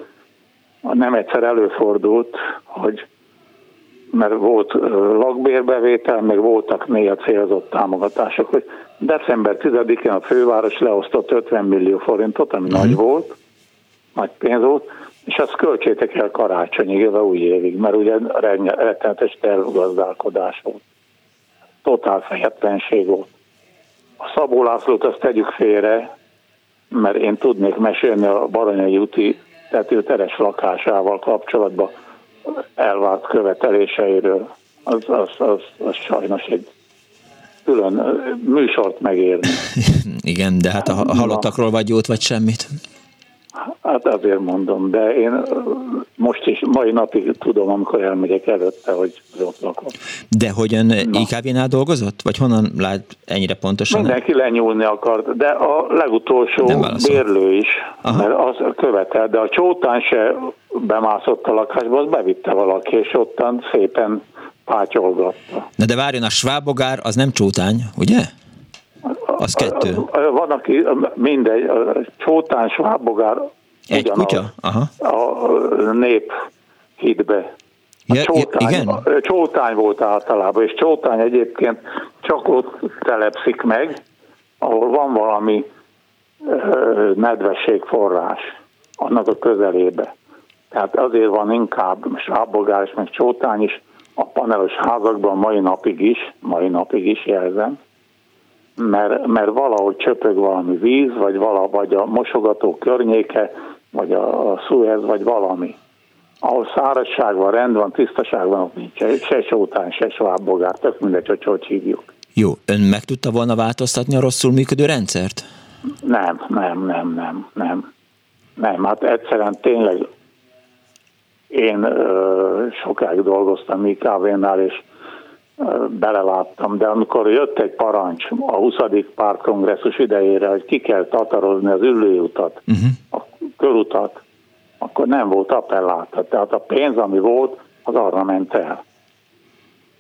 nem egyszer előfordult, hogy mert volt lakbérbevétel, meg voltak néha célzott támogatások, hogy december 10-én a főváros leosztott 50 millió forintot, ami mm. nagy volt, nagy pénz volt, és azt költsétek el karácsonyig, jövő új évig, mert ugye rettenetes tervgazdálkodás volt. Totál fejetlenség volt. A Szabó Lászlót azt tegyük félre, mert én tudnék mesélni a Baranyai úti tetőteres lakásával kapcsolatban elvárt követeléseiről. Az, az, az, az sajnos egy külön műsort megérni. *laughs* Igen, de hát a halottakról vagy jót, vagy semmit. Hát azért mondom, de én most is, mai napig tudom, amikor elmegyek előtte, hogy ott lakom. De hogyan IKV-nál dolgozott? Vagy honnan lát ennyire pontosan? Mindenki lenyúlni akart, de a legutolsó bérlő is, Aha. mert az követel, de a csótán se bemászott a lakásba, az bevitte valaki, és ottan szépen pátyolgatta. Na de várjon, a svábogár az nem csótány, ugye? Az kettő. Van, aki mindegy, csótán, svábogár egy ugyanaz, kutya? Aha. A nép hitbe. A ja, csótány, igen? csótány volt általában, és csótány egyébként csak ott telepszik meg, ahol van valami nedvességforrás annak a közelébe. Tehát azért van inkább sábogás, meg csótány is a panelos házakban mai napig is, mai napig is jelzem, mert, mert valahogy csöpög valami víz, vagy valahogy a mosogató környéke, vagy a, a Suez, vagy valami. Ahol szárazság van, rend van, tisztaság van, ott nincs se sótán, se svábbogár, tök mindegy, hogy hogy hívjuk. Jó, ön meg tudta volna változtatni a rosszul működő rendszert? Nem, nem, nem, nem, nem. Nem, hát egyszerűen tényleg én ö, sokáig dolgoztam IKV-nál, és beleláttam, de amikor jött egy parancs a 20. pártkongresszus idejére, hogy ki kell tatarozni az ülőutat, uh-huh. a körutat, akkor nem volt appelláta. Tehát a pénz, ami volt, az arra ment el.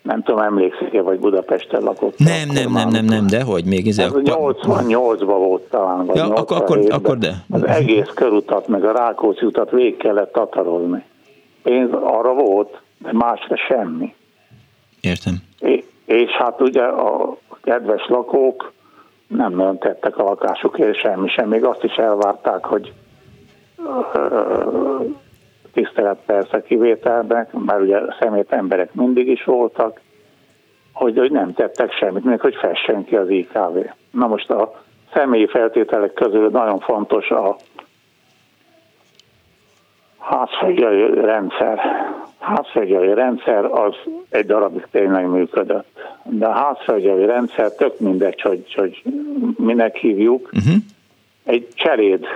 Nem tudom, emlékszik-e, vagy Budapesten lakott. Nem, nem, nem, nem, nem, de hogy még ez... Ez 88-ban volt talán, vagy ja, akkor, akkor, akkor de. Az egész körutat, meg a Rákóczi utat végig kellett tatarozni. Pénz arra volt, de másra semmi. Értem. És, hát ugye a kedves lakók nem nagyon tettek a lakásukért semmi sem. Még azt is elvárták, hogy tisztelet persze kivételben, mert ugye szemét emberek mindig is voltak, hogy, hogy nem tettek semmit, még hogy fessen ki az IKV. Na most a személyi feltételek közül nagyon fontos a házfegyelő rendszer. Házfegyelő rendszer az egy darabig tényleg működött. De a házfegyelő rendszer tök mindegy, hogy, hogy minek hívjuk, uh-huh. egy cseréd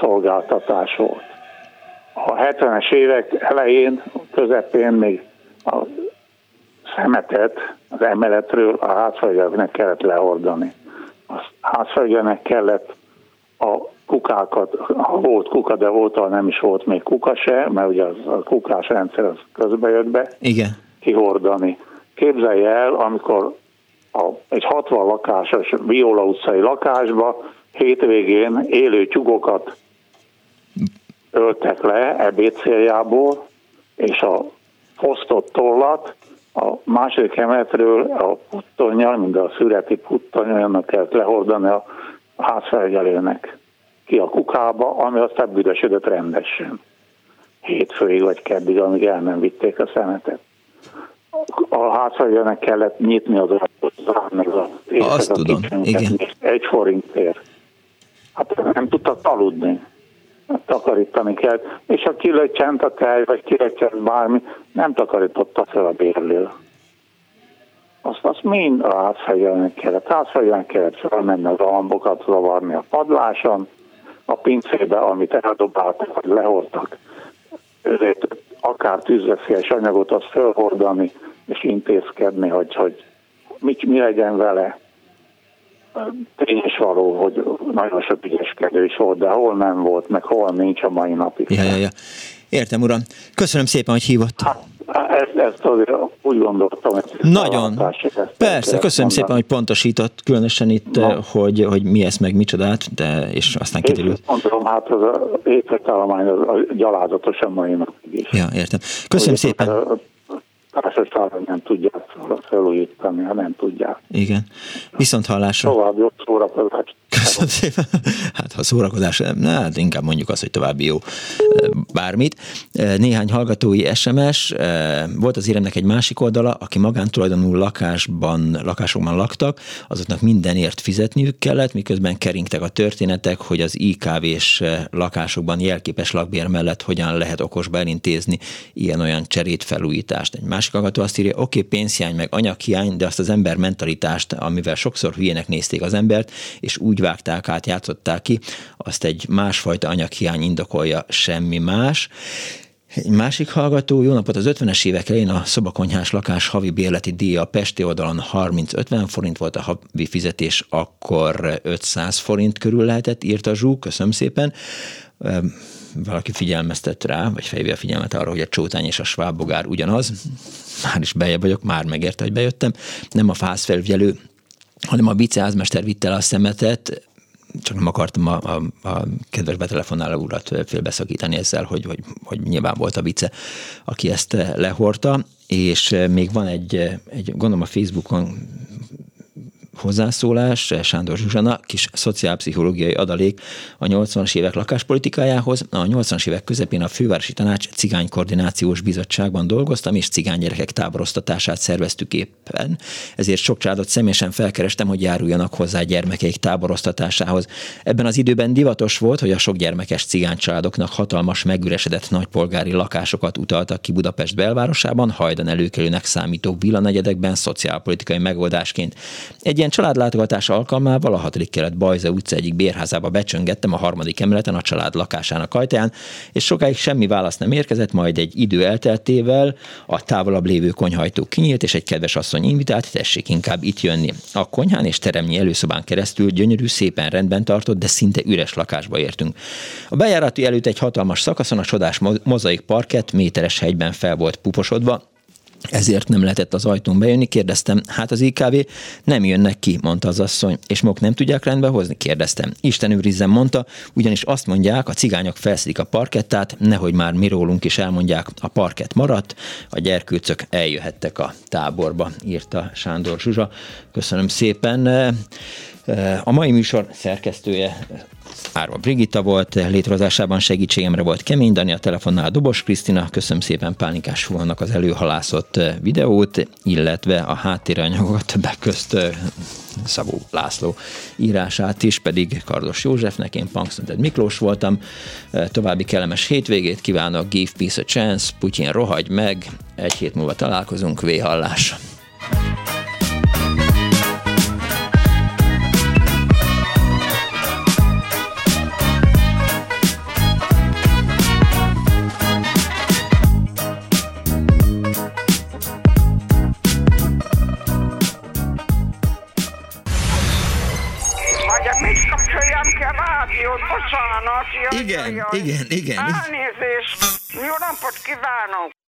szolgáltatás volt. A 70-es évek elején, közepén még a szemetet az emeletről a házfegyelőnek kellett lehordani. A házfegyelőnek kellett a kukákat, ha volt kuka, de volt, nem is volt még kuka se, mert ugye az, a kukás rendszer az közbe jött be. Igen. Kihordani. Képzelje el, amikor a, egy 60 lakásos Viola utcai lakásba hétvégén élő tyugokat öltek le ebéd céljából, és a fosztott tollat a második emeletről a puttonnyal, mind a szüreti puttonnyal kellett lehordani a házfelügyelőnek ki a kukába, ami aztán büdösödött rendesen. Hétfőig vagy keddig, amíg el nem vitték a szemetet. A házfelügyelőnek kellett nyitni az meg az Azt tudom, igen. Egy forintért. Hát nem tudtak aludni. Takarítani kell. És ha kilöccsent a tej, vagy kilöccsent bármi, nem takarította fel a bérlő azt, azt mind a házfegyelnek kellett. Házfegyelnek kellett felmenni az alambokat, zavarni a padláson, a pincébe, amit eldobáltak, vagy lehordtak, ezért akár tűzveszélyes anyagot azt felhordani, és intézkedni, hogy, hogy mi, mi legyen vele. Tényes való, hogy nagyon sok is volt, de hol nem volt, meg hol nincs a mai napig. Ja, ja, ja. Értem, uram. Köszönöm szépen, hogy hívott. Hát, ezt, ezt azért úgy gondoltam. Hogy Nagyon. Persze, köszönöm szépen, hogy pontosított, különösen itt, Na. hogy, hogy mi ez meg micsodát, de és aztán kiderült. Mondom, hát az a épületállomány az, az gyalázatosan mai napig is. Ja, értem. Köszönöm hogy szépen. A, társaságon nem tudják felújítani, ha nem tudják. Igen. Viszont hallásra. Tovább jó szórakozást. Köszönöm szépen. Hát ha szórakozás, na, hát inkább mondjuk azt, hogy további jó bármit. Néhány hallgatói SMS. Volt az éremnek egy másik oldala, aki magántulajdonú lakásban, lakásokban laktak, azoknak mindenért fizetniük kellett, miközben keringtek a történetek, hogy az IKV-s lakásokban jelképes lakbér mellett hogyan lehet okosba elintézni ilyen-olyan cserét felújítást. Egy másik hallgató azt írja, oké, okay, pénzhiány meg anyaghiány, de azt az ember mentalitást, amivel sokszor hülyének nézték az embert, és úgy vágták át, játszották ki, azt egy másfajta anyaghiány indokolja, semmi más. Egy másik hallgató, jó napot, az 50-es évek elején a szobakonyhás lakás havi bérleti díja a Pesti oldalon 30-50 forint volt a havi fizetés, akkor 500 forint körül lehetett, írta Zsú, köszönöm szépen valaki figyelmeztet rá, vagy fejvé a figyelmet arra, hogy a csótány és a svábogár ugyanaz. Már is bejebb vagyok, már megérte, hogy bejöttem. Nem a fászfelügyelő, hanem a viceházmester vitte el a szemetet, csak nem akartam a, a, a kedves betelefonáló urat félbeszakítani ezzel, hogy, hogy, hogy nyilván volt a vice, aki ezt lehorta, és még van egy, egy gondolom a Facebookon hozzászólás, Sándor Zsuzsana, kis szociálpszichológiai adalék a 80-as évek lakáspolitikájához. A 80-as évek közepén a Fővárosi Tanács Cigány Koordinációs Bizottságban dolgoztam, és gyerekek táboroztatását szerveztük éppen. Ezért sok családot személyesen felkerestem, hogy járuljanak hozzá gyermekeik táboroztatásához. Ebben az időben divatos volt, hogy a sok gyermekes cigány családoknak hatalmas, megüresedett nagypolgári lakásokat utaltak ki Budapest belvárosában, hajdan előkelőnek számító villanegyedekben szociálpolitikai megoldásként. Egy ilyen családlátogatás alkalmával a 6. kelet Bajza utca egyik bérházába becsöngettem a harmadik emeleten a család lakásának ajtaján, és sokáig semmi válasz nem érkezett, majd egy idő elteltével a távolabb lévő konyhajtó kinyílt, és egy kedves asszony invitált, tessék inkább itt jönni. A konyhán és teremnyi előszobán keresztül gyönyörű, szépen rendben tartott, de szinte üres lakásba értünk. A bejárati előtt egy hatalmas szakaszon a csodás mozaik parkett méteres hegyben fel volt puposodva, ezért nem lehetett az ajtón bejönni, kérdeztem, hát az IKV nem jönnek ki, mondta az asszony, és maguk nem tudják rendbe hozni, kérdeztem. Isten őrizzen, mondta, ugyanis azt mondják, a cigányok felszik a parkettát, nehogy már mi rólunk is elmondják, a parkett maradt, a gyerkőcök eljöhettek a táborba, írta Sándor Zsuzsa. Köszönöm szépen. A mai műsor szerkesztője Árva Brigitta volt, létrehozásában segítségemre volt Kemény Dani, a telefonnál Dobos Krisztina, köszönöm szépen Pálinkás Huannak az előhalászott videót, illetve a háttéranyagot többek Szabó László írását is, pedig Kardos Józsefnek, én Punksnoded Miklós voltam. További kellemes hétvégét kívánok, give peace a chance, Putyin rohagy meg, egy hét múlva találkozunk, véhallás. Jaj, igen, jaj. igen, igen. Elnézést. Jó napot kívánok.